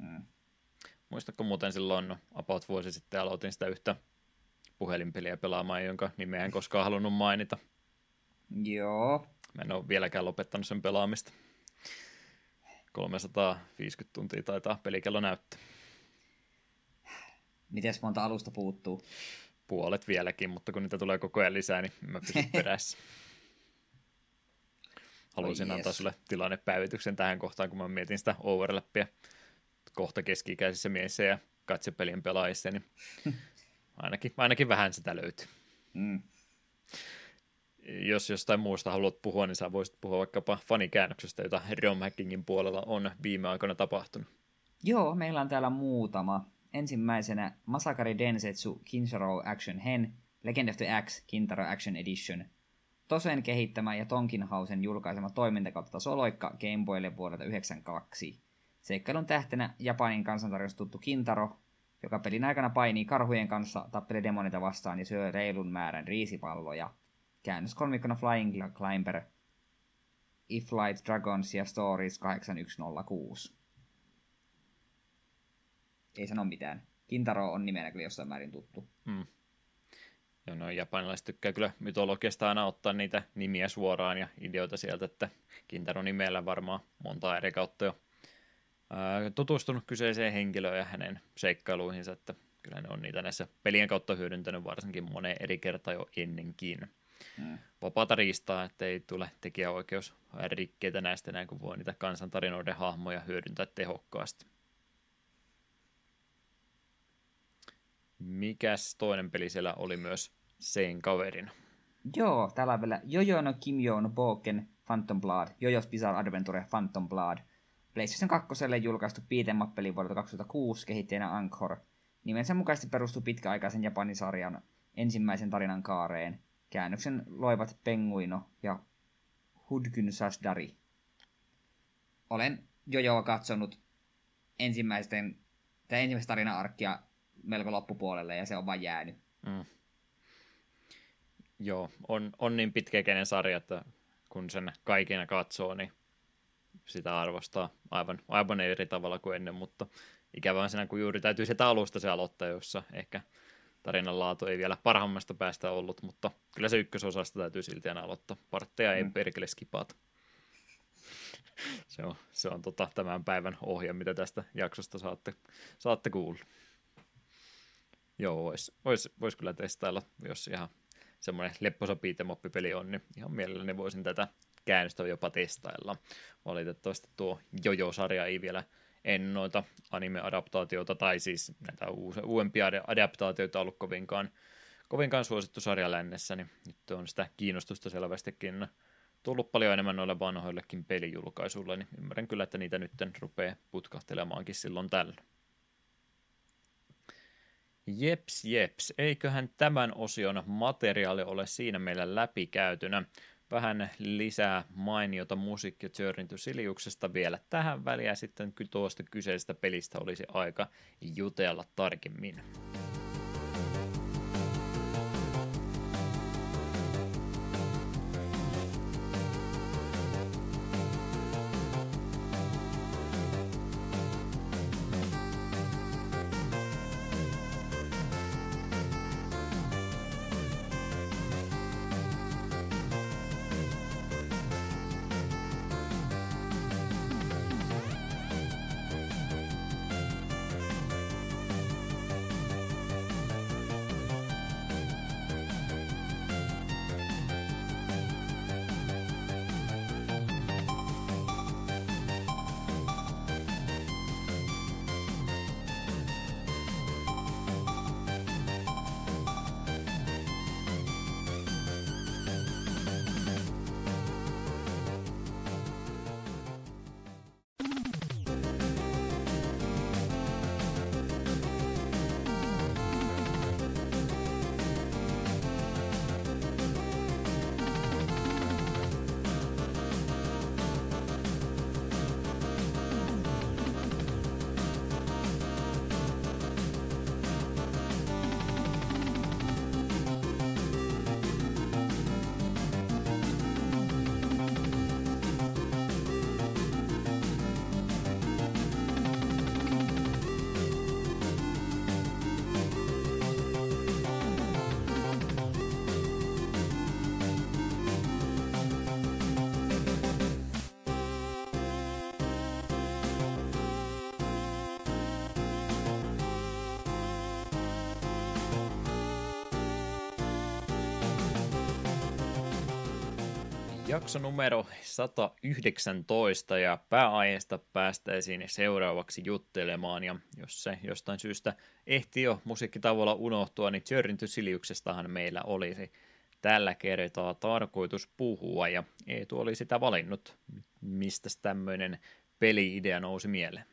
Mm. Muistatko muuten silloin about vuosi sitten aloitin sitä yhtä puhelinpeliä pelaamaan, jonka nimeä en koskaan halunnut mainita. Joo. Mä en ole vieläkään lopettanut sen pelaamista. 350 tuntia taitaa pelikello näyttää. Mites monta alusta puuttuu? Puolet vieläkin, mutta kun niitä tulee koko ajan lisää, niin mä pysyn <laughs> perässä. Haluaisin antaa sulle tilannepäivityksen tähän kohtaan, kun mä mietin sitä overlappia kohta keski-ikäisissä miehissä ja katsepelien pelaajissa, niin ainakin, ainakin vähän sitä löytyy. Mm. Jos jostain muusta haluat puhua, niin sä voisit puhua vaikkapa fanikäännöksestä, jota ROM Hackingin puolella on viime aikoina tapahtunut. Joo, meillä on täällä muutama. Ensimmäisenä Masakari Densetsu Kinsharo Action Hen, Legend of the Axe Kintaro Action Edition – Tosen kehittämä ja Tonkinhausen julkaisema toimintakautta soloikka Game Boylle vuodelta 1992. Seikkailun tähtenä Japanin kansantarjous tuttu Kintaro, joka pelin aikana painii karhujen kanssa, tappelee demonita vastaan ja syö reilun määrän riisipalloja. Käännös kolmikkona Flying Climber, If Light Dragons ja Stories 8106. Ei sano mitään. Kintaro on nimenä kyllä jossain määrin tuttu. Hmm. Ja no japanilaiset tykkää kyllä mytologiasta aina ottaa niitä nimiä suoraan ja ideoita sieltä, että Kintaro nimellä varmaan monta eri kautta jo ää, tutustunut kyseiseen henkilöön ja hänen seikkailuihinsa, että kyllä ne on niitä näissä pelien kautta hyödyntänyt varsinkin moneen eri kertaa jo ennenkin. Hmm. Vapaata riistaa, että ei tule tekijäoikeus rikkeitä näistä näin, kun voi niitä kansantarinoiden hahmoja hyödyntää tehokkaasti. Mikäs toinen peli siellä oli myös sen kaverina? Joo, täällä on vielä Jojo no Kimyo no Boken Phantom Blood, Jojo's Bizarre Adventure Phantom Blood. PlayStation 2 julkaistu beat'em vuodelta 2006 kehittäjänä Anchor. Nimensä mukaisesti perustuu pitkäaikaisen Japanisarjan ensimmäisen tarinan kaareen. Käännöksen loivat Penguino ja Hudkyn Sasdari. Olen Jojoa katsonut ensimmäisten, tai ensimmäistä tarina-arkkia melko loppupuolelle ja se on vain jäänyt. Mm. Joo, on, on niin pitkäkeinen sarja, että kun sen kaikina katsoo, niin sitä arvostaa aivan, aivan eri tavalla kuin ennen, mutta ikävä on siinä, kun juuri täytyy sitä alusta se aloittaa, jossa ehkä tarinan laatu ei vielä parhaimmasta päästä ollut, mutta kyllä se ykkösosasta täytyy silti aina aloittaa. Partteja ei mm. perkele skipata. se on, se on tota, tämän päivän ohje, mitä tästä jaksosta saatte, saatte kuulla. Joo, vois, vois, vois kyllä testailla, jos ihan semmoinen lepposa peli on, niin ihan mielelläni voisin tätä käännöstä jopa testailla. Valitettavasti tuo Jojo-sarja ei vielä en noita anime-adaptaatioita, tai siis näitä uudempia adaptaatioita ollut kovinkaan, kovinkaan suosittu sarja lännessä, niin nyt on sitä kiinnostusta selvästikin tullut paljon enemmän noille vanhoillekin pelijulkaisuille, niin ymmärrän kyllä, että niitä nyt rupeaa putkahtelemaankin silloin tällä. Jeps, jeps. Eiköhän tämän osion materiaali ole siinä meillä läpikäytynä. Vähän lisää mainiota musiikkia Journey to Siliuksesta vielä tähän väliä. Sitten tuosta kyseisestä pelistä olisi aika jutella tarkemmin. Jakso numero 119 ja pääaiheesta päästäisiin seuraavaksi juttelemaan ja jos se jostain syystä ehti jo musiikkitavolla unohtua, niin Journey to Siliuksestahan meillä olisi tällä kertaa tarkoitus puhua ja Eetu oli sitä valinnut. Mistä tämmöinen peli-idea nousi mieleen?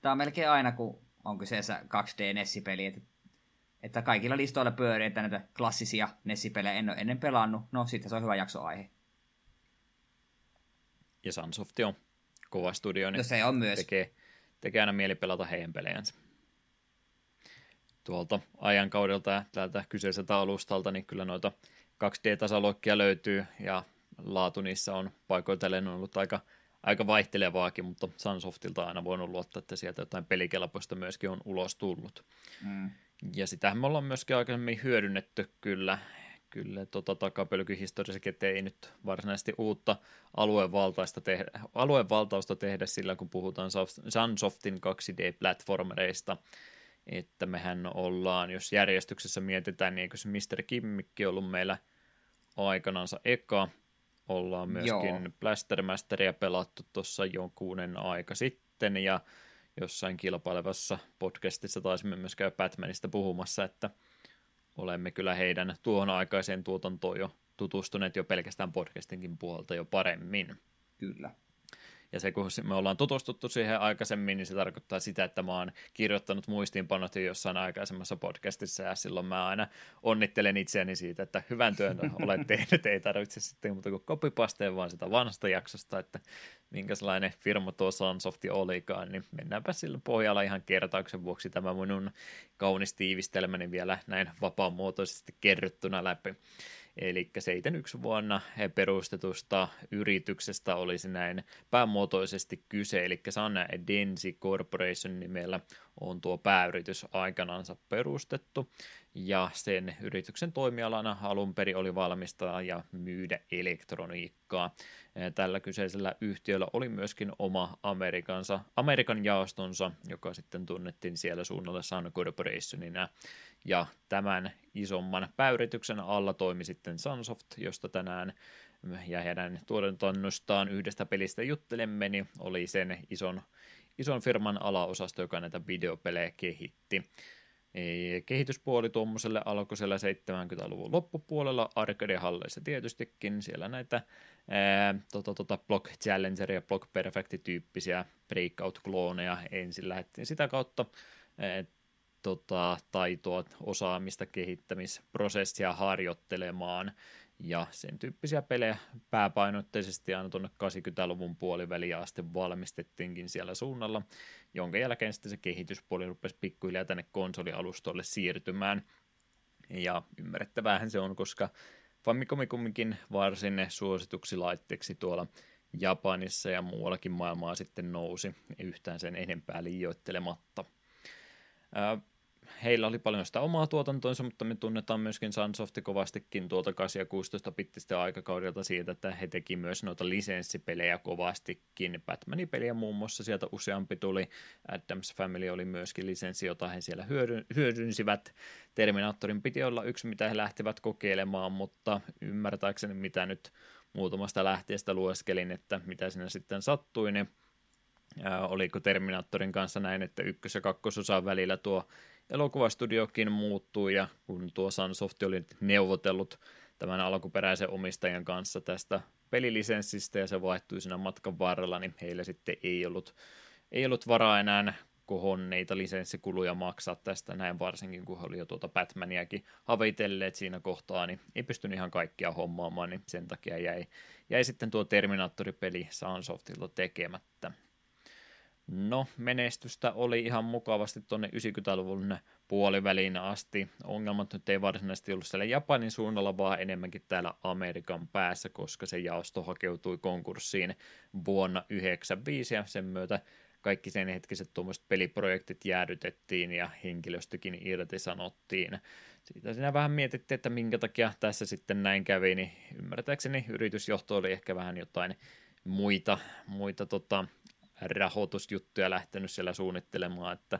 Tämä on melkein aina, kun on kyseessä 2D Nessi-peli, että, että kaikilla listoilla pyörii, näitä klassisia Nessi-pelejä en ole ennen pelannut. No, sitten se on hyvä jaksoaihe ja Sunsoft on kova studio, niin no se on myös. Tekee, tekee aina mieli pelata heidän pelejänsä. tuolta ajankaudelta ja täältä kyseiseltä alustalta, niin kyllä noita 2D-tasaloikkia löytyy ja laatu niissä on paikoitellen ollut aika, aika vaihtelevaakin, mutta Sunsoftilta aina voinut luottaa, että sieltä jotain pelikelpoista myöskin on ulos tullut. Mm. Ja sitähän me ollaan myöskin aikaisemmin hyödynnetty kyllä, kyllä tota takapölkyhistoriassakin, että ei nyt varsinaisesti uutta aluevaltaista tehdä, aluevaltausta tehdä sillä, kun puhutaan Sunsoftin 2D-platformereista, että mehän ollaan, jos järjestyksessä mietitään, niin eikö se Mr. Kimmikki ollut meillä aikanansa eka, ollaan myöskin Joo. Blastermasteria pelattu tuossa jonkunen aika sitten, ja jossain kilpailevassa podcastissa taisimme myös käydä Batmanista puhumassa, että olemme kyllä heidän tuohon aikaiseen tuotantoon jo tutustuneet jo pelkästään podcastinkin puolta jo paremmin. Kyllä. Ja se, kun me ollaan tutustuttu siihen aikaisemmin, niin se tarkoittaa sitä, että mä oon kirjoittanut muistiinpanot jo jossain aikaisemmassa podcastissa, ja silloin mä aina onnittelen itseäni siitä, että hyvän työn <laughs> olet tehnyt, ei tarvitse sitten muuta kuin kopipasteen, vaan sitä vanhasta jaksosta, että minkälainen firma tuo Sunsofti olikaan, niin mennäänpä sillä pohjalla ihan kertauksen vuoksi tämä minun kaunis tiivistelmäni vielä näin vapaamuotoisesti kerryttynä läpi. Eli 71 vuonna perustetusta yrityksestä olisi näin päämuotoisesti kyse, eli Sana Densi Corporation nimellä on tuo pääyritys aikanansa perustettu, ja sen yrityksen toimialana alun perin oli valmistaa ja myydä elektroniikkaa. Tällä kyseisellä yhtiöllä oli myöskin oma Amerikansa, Amerikan jaostonsa, joka sitten tunnettiin siellä suunnalla Sun Corporationina, ja tämän isomman päyrityksen alla toimi sitten Sunsoft, josta tänään ja heidän tuotannostaan yhdestä pelistä juttelemme, niin oli sen ison, ison firman alaosasto, joka näitä videopelejä kehitti. Kehityspuoli tuommoiselle alkoi siellä 70-luvun loppupuolella arcade-halleissa tietystikin. Siellä näitä ää, tota, tota, Block Challenger ja Block Perfect-tyyppisiä breakout-klooneja ensin lähdettiin sitä kautta ää, tota, taitoa, osaamista, kehittämisprosessia harjoittelemaan. Ja sen tyyppisiä pelejä pääpainotteisesti aina tuonne 80-luvun puoliväliin asti valmistettiinkin siellä suunnalla, jonka jälkeen sitten se kehityspuoli rupesi pikkuhiljaa tänne konsolialustolle siirtymään. Ja ymmärrettävähän se on, koska Famicomi kumminkin varsin suosituksi laitteeksi tuolla Japanissa ja muuallakin maailmaa sitten nousi yhtään sen enempää liioittelematta heillä oli paljon sitä omaa tuotantoinsa, mutta me tunnetaan myöskin Sunsofti kovastikin tuolta 8 ja 16 pittistä aikakaudelta siitä, että he teki myös noita lisenssipelejä kovastikin. Batmanin peliä muun muassa sieltä useampi tuli. Adams Family oli myöskin lisenssi, jota he siellä hyödynsivät. Terminaattorin piti olla yksi, mitä he lähtivät kokeilemaan, mutta ymmärtääkseni mitä nyt muutamasta lähteestä lueskelin, että mitä siinä sitten sattui, niin oliko Terminaattorin kanssa näin, että ykkös- ja kakkososan välillä tuo elokuvastudiokin muuttuu ja kun tuo Sunsoft oli neuvotellut tämän alkuperäisen omistajan kanssa tästä pelilisenssistä ja se vaihtui siinä matkan varrella, niin heillä sitten ei ollut, ei ollut varaa enää kohonneita lisenssikuluja maksaa tästä näin varsinkin, kun he oli jo tuota Batmaniakin havitelleet siinä kohtaa, niin ei pystynyt ihan kaikkia hommaamaan, niin sen takia jäi, jäi sitten tuo Terminaattori-peli Sunsoftilta tekemättä. No, menestystä oli ihan mukavasti tuonne 90-luvun puoliväliin asti. Ongelmat nyt ei varsinaisesti ollut siellä Japanin suunnalla, vaan enemmänkin täällä Amerikan päässä, koska se jaosto hakeutui konkurssiin vuonna 1995 ja sen myötä kaikki sen hetkiset tuommoiset peliprojektit jäädytettiin ja henkilöstökin irtisanottiin. Siitä siinä vähän mietittiin, että minkä takia tässä sitten näin kävi, niin ymmärtääkseni yritysjohto oli ehkä vähän jotain muita, muita tota, rahoitusjuttuja lähtenyt siellä suunnittelemaan, että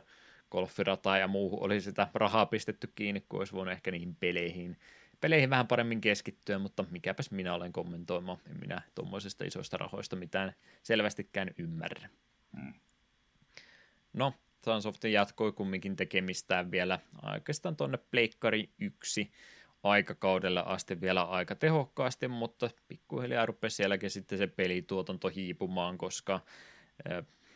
golfirataa ja muuhun oli sitä rahaa pistetty kiinni, kun olisi voinut ehkä niihin peleihin, peleihin vähän paremmin keskittyä, mutta mikäpäs minä olen kommentoimaan, en minä tuommoisista isoista rahoista mitään selvästikään ymmärrä. Hmm. No, Sunsoft jatkoi kumminkin tekemistään vielä oikeastaan tuonne Pleikkari 1 aikakaudella asti vielä aika tehokkaasti, mutta pikkuhiljaa rupesi sielläkin sitten se pelituotanto hiipumaan, koska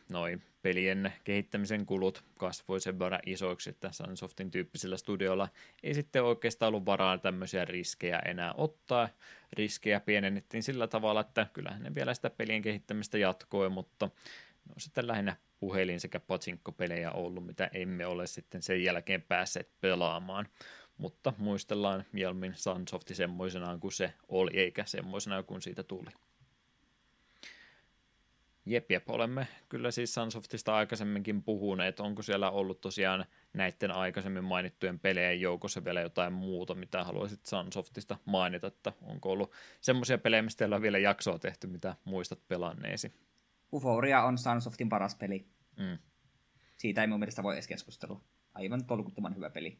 noin pelien kehittämisen kulut kasvoi sen verran isoiksi, että Sunsoftin tyyppisillä studioilla ei sitten oikeastaan ollut varaa tämmöisiä riskejä enää ottaa. Riskejä pienennettiin sillä tavalla, että kyllähän ne vielä sitä pelien kehittämistä jatkoi, mutta ne on sitten lähinnä puhelin- sekä patsinkko-pelejä ollut, mitä emme ole sitten sen jälkeen päässeet pelaamaan. Mutta muistellaan mieluummin Sunsofti semmoisenaan kuin se oli, eikä semmoisenaan kuin siitä tuli. Jep, jep, olemme kyllä siis Sunsoftista aikaisemminkin puhuneet. Onko siellä ollut tosiaan näiden aikaisemmin mainittujen pelejen joukossa vielä jotain muuta, mitä haluaisit Sunsoftista mainita, että onko ollut semmoisia pelejä, mistä on vielä jaksoa tehty, mitä muistat pelanneesi? Euphoria on Sunsoftin paras peli. Mm. Siitä ei mun mielestä voi edes keskustella. Aivan tolkuttoman hyvä peli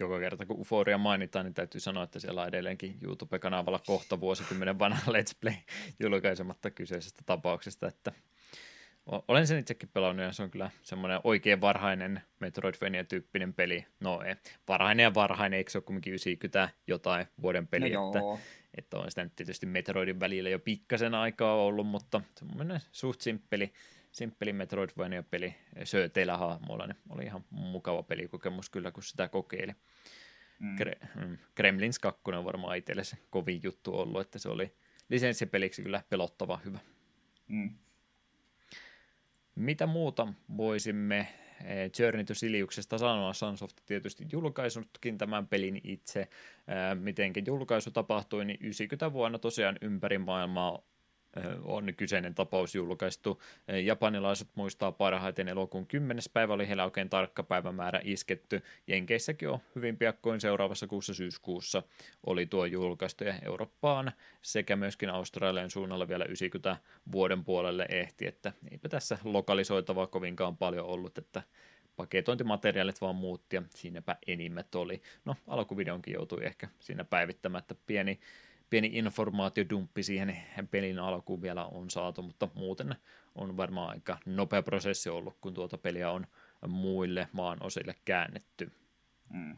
joka kerta kun Uforia mainitaan, niin täytyy sanoa, että siellä on edelleenkin YouTube-kanavalla kohta vuosikymmenen vanha <laughs> Let's Play julkaisematta kyseisestä tapauksesta, että olen sen itsekin pelannut ja se on kyllä semmoinen oikein varhainen Metroidvania-tyyppinen peli. No ei, varhainen ja varhainen, eikö se ole kumminkin 90 jotain vuoden peli, no että, että on sitä nyt tietysti Metroidin välillä jo pikkasen aikaa ollut, mutta semmoinen suht simppeli simppeli Metroidvania-peli sööteillä hahmoilla, niin oli ihan mukava pelikokemus kyllä, kun sitä kokeili. Mm. Gre- mm. Gremlins 2 on varmaan itselle se kovin juttu ollut, että se oli lisenssipeliksi kyllä pelottava hyvä. Mm. Mitä muuta voisimme eh, Journey to Siliuksesta sanoa. Sunsoft tietysti julkaisunutkin tämän pelin itse. Eh, mitenkin julkaisu tapahtui, niin 90 vuonna tosiaan ympäri maailmaa on kyseinen tapaus julkaistu. Japanilaiset muistaa parhaiten elokuun 10. päivä oli heillä oikein tarkka päivämäärä isketty. Jenkeissäkin on hyvin piakkoin seuraavassa kuussa syyskuussa oli tuo julkaistu ja Eurooppaan sekä myöskin Australian suunnalla vielä 90 vuoden puolelle ehti, että eipä tässä lokalisoitavaa kovinkaan paljon ollut, että paketointimateriaalit vaan muutti ja siinäpä enimmät oli. No, alkuvideonkin joutui ehkä siinä päivittämättä pieni pieni informaatiodumppi siihen pelin alkuun vielä on saatu, mutta muuten on varmaan aika nopea prosessi ollut, kun tuota peliä on muille maan osille käännetty. Mm.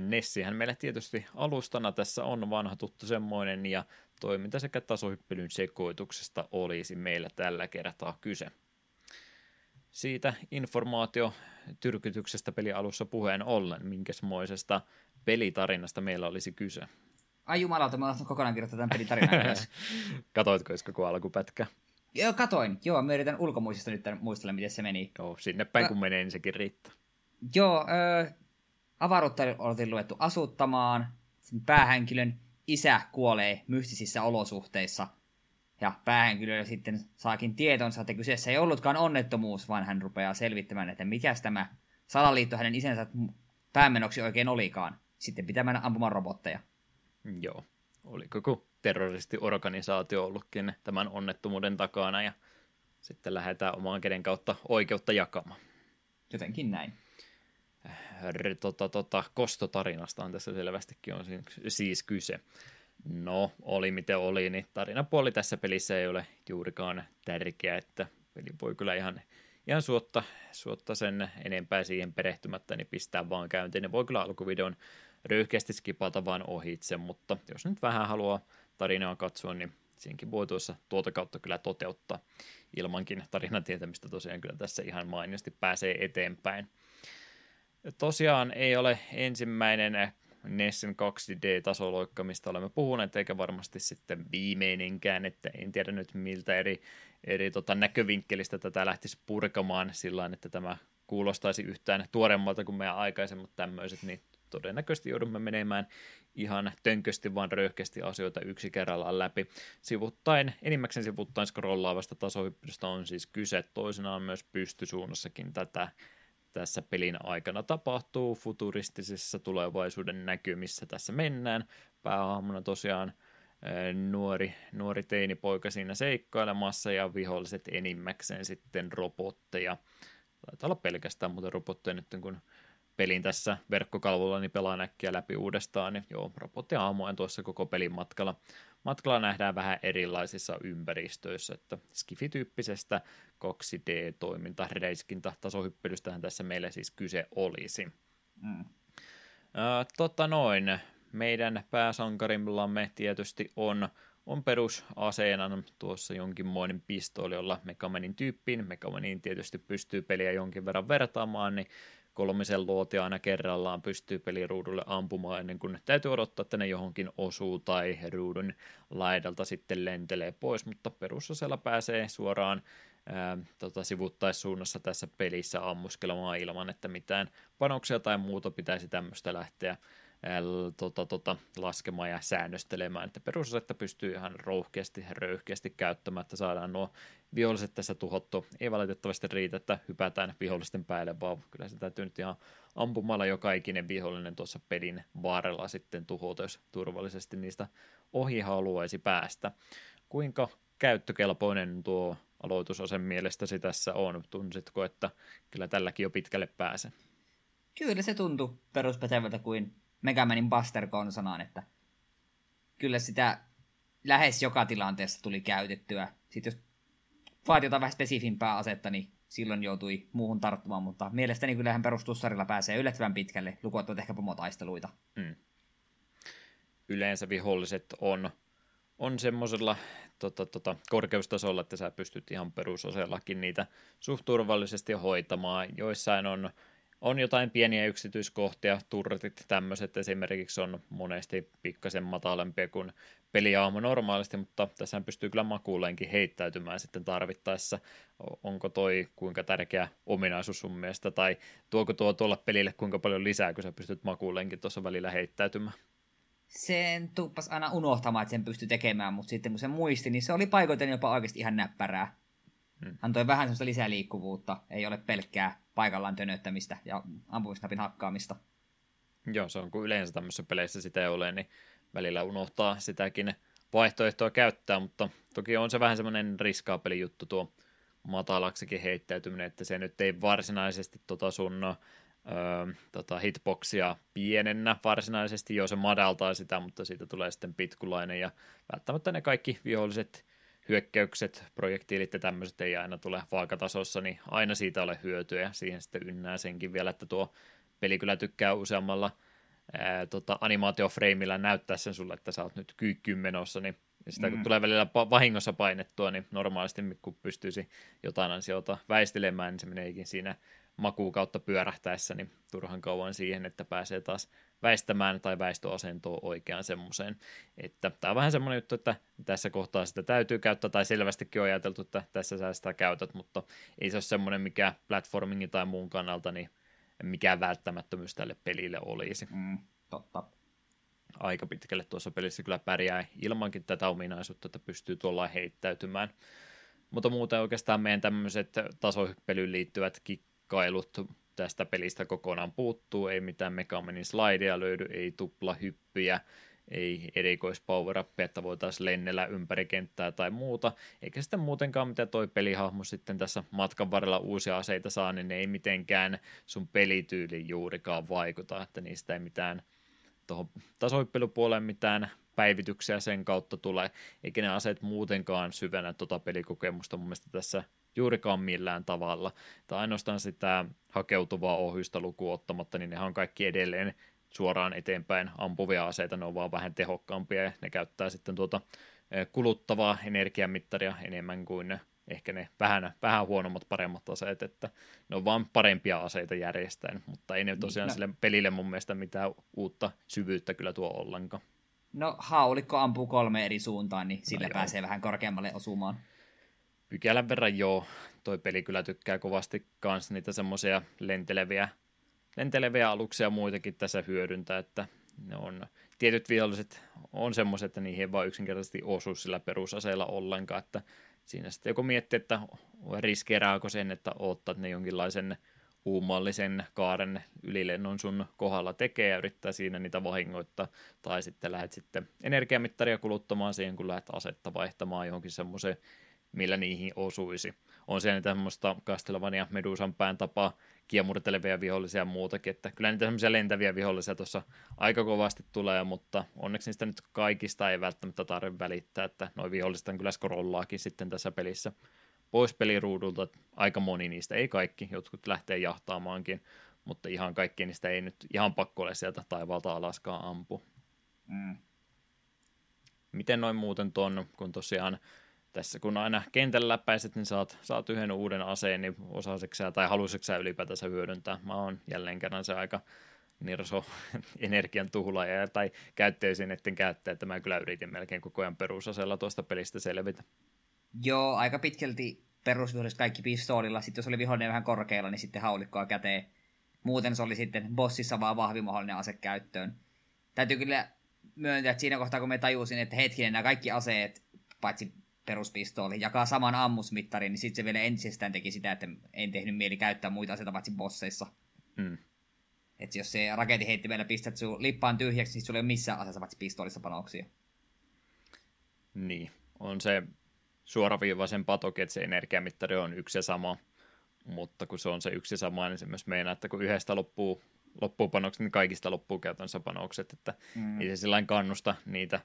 Nessihän meillä tietysti alustana tässä on vanha tuttu semmoinen, ja toiminta sekä tasohyppelyn sekoituksesta olisi meillä tällä kertaa kyse. Siitä informaatio tyrkytyksestä pelialussa puheen ollen, minkäsmoisesta pelitarinasta meillä olisi kyse. Ai jumalauta, mä olen kokonaan kirjoittaa tämän pelin tarinan. <laughs> Katoitko koko alkupätkä? Joo, katoin. Joo, mä yritän ulkomuistista nyt muistella, miten se meni. Joo, sinne päin kun menee, niin sekin riittää. Joo, ö, avaruutta oltiin luettu asuttamaan. Sen päähenkilön isä kuolee mystisissä olosuhteissa. Ja päähenkilö sitten saakin tietonsa, että kyseessä ei ollutkaan onnettomuus, vaan hän rupeaa selvittämään, että mikä tämä salaliitto hänen isänsä päämenoksi oikein olikaan. Sitten pitää mennä ampumaan robotteja. Joo, oli koko terroristiorganisaatio ollutkin tämän onnettomuuden takana ja sitten lähdetään omaan kenen kautta oikeutta jakamaan. Jotenkin näin. Tota, tota, kostotarinasta on tässä selvästikin on siis kyse. No, oli miten oli, niin tarinapuoli tässä pelissä ei ole juurikaan tärkeä, että peli voi kyllä ihan, ihan suotta, suotta sen enempää siihen perehtymättä, niin pistää vaan käyntiin. Ne voi kyllä alkuvideon röyhkeästi skipata vaan ohitse, mutta jos nyt vähän haluaa tarinaa katsoa, niin siinkin voi tuossa tuota kautta kyllä toteuttaa ilmankin tarinan tietämistä tosiaan kyllä tässä ihan mainiosti pääsee eteenpäin. Tosiaan ei ole ensimmäinen Nessen 2D-tasoloikka, mistä olemme puhuneet, eikä varmasti sitten viimeinenkään, että en tiedä nyt miltä eri, eri tota näkövinkkelistä tätä lähtisi purkamaan sillä että tämä kuulostaisi yhtään tuoremmalta kuin meidän aikaisemmat tämmöiset, niin todennäköisesti joudumme menemään ihan tönkösti vaan röyhkeästi asioita yksi kerrallaan läpi. Sivuttain, enimmäkseen sivuttain scrollaavasta tasohyppystä on siis kyse, toisinaan myös pystysuunnassakin tätä tässä pelin aikana tapahtuu futuristisissa tulevaisuuden näkymissä tässä mennään. Päähahmona tosiaan nuori, nuori teinipoika siinä seikkailemassa ja viholliset enimmäkseen sitten robotteja. Taitaa olla pelkästään muuten robotteja nyt, kun pelin tässä verkkokalvolla, niin pelaan äkkiä läpi uudestaan. Niin joo, robotti aamuen tuossa koko pelin matkalla. Matkalla nähdään vähän erilaisissa ympäristöissä, että skifityyppisestä 2D-toiminta, reiskintä, tasohyppelystähän tässä meillä siis kyse olisi. Mm. Tota noin, meidän pääsankarillamme tietysti on, on perusaseena tuossa jonkinmoinen pistooli, jolla Megamanin tyyppiin, Megamanin tietysti pystyy peliä jonkin verran vertaamaan, niin kolmisen luotia aina kerrallaan pystyy peliruudulle ampumaan ennen kuin täytyy odottaa, että ne johonkin osuu tai ruudun laidalta sitten lentelee pois, mutta perusaseella pääsee suoraan ää, tota, sivuttaissuunnassa tässä pelissä ammuskelemaan ilman, että mitään panoksia tai muuta pitäisi tämmöistä lähteä tota, tota, laskemaan ja säännöstelemään, että perusasetta pystyy ihan rouhkeasti ja röyhkeästi käyttämään, että saadaan nuo viholliset tässä tuhottu. Ei valitettavasti riitä, että hypätään vihollisten päälle, vaan kyllä se täytyy nyt ihan ampumalla joka ikinen vihollinen tuossa pelin vaarella sitten tuhota, jos turvallisesti niistä ohi haluaisi päästä. Kuinka käyttökelpoinen tuo aloitusasen mielestäsi tässä on? Tunsitko, että kyllä tälläkin jo pitkälle pääse? Kyllä se tuntuu peruspätevältä kuin Megamanin Buster konsanaan, että kyllä sitä lähes joka tilanteessa tuli käytettyä. Sitten jos vaati jotain vähän spesifimpää asetta, niin silloin joutui muuhun tarttumaan, mutta mielestäni kyllähän perustussarilla pääsee yllättävän pitkälle, lukuottavat ehkä pomotaisteluita. Mm. Yleensä viholliset on, on semmoisella tota, tota, korkeustasolla, että sä pystyt ihan perusosellakin niitä suht turvallisesti hoitamaan. Joissain on on jotain pieniä yksityiskohtia, turretit tämmöiset esimerkiksi on monesti pikkasen matalempia kuin peliaamu normaalisti, mutta tässä pystyy kyllä makuuleenkin heittäytymään sitten tarvittaessa. Onko toi kuinka tärkeä ominaisuus sun mielestä, tai tuoko tuo tuolla pelille kuinka paljon lisää, kun sä pystyt makuuleenkin tuossa välillä heittäytymään? Sen tuppas aina unohtamaan, että sen pystyi tekemään, mutta sitten kun se muisti, niin se oli paikoiten jopa oikeasti ihan näppärää. Hmm. Antoi vähän semmoista lisää liikkuvuutta, ei ole pelkkää paikallaan tönöttämistä ja ampumisnapin hakkaamista. Joo, se on kun yleensä tämmöisissä peleissä sitä ei ole, niin välillä unohtaa sitäkin vaihtoehtoa käyttää, mutta toki on se vähän semmoinen riskaapeli juttu tuo matalaksikin heittäytyminen, että se nyt ei varsinaisesti tota sun öö, tota hitboxia pienennä varsinaisesti, jo se madaltaa sitä, mutta siitä tulee sitten pitkulainen ja välttämättä ne kaikki viholliset hyökkäykset, projektiilit ja tämmöiset ei aina tule vaakatasossa, niin aina siitä ole hyötyä ja siihen sitten ynnää senkin vielä, että tuo peli kyllä tykkää useammalla ää, tota, animaatiofreimillä näyttää sen sulle, että sä oot nyt kyykkyyn menossa, niin sitä kun mm. tulee välillä vahingossa painettua, niin normaalisti kun pystyisi jotain ansiota väistelemään, niin se meneekin siinä makuu kautta pyörähtäessä, niin turhan kauan siihen, että pääsee taas väistämään tai väistöasentoa oikeaan semmoiseen. Että tämä on vähän semmoinen juttu, että tässä kohtaa sitä täytyy käyttää, tai selvästikin on ajateltu, että tässä sä sitä käytät, mutta ei se ole semmoinen, mikä platformingin tai muun kannalta, niin mikään välttämättömyys tälle pelille olisi. Mm, totta. Aika pitkälle tuossa pelissä kyllä pärjää ilmankin tätä ominaisuutta, että pystyy tuolla heittäytymään. Mutta muuten oikeastaan meidän tämmöiset tasohyppelyyn liittyvät kikkailut tästä pelistä kokonaan puuttuu, ei mitään Megamanin slideja löydy, ei tuplahyppyjä, ei erikoispower että voitaisiin lennellä ympäri kenttää tai muuta, eikä sitten muutenkaan mitä toi pelihahmo sitten tässä matkan varrella uusia aseita saa, niin ne ei mitenkään sun pelityyliin juurikaan vaikuta, että niistä ei mitään tuohon tasoippelupuoleen mitään päivityksiä sen kautta tulee, eikä ne aseet muutenkaan syvennä tuota pelikokemusta. Mun mielestä tässä juurikaan millään tavalla. Tai ainoastaan sitä hakeutuvaa ohjusta lukuun ottamatta, niin ne on kaikki edelleen suoraan eteenpäin ampuvia aseita, ne on vaan vähän tehokkaampia ja ne käyttää sitten tuota eh, kuluttavaa energiamittaria enemmän kuin ne, ehkä ne vähän, vähän huonommat, paremmat aseet, että ne on vaan parempia aseita järjestäen, mutta ei ne niin, tosiaan no. sille pelille mun mielestä mitään uutta syvyyttä kyllä tuo ollenkaan. No haulikko ampuu kolme eri suuntaan, niin sillä no, pääsee vähän korkeammalle osumaan pykälän verran joo. Toi peli kyllä tykkää kovasti kans niitä semmoisia lenteleviä, lenteleviä aluksia muitakin tässä hyödyntää, että ne on, tietyt viholliset on semmoiset, että niihin ei vaan yksinkertaisesti osu sillä perusaseella ollenkaan, että siinä sitten joku miettii, että riskeerääkö sen, että oottaa ne jonkinlaisen uumallisen kaaren ylilennon sun kohdalla tekee ja yrittää siinä niitä vahingoittaa, tai sitten lähdet sitten energiamittaria kuluttamaan siihen, kun lähdet asetta vaihtamaan johonkin semmoiseen millä niihin osuisi. On siellä tämmöistä Castlevania Medusan pään tapaa kiemurtelevia vihollisia ja muutakin, että kyllä niitä semmoisia lentäviä vihollisia tuossa aika kovasti tulee, mutta onneksi niistä nyt kaikista ei välttämättä tarvitse välittää, että noin viholliset kyllä scrollaakin sitten tässä pelissä pois peliruudulta, aika moni niistä, ei kaikki, jotkut lähtee jahtaamaankin, mutta ihan kaikki niistä ei nyt ihan pakko ole sieltä taivaalta alaskaan ampu. Mm. Miten noin muuten ton, kun tosiaan tässä kun aina kentällä läpäiset, niin saat, saat yhden uuden aseen, niin osaseksä tai haluaiseksä ylipäätänsä hyödyntää. Mä oon jälleen kerran se aika nirso <laughs> energian tuhlaaja tai etten käyttäjä, että mä kyllä yritin melkein koko ajan perusaseella tuosta pelistä selvitä. Joo, aika pitkälti perusviholliset kaikki pistoolilla. Sitten jos oli vihollinen vähän korkealla, niin sitten haulikkoa käteen. Muuten se oli sitten bossissa vaan vahvin mahdollinen ase käyttöön. Täytyy kyllä myöntää, että siinä kohtaa kun me tajusin, että hetkinen, nämä kaikki aseet, paitsi peruspistooli, jakaa saman ammusmittarin, niin sitten se vielä entisestään teki sitä, että en tehnyt mieli käyttää muita aseita paitsi bosseissa. Mm. Että jos se raketin pistät sun lippaan tyhjäksi, niin sulla ei ole missään aseessa paitsi pistoolissa panoksia. Niin, on se suoraviivaisen patoki, että se energiamittari on yksi ja sama, mutta kun se on se yksi ja sama, niin se myös meinaa, että kun yhdestä loppuu, loppuu panokset, niin kaikista loppuu käytännössä panokset, että mm. ei se sillä kannusta niitä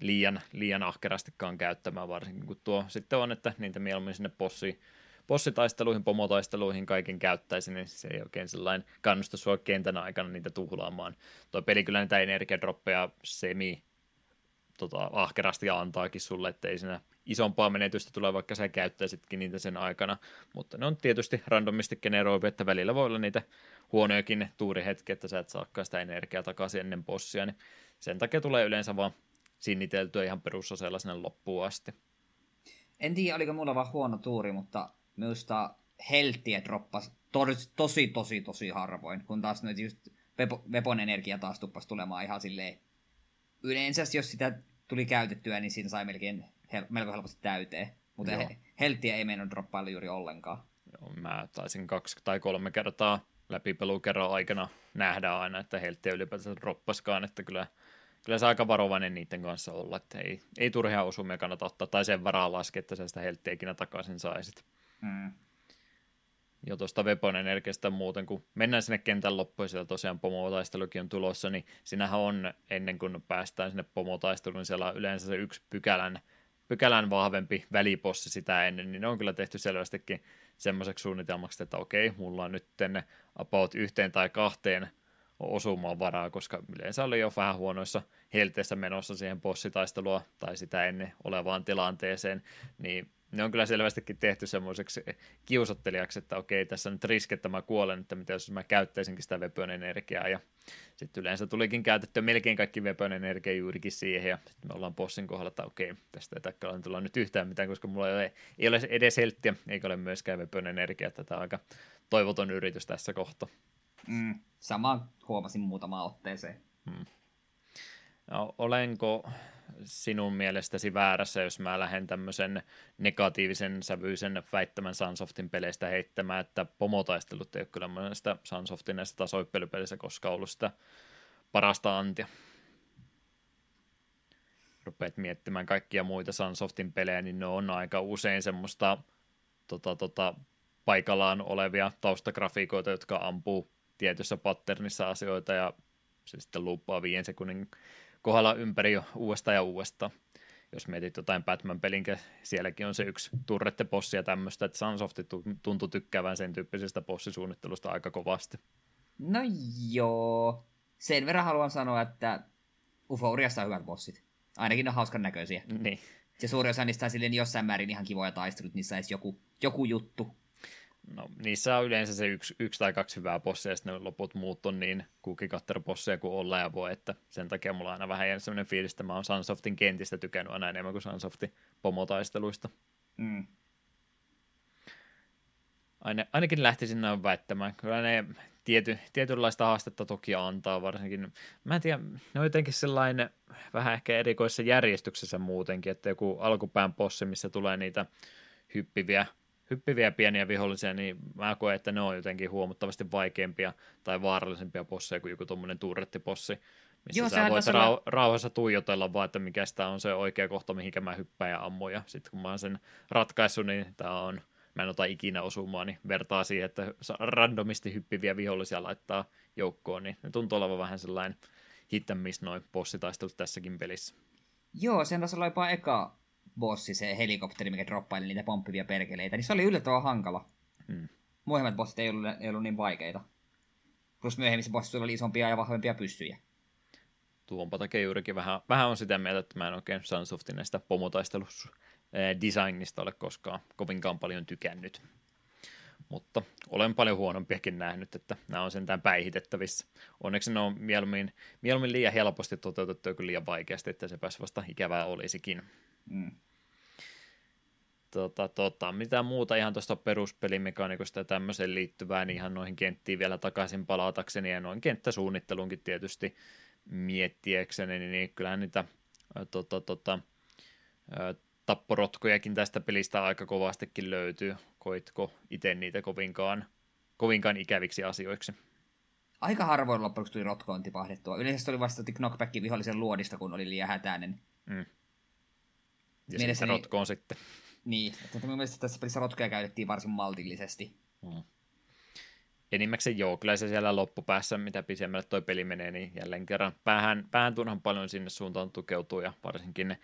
liian, liian ahkerastikaan käyttämään, varsinkin kun tuo sitten on, että niitä mieluummin sinne possi, bossitaisteluihin, pomotaisteluihin kaiken käyttäisi, niin se ei oikein sellainen kannusta sua kentän aikana niitä tuhlaamaan. Tuo peli kyllä niitä energiadroppeja semi tota, ahkerasti antaakin sulle, että ei siinä isompaa menetystä tule, vaikka sä käyttäisitkin niitä sen aikana, mutta ne on tietysti randomisti generoivia, että välillä voi olla niitä huonojakin tuurihetkiä, että sä et saakaan sitä energiaa takaisin ennen bossia, niin sen takia tulee yleensä vaan sinniteltyä ihan perusaseella sinne loppuun asti. En tiedä, oliko mulla vaan huono tuuri, mutta minusta helttiä droppas tosi, tosi, tosi, tosi harvoin, kun taas nyt just Vepon energia taas tuppasi tulemaan ihan silleen. Yleensä jos sitä tuli käytettyä, niin siinä sai melkein hel- melko helposti täyteen. Mutta he- helttiä ei mennyt droppailla juuri ollenkaan. Joo, mä taisin kaksi tai kolme kertaa läpipelukerran aikana nähdä aina, että helttiä ylipäätään droppaskaan, että kyllä, kyllä se aika varovainen niiden kanssa olla, että ei, ei turhia osumia kannata ottaa, tai sen varaa laskea, että sä sitä helttiä ikinä takaisin saisit. Mm. Jo tuosta Weapon Energiasta muuten, kun mennään sinne kentän loppuun, siellä tosiaan pomotaistelukin on tulossa, niin sinähän on, ennen kuin päästään sinne pomotaisteluun, niin siellä on yleensä se yksi pykälän – pykälän vahvempi välipossi sitä ennen, niin ne on kyllä tehty selvästikin semmoiseksi suunnitelmaksi, että okei, mulla on nyt about yhteen tai kahteen osumaan varaa, koska yleensä oli jo vähän huonoissa helteissä menossa siihen bossitaistelua tai sitä ennen olevaan tilanteeseen, niin ne on kyllä selvästikin tehty semmoiseksi kiusottelijaksi, että okei, tässä nyt riski, että mä kuolen, että mitä jos mä käyttäisinkin sitä Vepön energiaa, ja sitten yleensä tulikin käytettyä melkein kaikki Vepön energia juurikin siihen, ja sitten me ollaan bossin kohdalla, että okei, tästä ei takia tulla nyt yhtään mitään, koska mulla ei ole, ei ole edes helttiä, eikä ole myöskään Vepön energiaa, on aika toivoton yritys tässä kohtaa. Mm, sama huomasin muutama otteeseen. Hmm. No, olenko sinun mielestäsi väärässä, jos mä lähden tämmöisen negatiivisen sävyisen väittämän Sunsoftin peleistä heittämään, että pomotaistelut ei ole kyllä sitä Sunsoftin näistä tasoippelypelissä koskaan ollut sitä parasta antia. Rupeat miettimään kaikkia muita Sunsoftin pelejä, niin ne on aika usein semmoista tota, tota, paikallaan olevia taustagrafiikoita, jotka ampuu tietyssä patternissa asioita ja se sitten luuppaa viien sekunnin kohdalla ympäri jo uudestaan ja uudestaan. Jos mietit jotain Batman-pelin, sielläkin on se yksi turrette-possi ja tämmöistä, että Sunsoft tuntuu tykkäävän sen tyyppisestä bossisuunnittelusta aika kovasti. No joo. Sen verran haluan sanoa, että Uforiassa on hyvät bossit. Ainakin ne on hauskan näköisiä. Niin. Ja suuri osa niistä on silleen jossain määrin ihan kivoja taistelut, niissä olisi joku, joku juttu. No, niissä on yleensä se yksi, yksi tai kaksi hyvää bossia, ja sitten loput muut on niin bosseja kuin olla ja voi, että sen takia mulla on aina vähän jäänyt sellainen fiilis, että mä oon Sunsoftin kentistä tykännyt aina enemmän kuin Sunsoftin pomotaisteluista. Mm. Aine, ainakin lähtisin näin väittämään. Kyllä ne tiety, tietynlaista haastetta toki antaa varsinkin. Mä en tiedä, ne on jotenkin sellainen vähän ehkä erikoisessa järjestyksessä muutenkin, että joku alkupään bossi, missä tulee niitä hyppiviä hyppiviä pieniä vihollisia, niin mä koen, että ne on jotenkin huomattavasti vaikeampia tai vaarallisempia bosseja kuin joku tuommoinen turrettipossi, missä Joo, sä voit rau- rauhassa tuijotella vaan, että mikä sitä on se oikea kohta, mihinkä mä hyppään ja ammun, ja sitten kun mä oon sen ratkaissut, niin tää on, mä en ota ikinä osumaan, niin vertaa siihen, että randomisti hyppiviä vihollisia laittaa joukkoon, niin ne tuntuu olevan vähän sellainen hit miss noin bossitaistelut tässäkin pelissä. Joo, sen tasolla jopa eka bossi, se helikopteri, mikä droppaili niitä pomppivia perkeleitä, niin se oli yllättävän hankala. Hmm. Muihemmat bossit ei ollut, ei ollut niin vaikeita. Plus myöhemmissä bossissa oli isompia ja vahvempia pyssyjä. Tuonpa takia juurikin vähän, vähän on sitä mieltä, että mä en oikein Sunsoftin näistä pomotaistelussa designista ole koskaan kovinkaan paljon tykännyt. Mutta olen paljon huonompiakin nähnyt, että nämä on sentään päihitettävissä. Onneksi ne on mieluummin, mieluummin liian helposti toteutettu kuin liian vaikeasti, että se pääsi vasta ikävää olisikin. Mm. Tota, tota, mitä muuta ihan tuosta peruspelimekaniikosta ja tämmöiseen liittyvää, niin ihan noihin kenttiin vielä takaisin palatakseni ja noin kenttäsuunnittelunkin tietysti miettiäkseni, niin kyllähän niitä tota, tota, tapporotkojakin tästä pelistä aika kovastikin löytyy. Koitko itse niitä kovinkaan, kovinkaan ikäviksi asioiksi? Aika harvoin loppujen tuli rotkoon tipahdettua. Yleensä oli vasta knockbackin vihollisen luodista, kun oli liian hätäinen. Mm. Ja Mielestäni... sitten rotkoon sitten. Niin, että minun mielestä tässä pelissä rotkoja käytettiin varsin maltillisesti. Mm. Enimmäkseen joo, kyllä se siellä loppupäässä, mitä pisemmälle toi peli menee, niin jälleen kerran päähän, päähän turhan paljon sinne suuntaan tukeutuu, ja varsinkin ne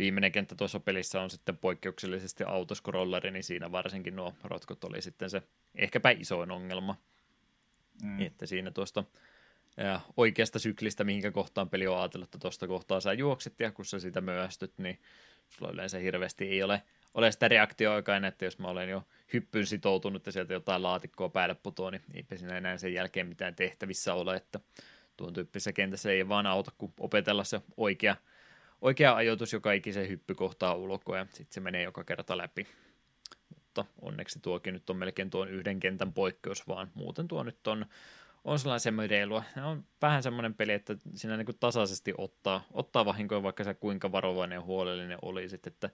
viimeinen kenttä tuossa pelissä on sitten poikkeuksellisesti autoscrolleri, niin siinä varsinkin nuo rotkot oli sitten se ehkäpä isoin ongelma. Mm. Että siinä tuosta oikeasta syklistä, mihinkä kohtaan peli on ajatellut, että tuosta kohtaa sä juokset, ja kun sä sitä myöstyt, niin sulla yleensä hirveästi ei ole ole sitä reaktioaikaa, että jos mä olen jo hyppyyn sitoutunut ja sieltä jotain laatikkoa päälle putoa, niin eipä siinä enää sen jälkeen mitään tehtävissä ole, että tuon tyyppisessä kentässä ei vaan auta kuin opetella se oikea, oikea ajoitus joka ikisen hyppy kohtaa ulkoa ja sitten se menee joka kerta läpi. Mutta onneksi tuokin nyt on melkein tuon yhden kentän poikkeus, vaan muuten tuo nyt on, on sellainen. Se on vähän semmoinen peli, että siinä niin tasaisesti ottaa, ottaa vahinkoja, vaikka se kuinka varovainen ja huolellinen olisit, että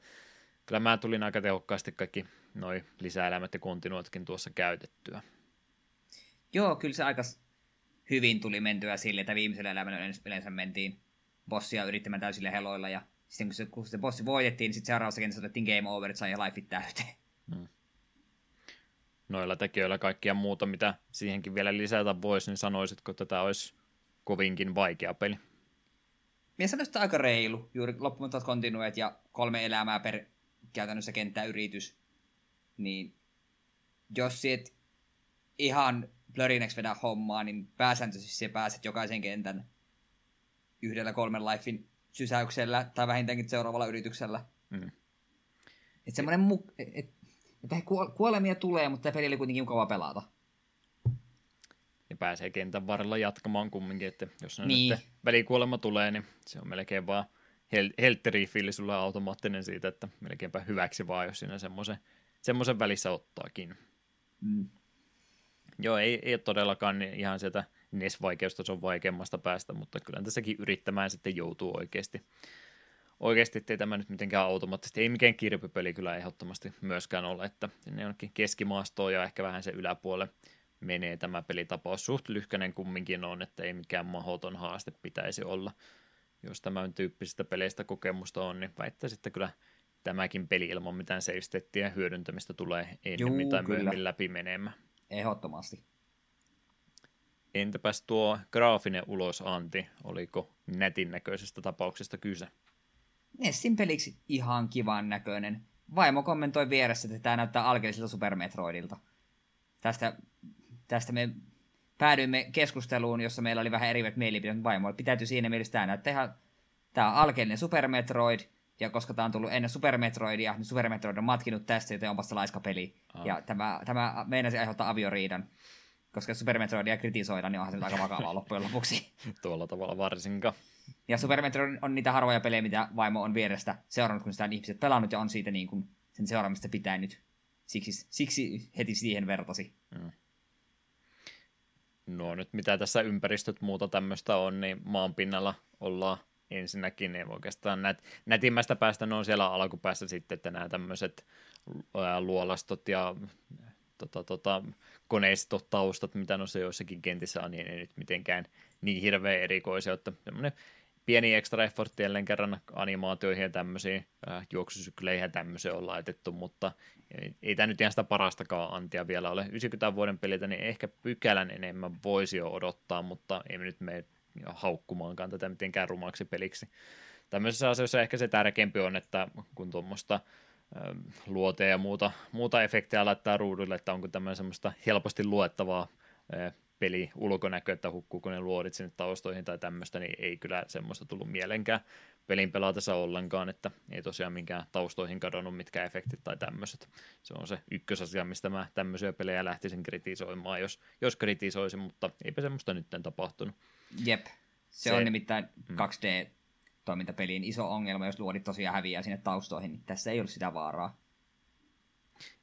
kyllä mä tulin aika tehokkaasti kaikki noin lisäelämät ja kontinuotkin tuossa käytettyä. Joo, kyllä se aika hyvin tuli mentyä sille, että viimeisellä elämällä yleensä mentiin bossia yrittämään täysillä heloilla, ja sitten kun se, kun se bossi voitettiin, niin sitten seuraavassa kentässä otettiin game over, että sai lifeit täyteen. Hmm. Noilla tekijöillä kaikkia muuta, mitä siihenkin vielä lisätä voisi, niin sanoisitko, että tämä olisi kovinkin vaikea peli? Minä sanoisin, että aika reilu. Juuri loppumatta kontinuet ja kolme elämää per käytännössä kenttäyritys, niin jos et ihan plörineksi vedä hommaa, niin pääsääntöisesti sä pääset jokaisen kentän yhdellä kolmen lifein sysäyksellä tai vähintäänkin seuraavalla yrityksellä. Mm. Että semmoinen mu- et, et, kuolemia tulee, mutta peli oli kuitenkin mukava pelata. Ja pääsee kentän varrella jatkamaan kumminkin, että jos niin. nyt välikuolema tulee, niin se on melkein vaan hel- heltterifilli sulla automaattinen siitä, että melkeinpä hyväksi vaan, jos siinä semmoisen, semmoisen välissä ottaakin. Mm. Joo, ei, ei todellakaan ihan sieltä NES-vaikeustason vaikeammasta päästä, mutta kyllä tässäkin yrittämään sitten joutuu oikeasti. Oikeasti ettei tämä nyt mitenkään automaattisesti, ei mikään kirpypeli kyllä ehdottomasti myöskään ole, että sinne jonnekin keskimaastoon ja ehkä vähän se yläpuolelle menee tämä pelitapaus. Suht lyhkänen kumminkin on, että ei mikään mahdoton haaste pitäisi olla jos tämän tyyppisistä peleistä kokemusta on, niin väittäisin, että kyllä tämäkin peli ilman mitään save hyödyntämistä tulee ennemmin tai myöhemmin läpi menemään. Ehdottomasti. Entäpäs tuo graafinen ulosanti, oliko netin näköisestä tapauksesta kyse? Nessin peliksi ihan kivan näköinen. Vaimo kommentoi vieressä, että tämä näyttää alkeelliselta Super Metroidilta. Tästä, tästä me päädyimme keskusteluun, jossa meillä oli vähän eri mielipiteet vaimoilla. Pitäytyi siinä mielessä tämä näyttää ihan, tämä on alkeellinen Super Metroid, ja koska tämä on tullut ennen Super Metroidia, niin Super Metroid on matkinut tästä, joten onpa se laiska peli. Ah. Ja tämä, tämä meinasi aiheuttaa avioriidan, koska Super Metroidia kritisoidaan, niin onhan se aika vakavaa <laughs> loppujen lopuksi. Tuolla tavalla varsinkaan. Ja Super Metroid on niitä harvoja pelejä, mitä vaimo on vierestä seurannut, kun sitä on ihmiset pelannut ja on siitä niin kuin sen seuraamista pitänyt. Siksi, siksi heti siihen vertasi. Mm no nyt mitä tässä ympäristöt muuta tämmöistä on, niin maan pinnalla ollaan ensinnäkin, niin oikeastaan nät, nätimmästä päästä ne on siellä alkupäässä sitten, että nämä tämmöiset luolastot ja tota, tota, koneistotaustat, mitä noissa joissakin kentissä on, niin ei nyt mitenkään niin hirveän erikoisia, että semmoinen pieni extra effort jälleen kerran animaatioihin ja tämmöisiin äh, juoksusykleihin ja tämmöisiin on laitettu, mutta ei, ei tämä nyt ihan sitä parastakaan antia vielä ole. 90 vuoden pelitä, niin ehkä pykälän enemmän voisi jo odottaa, mutta ei me nyt mene haukkumaankaan tätä mitenkään rumaksi peliksi. Tämmöisessä asioissa ehkä se tärkeämpi on, että kun tuommoista ähm, luoteja ja muuta, muuta efektiä laittaa ruudulle, että onko tämmöinen semmoista helposti luettavaa peli ulkonäkö, että hukkuuko ne luodit sinne taustoihin tai tämmöistä, niin ei kyllä semmoista tullut mielenkään pelin pelatessa ollenkaan, että ei tosiaan minkään taustoihin kadonnut mitkä efektit tai tämmöiset. Se on se ykkösasia, mistä mä tämmöisiä pelejä lähtisin kritisoimaan, jos, jos kritisoisin, mutta eipä semmoista nyt tapahtunut. Jep, se, se on nimittäin 2D toimintapeliin iso ongelma, jos luodit tosiaan häviää sinne taustoihin, niin tässä ei ole sitä vaaraa.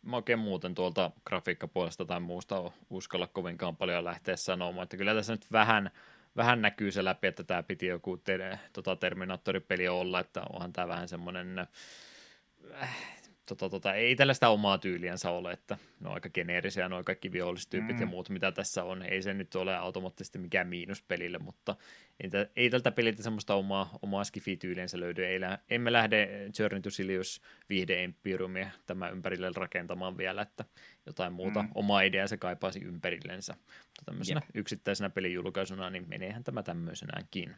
Mä oikein muuten tuolta grafiikkapuolesta tai muusta uskalla kovinkaan paljon lähteä sanomaan, että kyllä tässä nyt vähän, vähän näkyy se läpi, että tämä piti joku te, tota Terminaattoripeli olla, että onhan tämä vähän semmoinen äh, tota, tota, ei tällaista omaa tyyliänsä ole, että ne on aika geneerisiä nuo kaikki vihollistyypit mm. ja muut, mitä tässä on. Ei se nyt ole automaattisesti mikään miinus pelille, mutta ei, tä, ei tältä peliltä semmoista omaa, omaa skifi-tyyliänsä löydy. Ei, emme lähde Journey to Silius viihde Empirumia tämä ympärille rakentamaan vielä, että jotain muuta mm. omaa ideaa se kaipaisi ympärillensä. Mutta tämmöisenä yep. yksittäisenä pelijulkaisuna, niin meneehän tämä tämmöisenäänkin.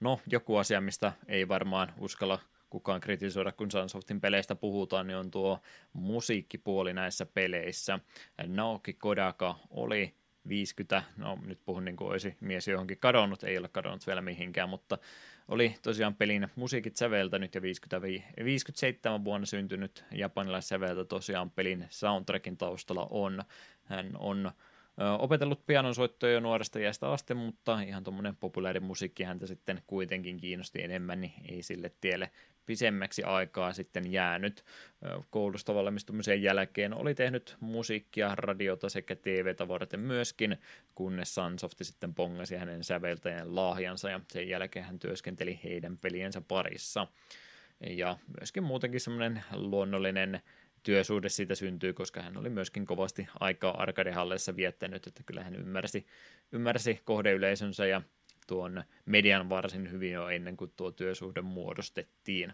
No, joku asia, mistä ei varmaan uskalla kukaan kritisoida, kun Sunsoftin peleistä puhutaan, niin on tuo musiikkipuoli näissä peleissä. Naoki Kodaka oli 50, no nyt puhun niin kuin olisi mies johonkin kadonnut, ei ole kadonnut vielä mihinkään, mutta oli tosiaan pelin musiikit säveltänyt ja 50, 57 vuonna syntynyt japanilaissäveltä tosiaan pelin soundtrackin taustalla on. Hän on opetellut pianonsoittoa jo nuoresta iästä asti, mutta ihan tuommoinen populaari musiikki häntä sitten kuitenkin kiinnosti enemmän, niin ei sille tielle pisemmäksi aikaa sitten jäänyt. Koulusta valmistumisen jälkeen oli tehnyt musiikkia, radiota sekä TV-tä varten myöskin, kunnes Sunsoft sitten pongasi hänen säveltäjän lahjansa ja sen jälkeen hän työskenteli heidän peliensä parissa. Ja myöskin muutenkin semmoinen luonnollinen työsuhde siitä syntyy, koska hän oli myöskin kovasti aikaa arkadehalleissa viettänyt, että kyllä hän ymmärsi, ymmärsi kohdeyleisönsä ja tuon median varsin hyvin jo ennen kuin tuo työsuhde muodostettiin.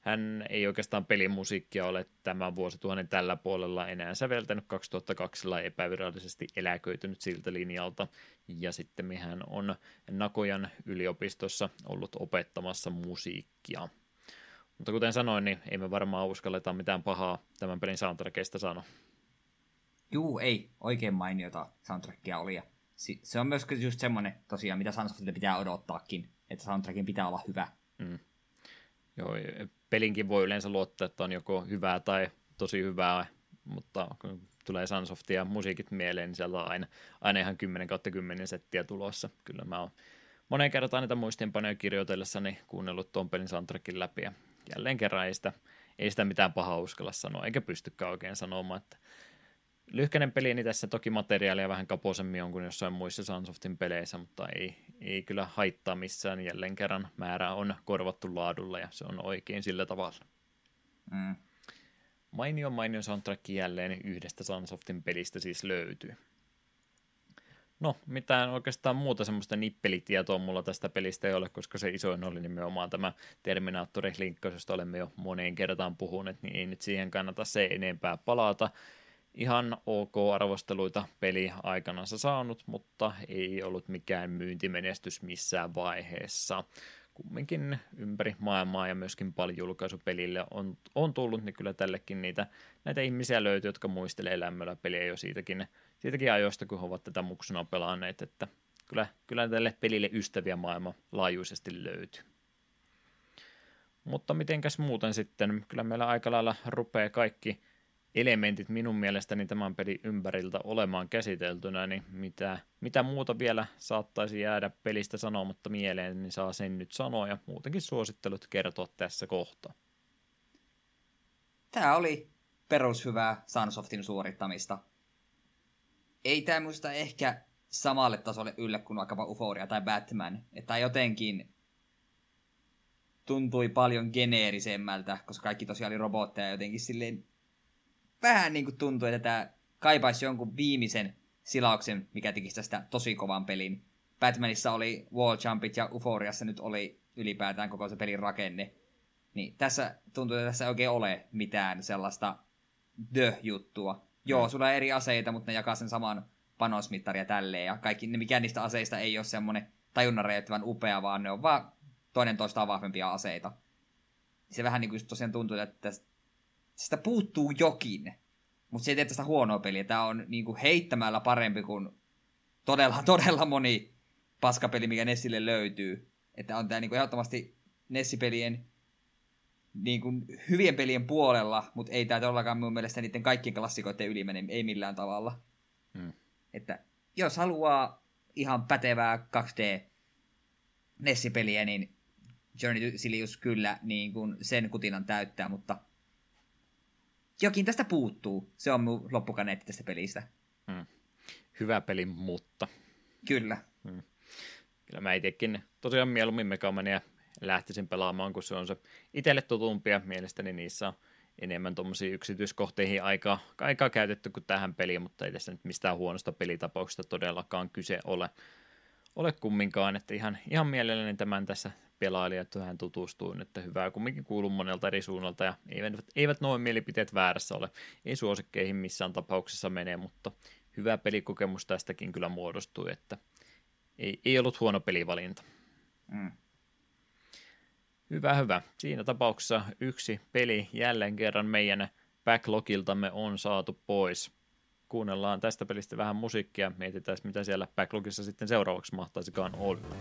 Hän ei oikeastaan pelimusiikkia ole tämän vuosituhannen tällä puolella enää säveltänyt 2002 epävirallisesti eläköitynyt siltä linjalta, ja sitten hän on Nakojan yliopistossa ollut opettamassa musiikkia. Mutta kuten sanoin, niin ei me varmaan uskalleta mitään pahaa tämän pelin soundtrackista sanoa. Juu, ei. Oikein mainiota soundtrackia oli. Ja se on myös just semmoinen tosiaan, mitä Sunsoftilta pitää odottaakin, että soundtrackin pitää olla hyvä. Mm. Joo, pelinkin voi yleensä luottaa, että on joko hyvää tai tosi hyvää, mutta kun tulee Sunsoftia ja musiikit mieleen, niin sieltä on aina, aina ihan 10 kautta 10 settiä tulossa. Kyllä mä oon monen kertaan niitä muistiinpanoja kirjoitellessani kuunnellut tuon pelin soundtrackin läpi ja jälleen kerran ei sitä, ei sitä mitään pahaa uskalla sanoa, eikä pystykään oikein sanomaan, että lyhkäinen peli, niin tässä toki materiaalia vähän kapoisemmin on kuin jossain muissa Sunsoftin peleissä, mutta ei, ei kyllä haittaa missään. Jälleen kerran määrä on korvattu laadulla ja se on oikein sillä tavalla. Mm. Mainio mainio soundtrack jälleen yhdestä Sunsoftin pelistä siis löytyy. No, mitään oikeastaan muuta semmoista nippelitietoa mulla tästä pelistä ei ole, koska se isoin oli nimenomaan tämä Terminaattori-linkkaus, josta olemme jo moneen kertaan puhuneet, niin ei nyt siihen kannata se enempää palata ihan ok arvosteluita peli aikanansa saanut, mutta ei ollut mikään myyntimenestys missään vaiheessa. Kumminkin ympäri maailmaa ja myöskin paljon julkaisupelille on, on tullut, niin kyllä tällekin niitä, näitä ihmisiä löytyy, jotka muistelee lämmöllä peliä jo siitäkin, siitäkin ajoista, kun he ovat tätä muksuna pelanneet, että kyllä, kyllä tälle pelille ystäviä maailma laajuisesti löytyy. Mutta mitenkäs muuten sitten, kyllä meillä aika lailla rupeaa kaikki – elementit minun mielestäni tämän pelin ympäriltä olemaan käsiteltynä, niin mitä, mitä muuta vielä saattaisi jäädä pelistä sanomatta mieleen, niin saa sen nyt sanoa ja muutenkin suosittelut kertoa tässä kohtaa. Tämä oli perushyvää Sunsoftin suorittamista. Ei tämä muista ehkä samalle tasolle yllä kuin vaikkapa Euphoria tai Batman, että jotenkin tuntui paljon geneerisemmältä, koska kaikki tosiaan oli robotteja jotenkin silleen vähän niin kuin tuntuu, että tämä kaipaisi jonkun viimeisen silauksen, mikä tekisi tästä tosi kovan pelin. Batmanissa oli wall jumpit ja Euphoriassa nyt oli ylipäätään koko se pelin rakenne. Niin tässä tuntuu, että tässä ei oikein ole mitään sellaista the-juttua. Joo, mm. sulla on eri aseita, mutta ne jakaa sen saman panosmittaria ja tälleen. Ja kaikki, ne mikään niistä aseista ei ole semmoinen tajunnan rajoittavan upea, vaan ne on vaan toinen toistaan vahvempia aseita. Se vähän niin kuin tosiaan tuntuu, että tästä sitä puuttuu jokin. Mutta se ei tee tästä huonoa peliä. Tämä on niinku heittämällä parempi kuin todella, <laughs> todella moni paskapeli, mikä Nessille löytyy. Että on tämä niinku ehdottomasti Nessipelien niinku hyvien pelien puolella, mutta ei tämä todellakaan mun mielestä niiden kaikkien klassikoiden yli mene, ei millään tavalla. Hmm. Että jos haluaa ihan pätevää 2D Nessipeliä, niin Journey to Silius kyllä niin kuin sen kutinan täyttää, mutta jokin tästä puuttuu. Se on mun loppukaneetti tästä pelistä. Hmm. Hyvä peli, mutta... Kyllä. Hmm. Kyllä mä itsekin tosiaan mieluummin Megamania lähtisin pelaamaan, kun se on se itselle tutumpia. Mielestäni niissä on enemmän tuommoisiin yksityiskohteihin aikaa, aikaa käytetty kuin tähän peliin, mutta ei tässä nyt mistään huonosta pelitapauksesta todellakaan kyse ole, ole kumminkaan, että ihan, ihan mielelläni tämän tässä pelailija tähän tutustuin, että hyvää kumminkin kuuluu monelta eri suunnalta ja eivät, eivät noin mielipiteet väärässä ole, ei suosikkeihin missään tapauksessa mene, mutta hyvä pelikokemus tästäkin kyllä muodostui, että ei, ei ollut huono pelivalinta. Mm. Hyvä, hyvä. Siinä tapauksessa yksi peli jälleen kerran meidän backlogiltamme on saatu pois. Kuunnellaan tästä pelistä vähän musiikkia, mietitään mitä siellä backlogissa sitten seuraavaksi mahtaisikaan olla.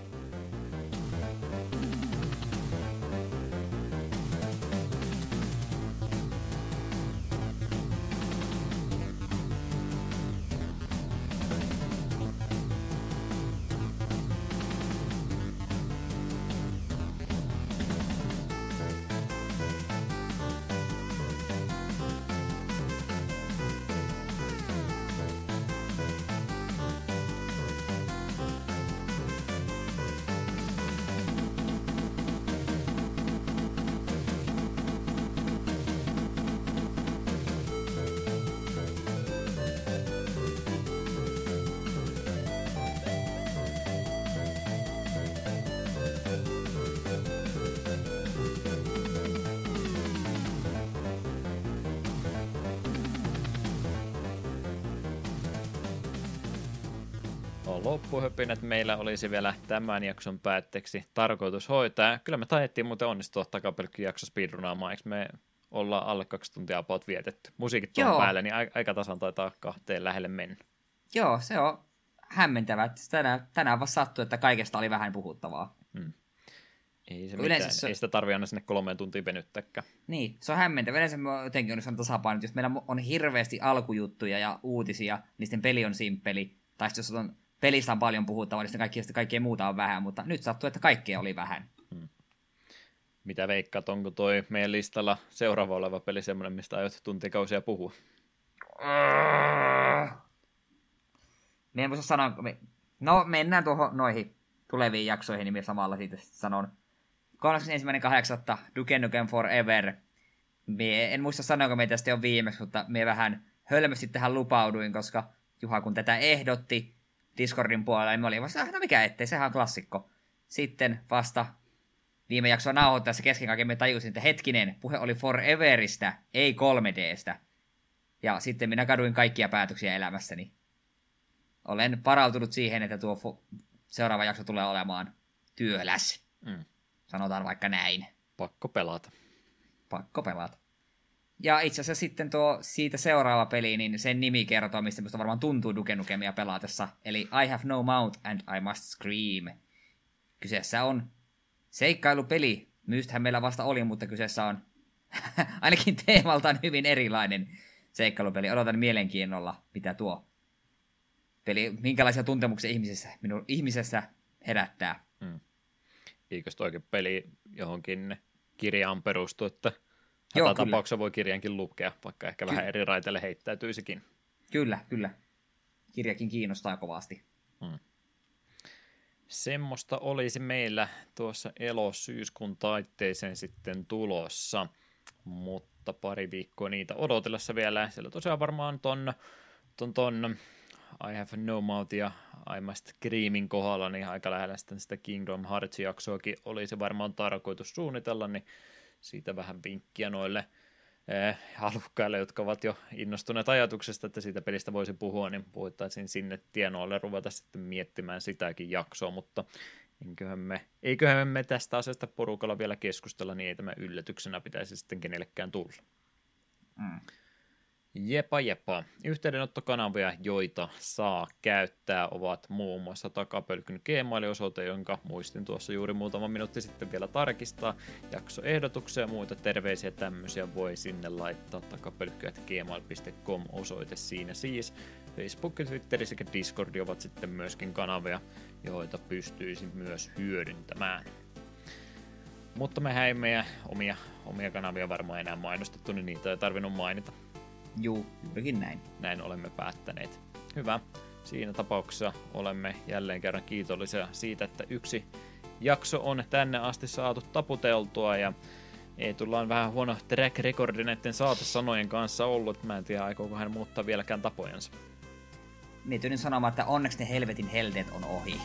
Loppuhöpinät meillä olisi vielä tämän jakson päätteeksi tarkoitus hoitaa. Kyllä me taidettiin muuten onnistua jakso speedrunaamaan, eikö me ollaan alle kaksi tuntia about vietetty. Musiikit on päällä, niin aika tasan taitaa kahteen lähelle mennä. Joo, se on hämmentävää. Tänään, tänään vaan sattui, että kaikesta oli vähän puhuttavaa. Hmm. Ei, se mitään. Se... Ei sitä tarvitse aina sinne kolmeen tuntiin venyttäkään. Niin, se on hämmentävää. Yleensä mä jotenkin on tasapaino, jos meillä on hirveästi alkujuttuja ja uutisia, niin sitten peli on simppeli. Tai jos on pelistä on paljon puhuttavaa, niin kaikkea, kaikkea muuta on vähän, mutta nyt sattuu, että kaikkea oli vähän. Hmm. Mitä veikkaat, onko toi meidän listalla seuraava oleva peli semmoinen, mistä aiot tuntikausia puhua? Me en muista sanoa, me... no mennään tuohon noihin tuleviin jaksoihin, niin samalla siitä sanon. 31.8. Duke Nukem Forever. Mie en muista sanoa, me tästä jo viimeksi, mutta me vähän hölmösti tähän lupauduin, koska Juha kun tätä ehdotti, Discordin puolella, niin me olin vasta, no mikä ettei, sehän on klassikko. Sitten vasta viime jaksoa nauhoittaessa kesken kaiken me tajusin, että hetkinen, puhe oli Foreveristä, ei 3Dstä. Ja sitten minä kaduin kaikkia päätöksiä elämässäni. Olen varautunut siihen, että tuo fo- seuraava jakso tulee olemaan työläs. Mm. Sanotaan vaikka näin. Pakko pelata. Pakko pelata. Ja itse asiassa sitten tuo siitä seuraava peli, niin sen nimi kertoo, mistä minusta varmaan tuntuu Duke Nukemia pelaatessa. Eli I have no mouth and I must scream. Kyseessä on seikkailupeli. Myystähän meillä vasta oli, mutta kyseessä on <laughs> ainakin teemaltaan hyvin erilainen seikkailupeli. Odotan mielenkiinnolla, mitä tuo peli, minkälaisia tuntemuksia ihmisessä, minun ihmisessä herättää. Hmm. Eikö toikin peli johonkin kirjaan perustu, että Joo, tapauksessa voi kirjankin lukea, vaikka ehkä Ky- vähän eri raiteille heittäytyisikin. Kyllä, kyllä. Kirjakin kiinnostaa kovasti. Hmm. Semmoista olisi meillä tuossa elosyyskuun taitteeseen sitten tulossa, mutta pari viikkoa niitä odotellessa vielä. Siellä tosiaan varmaan ton, ton, ton I have no mouth ja I must screamin kohdalla, niin aika lähellä sitten sitä Kingdom Hearts-jaksoakin olisi varmaan tarkoitus suunnitella, niin siitä vähän vinkkiä noille eh, halukkaille, jotka ovat jo innostuneet ajatuksesta, että siitä pelistä voisi puhua, niin voitaisiin sinne tienoille ruveta sitten miettimään sitäkin jaksoa, mutta eiköhän me, eiköhän me tästä asiasta porukalla vielä keskustella, niin ei tämä yllätyksenä pitäisi sitten kenellekään tulla. Mm. Jepa jepa. Yhteydenottokanavia, joita saa käyttää, ovat muun muassa takapölkyn Gmail-osoite, jonka muistin tuossa juuri muutama minuutti sitten vielä tarkistaa. Jaksoehdotuksia ja muita terveisiä tämmöisiä voi sinne laittaa takapölkky.gmail.com osoite siinä siis. Facebook, Twitter sekä Discord ovat sitten myöskin kanavia, joita pystyisin myös hyödyntämään. Mutta mehän ei meidän omia, omia kanavia varmaan enää mainostettu, niin niitä ei tarvinnut mainita Juu, juurikin näin. Näin olemme päättäneet. Hyvä. Siinä tapauksessa olemme jälleen kerran kiitollisia siitä, että yksi jakso on tänne asti saatu taputeltua ja ei tullaan vähän huono track recordi näiden saatesanojen kanssa ollut. Mä en tiedä, aikooko hän muuttaa vieläkään tapojansa. Mietin sanomaan, että onneksi ne helvetin helteet on ohi.